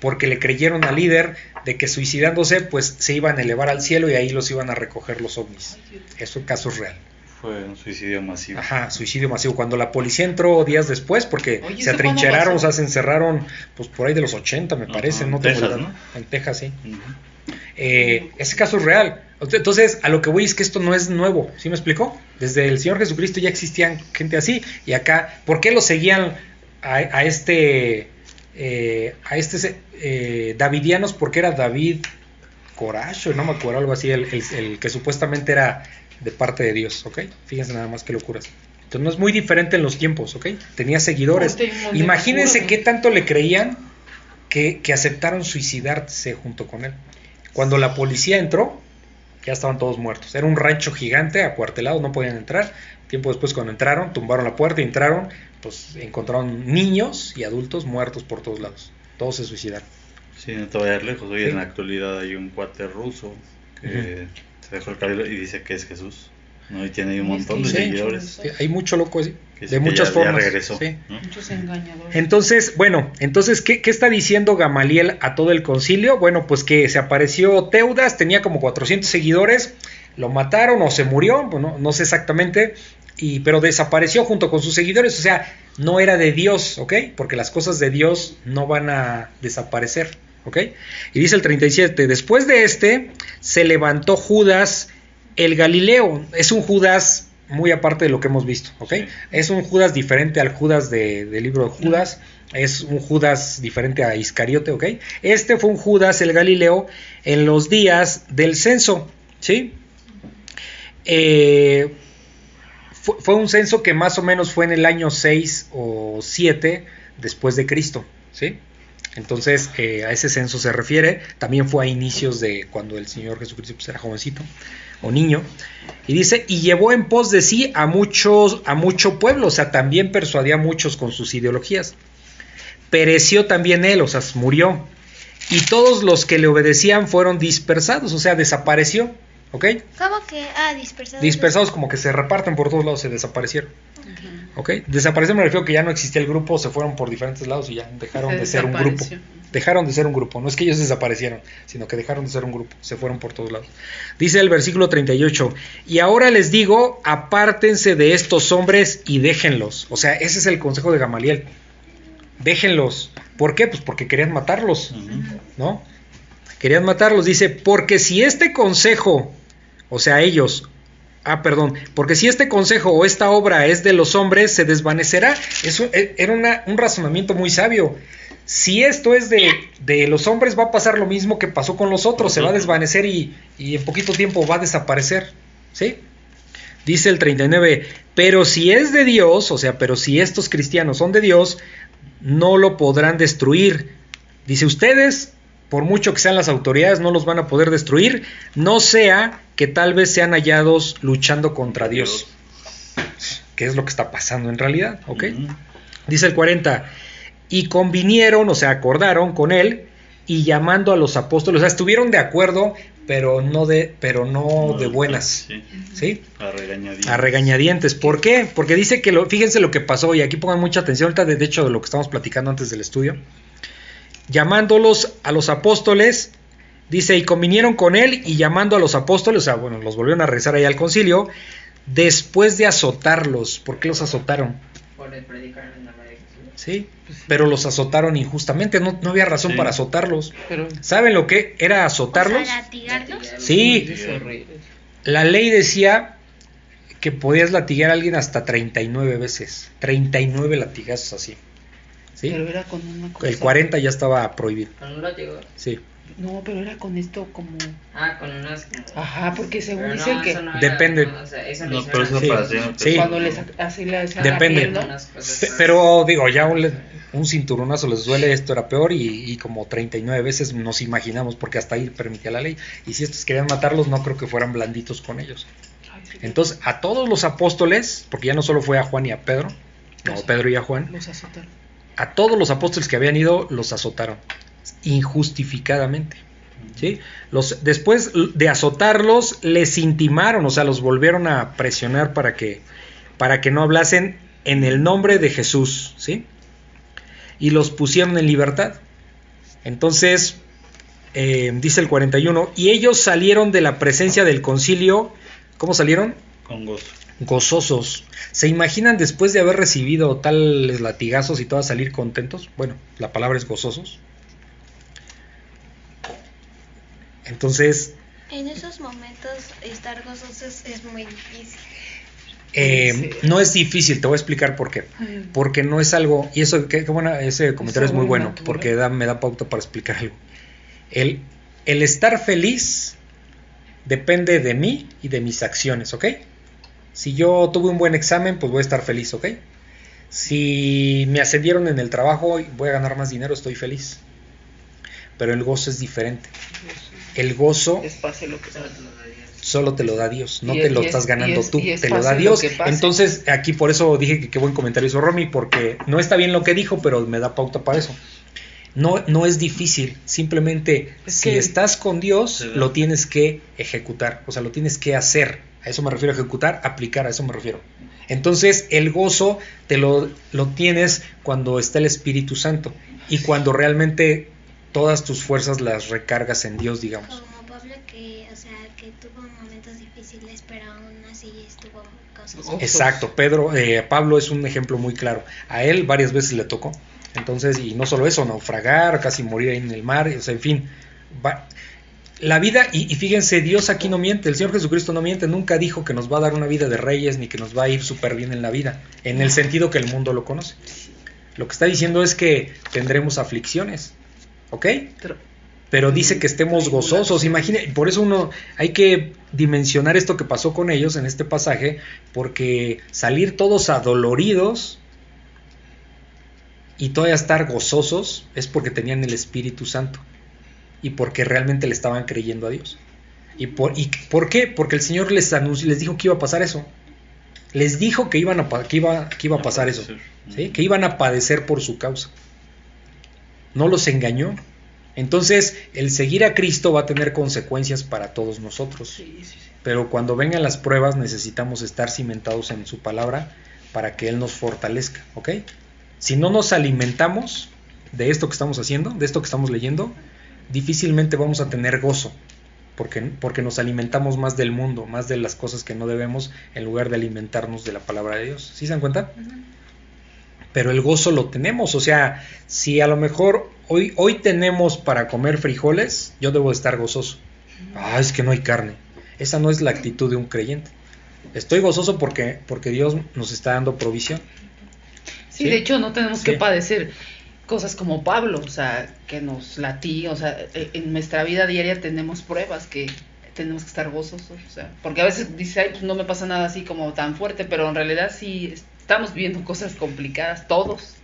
Porque le creyeron al líder de que suicidándose, pues se iban a elevar al cielo y ahí los iban a recoger los ovnis. Eso es caso real. Fue un suicidio masivo. Ajá, suicidio masivo. Cuando la policía entró días después, porque Oye, se ¿eso cuándo atrincheraron, o sea, se encerraron, pues por ahí de los 80, me parece, en no tengo Texas, la- ¿no? En Texas, sí. Eh, ese caso es real. Entonces, a lo que voy es que esto no es nuevo, ¿sí me explicó? Desde el Señor Jesucristo ya existían gente así, y acá, ¿por qué lo seguían a, a este, eh, a este eh, Davidianos? Porque era David Coracho, no me acuerdo, algo así, el, el- el que supuestamente era de parte de Dios, ¿ok? Fíjense nada más qué locuras. Entonces no es muy diferente en los tiempos, ¿ok? Tenía seguidores. Imagínense qué tanto le creían que, que aceptaron suicidarse junto con él. Cuando la policía entró, ya estaban todos muertos. Era un rancho gigante, acuartelado, no podían entrar. Tiempo después, cuando entraron, tumbaron la puerta y entraron, pues encontraron niños y adultos muertos por todos lados. Todos se suicidaron. Sí, no te vayas lejos. Hoy Sí. en la actualidad hay un cuate ruso que se dejó el cabello y dice que es Jesús. ¿no? Y tiene ahí un montón de Sí. seguidores. Sí, Hay mucho loco así, de que muchas ya- ya formas. regresó. sí. ¿no? Muchos engañadores. Entonces, bueno, entonces, ¿qué, qué está diciendo Gamaliel a todo el concilio? Bueno, pues que se apareció Teudas, tenía como 400 seguidores, lo mataron o se murió, bueno, no sé exactamente, y, pero desapareció junto con sus seguidores, o sea, no era de Dios, ¿ok? Porque las cosas de Dios no van a desaparecer, ¿ok? Y dice el 37, después de este, se levantó Judas el Galileo, es un Judas muy aparte de lo que hemos visto, ¿ok? Sí. Es un Judas diferente al Judas de- del libro de Judas, es un Judas diferente a Iscariote, ¿ok? Este fue un Judas el Galileo en los días del censo, ¿sí? Eh, fue, fue un censo que más o menos fue en el año 6 o 7 después de Cristo, ¿sí? Entonces eh, a ese censo se refiere, también fue a inicios de cuando el Señor Jesucristo pues, era jovencito o niño, y dice, y llevó en pos de sí a muchos, a mucho pueblo, o sea, también persuadía a muchos con sus ideologías. Pereció también él, o sea, murió. Y todos los que le obedecían fueron dispersados, o sea, desapareció, ¿ok? ¿Cómo que? Ah, dispersados. Dispersados como que se reparten por todos lados, se desaparecieron. ¿Ok? Desaparecer me refiero que ya no existía el grupo, se fueron por diferentes lados y ya dejaron Se de ser un grupo. desapareció. Dejaron de ser un grupo. No es que ellos desaparecieron, sino que dejaron de ser un grupo. Se fueron por todos lados. Dice el versículo 38. Y ahora les digo, apártense de estos hombres y déjenlos. O sea, ese es el consejo de Gamaliel. Déjenlos. ¿Por qué? Pues porque querían matarlos. ¿no? Querían matarlos, dice, porque si este consejo, o sea, ellos, ah, perdón, porque si este consejo o esta obra es de los hombres, se desvanecerá. Eso e- era una- un razonamiento muy sabio. Si esto es de, de los hombres, va a pasar lo mismo que pasó con los otros, se va a desvanecer y, y en poquito tiempo va a desaparecer, ¿sí? Dice el 39, pero si es de Dios, o sea, pero si estos cristianos son de Dios, no lo podrán destruir. Dice, ustedes, por mucho que sean las autoridades, no los van a poder destruir, no sea que tal vez sean hallados luchando contra Dios. ¿Qué es lo que está pasando en realidad? ¿Ok? Dice el 40, y convinieron, o sea, acordaron con él, y llamando a los apóstoles, o sea, estuvieron de acuerdo, pero no de, pero no de buenas. Sí, ¿Sí? a regañadientes. A regañadientes. ¿Por qué? Porque dice que, lo, fíjense lo que pasó, y aquí pongan mucha atención, ahorita de hecho de lo que estamos platicando antes del estudio. Llamándolos a los apóstoles, dice, y convinieron con él, y llamando a los apóstoles, o sea, bueno, los volvieron a rezar ahí al concilio, después de azotarlos. ¿Por qué los azotaron? Por el predicar el nombre de Jesús. Sí, pero los azotaron injustamente, no, no había razón Sí. para azotarlos. Pero ¿Saben lo que era O azotarlos? sea, latigarlos. Sí. La ley decía que podías latigar a alguien hasta 39 veces. 39 latigazos así. ¿sí? Pero era con una cosa. El 40 ya estaba prohibido. Con un. Sí. No, pero era con esto como. Ah, con unas. como- Ajá, porque según Pero dice no, que eso no era- Depende. no, o sea, eso No, pero eso para Sí. cuando les así la Depende. piel, ¿no? unas cosas Pe- más. Pero digo, ya un, un cinturonazo les duele, esto era peor y, y como 39 veces nos imaginamos porque hasta ahí permitía la ley. Y si estos querían matarlos, no creo que fueran blanditos con ellos. Entonces, a todos los apóstoles, porque ya no solo fue a Juan y a Pedro, no, Pedro y a Juan, los azotaron. a todos los apóstoles que habían ido los azotaron injustificadamente. ¿sí? Los, después de azotarlos, les intimaron, o sea, los volvieron a presionar para que, para que no hablasen en el nombre de Jesús. ¿sí? Y los pusieron en libertad. Entonces, eh, dice el 41, y ellos salieron de la presencia del concilio, ¿cómo salieron? Con gozo. gozosos. ¿Se imaginan después de haber recibido tales latigazos y todas salir contentos? Bueno, la palabra es gozosos. Entonces, En esos momentos estar gozosos es muy difícil. eh, Sí. no es difícil, te voy a explicar por qué. Porque no es algo, y eso, qué, qué buena, ese comentario es muy bueno, porque da- me da pauta para explicar algo. El, el estar feliz depende de mí y de mis acciones, ¿ok? Si yo tuve un buen examen, pues voy a estar feliz, ¿ok? Si me ascendieron en el trabajo y voy a ganar más dinero, estoy feliz. Pero el gozo es diferente. El gozo Les pase lo que Solo te lo da Dios. solo te lo da Dios, no Y te es- lo es- estás ganando es- tú, te lo da lo Dios. Entonces, aquí por eso dije que qué buen comentario hizo Romy, porque no está bien lo que dijo, pero me da pauta para eso. No, no es difícil, simplemente Es si que- estás con Dios, lo tienes que ejecutar, o sea, lo tienes que hacer. A eso me refiero a ejecutar, aplicar, a eso me refiero. Entonces, el gozo te lo, lo tienes cuando está el Espíritu Santo y cuando realmente todas tus fuerzas las recargas en Dios, digamos. Como Pablo que, o sea, que tuvo momentos difíciles, pero aún así estuvo. Exacto, Pedro, eh, Pablo es un ejemplo muy claro. A él varias veces le tocó. Entonces, y no solo eso, naufragar, casi morir ahí en el mar, o sea, en fin. va- la vida, y, y fíjense, Dios aquí no miente, el Señor Jesucristo no miente, nunca dijo que nos va a dar una vida de reyes ni que nos va a ir súper bien en la vida, en el sentido que el mundo lo conoce. Lo que está diciendo es que tendremos aflicciones, ¿ok? Pero- pero dice que estemos gozosos. Imagine, por eso uno hay que dimensionar esto que pasó con ellos en este pasaje, porque salir todos adoloridos y todavía estar gozosos es porque tenían el Espíritu Santo y porque realmente le estaban creyendo a Dios. ¿Y por, y por qué? Porque el Señor les anunció, les dijo que iba a pasar eso. Les dijo que, iban a, que, iba, que iba a pasar eso. ¿sí? Que iban a padecer por su causa. No los engañó. Entonces, el seguir a Cristo va a tener consecuencias para todos nosotros. Sí, sí, sí. Pero cuando vengan las pruebas necesitamos estar cimentados en su palabra para que Él nos fortalezca, ¿ok? Si no nos alimentamos de esto que estamos haciendo, de esto que estamos leyendo, difícilmente vamos a tener gozo, porque, porque nos alimentamos más del mundo, más de las cosas que no debemos, en lugar de alimentarnos de la palabra de Dios. ¿Sí se dan cuenta? Pero el gozo lo tenemos, o sea, si a lo mejor hoy, hoy tenemos para comer frijoles, yo debo estar gozoso. Ah, es que no hay carne. Esa no es la actitud de un creyente. Estoy gozoso porque, porque Dios nos está dando provisión. Sí, Sí. de hecho no tenemos Sí. que padecer cosas como Pablo, o sea, que nos latí, o sea, e- en nuestra vida diaria tenemos pruebas que tenemos que estar gozosos, o sea, porque a veces dice, ay, pues no me pasa nada así como tan fuerte, pero en realidad sí estamos viviendo cosas complicadas todos.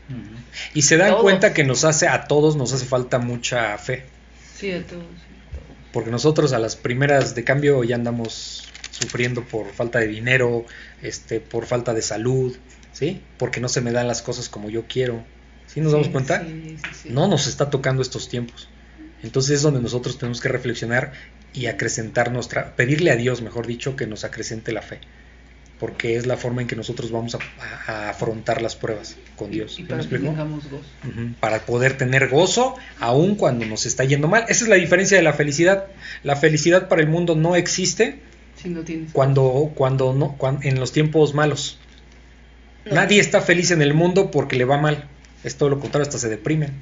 Y se dan Todos. cuenta que nos hace, a todos nos hace falta mucha fe. Sí, de todos. Porque nosotros a las primeras de cambio ya andamos sufriendo por falta de dinero, este, por falta de salud, ¿sí? Porque no se me dan las cosas como yo quiero. ¿Sí nos damos cuenta? sí, sí, sí. No nos está tocando estos tiempos. Entonces es donde nosotros tenemos que reflexionar y acrecentar nuestra, pedirle a Dios, mejor dicho, que nos acrecente la fe. Porque es la forma en que nosotros vamos a, afrontar las pruebas con Dios. Y ¿Sí me para que explico? tengamos gozo. Para poder tener gozo aun cuando nos está yendo mal. Esa es la diferencia de la felicidad. La felicidad para el mundo no existe Si no tienes cuando, cuando no, cuan- en los tiempos malos. No. Nadie está feliz en el mundo porque le va mal. Es todo lo contrario, hasta se deprimen.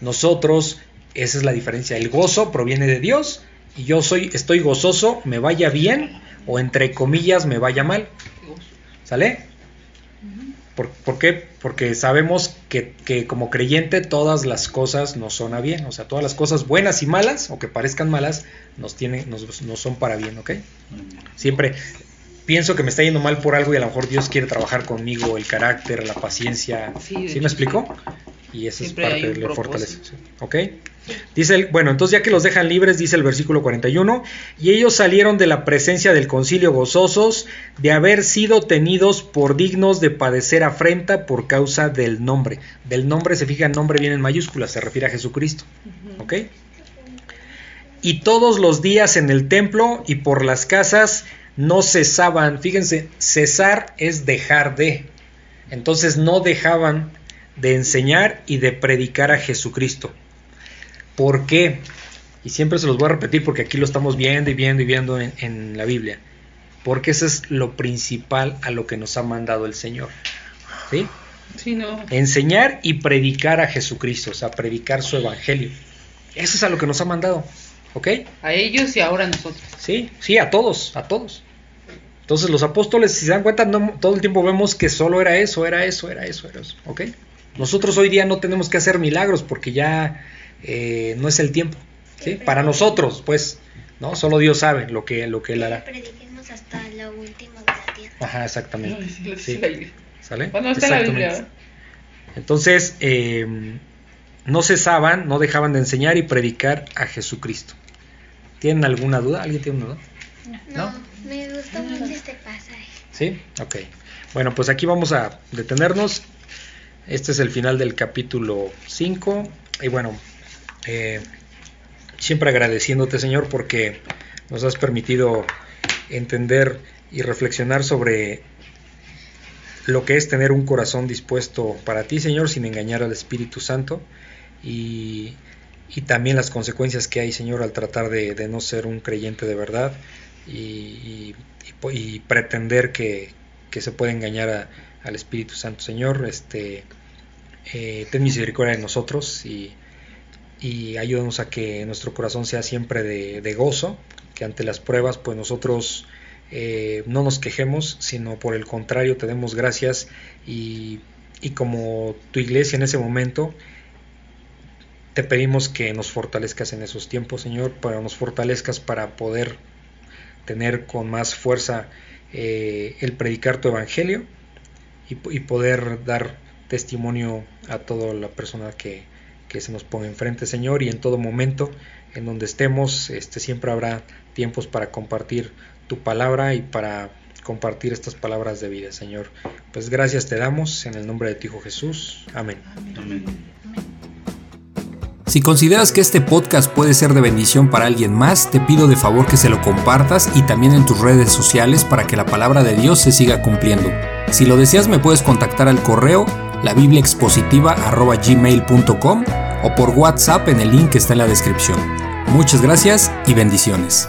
Nosotros, esa es la diferencia. El gozo proviene de Dios y yo soy, estoy gozoso, me vaya bien o entre comillas me vaya mal. ¿Sale? ¿Por, por qué? Porque sabemos que, que como creyente todas las cosas nos son a bien. O sea, todas las cosas buenas y malas, o que parezcan malas, nos, tienen, nos, nos son para bien, ¿ok? Siempre pienso que me está yendo mal por algo y a lo mejor Dios quiere trabajar conmigo, el carácter, la paciencia. Sí, ¿Sí, de me explico? Y eso es parte de la fortaleza. ¿Ok? Dice el, bueno, entonces ya que los dejan libres, dice el versículo 41, y ellos salieron de la presencia del concilio gozosos de haber sido tenidos por dignos de padecer afrenta por causa del nombre. Del nombre se fija, el nombre viene en mayúsculas, se refiere a Jesucristo. ¿Ok? Y todos los días en el templo y por las casas no cesaban. Fíjense, cesar es dejar de. Entonces no dejaban de enseñar y de predicar a Jesucristo. ¿Por qué? Y siempre se los voy a repetir porque aquí lo estamos viendo y viendo y viendo en, en la Biblia. Porque eso es lo principal a lo que nos ha mandado el Señor. ¿Sí? Sí, no. Enseñar y predicar a Jesucristo, o sea, predicar su evangelio. Eso es a lo que nos ha mandado. ¿Ok? A ellos y ahora a nosotros. Sí, sí, a todos, a todos. Entonces los apóstoles, si se dan cuenta, no, todo el tiempo vemos que solo era eso, era eso, era eso, era eso. ¿Ok? Nosotros hoy día no tenemos que hacer milagros porque ya eh, no es el tiempo. ¿sí? Para nosotros, pues, ¿no? Solo Dios sabe lo que, lo que Él hará. Prediquemos hasta lo último de la tierra. Ajá, exactamente. Sí. ¿Sale? Bueno, está la Exactamente. Biblia. Entonces, eh, no cesaban, no dejaban de enseñar y predicar a Jesucristo. ¿Tienen alguna duda? ¿Alguien tiene una duda? No, ¿No? me gustó mucho este pasaje. ¿Sí? Ok. Bueno, pues aquí vamos a detenernos. Este es el final del capítulo 5. Y bueno, eh, siempre agradeciéndote, Señor, porque nos has permitido entender y reflexionar sobre lo que es tener un corazón dispuesto para ti, Señor, sin engañar al Espíritu Santo. Y, y también las consecuencias que hay, Señor, al tratar de, de no ser un creyente de verdad y, y- y pretender que, que se puede engañar al Espíritu Santo. Señor, este, eh, ten misericordia de nosotros y, y ayúdanos a que nuestro corazón sea siempre de, gozo, que ante las pruebas, pues nosotros eh, no nos quejemos, sino por el contrario, te demos gracias y, y como tu iglesia en ese momento, te pedimos que nos fortalezcas en esos tiempos, Señor, para nos fortalezcas para poder tener con más fuerza eh, el predicar tu evangelio y poder dar testimonio a toda la persona que, que se nos ponga enfrente, Señor, y en todo momento en donde estemos, este, siempre habrá tiempos para compartir tu palabra y para compartir estas palabras de vida, Señor. Pues gracias te damos en el nombre de tu Hijo Jesús. Amén. Amén. Si consideras que este podcast puede ser de bendición para alguien más, te pido de favor que se lo compartas y también en tus redes sociales para que la palabra de Dios se siga cumpliendo. Si lo deseas me puedes contactar al correo labibliaexpositiva.gmail.com o por WhatsApp en el link que está en la descripción. Muchas gracias y bendiciones.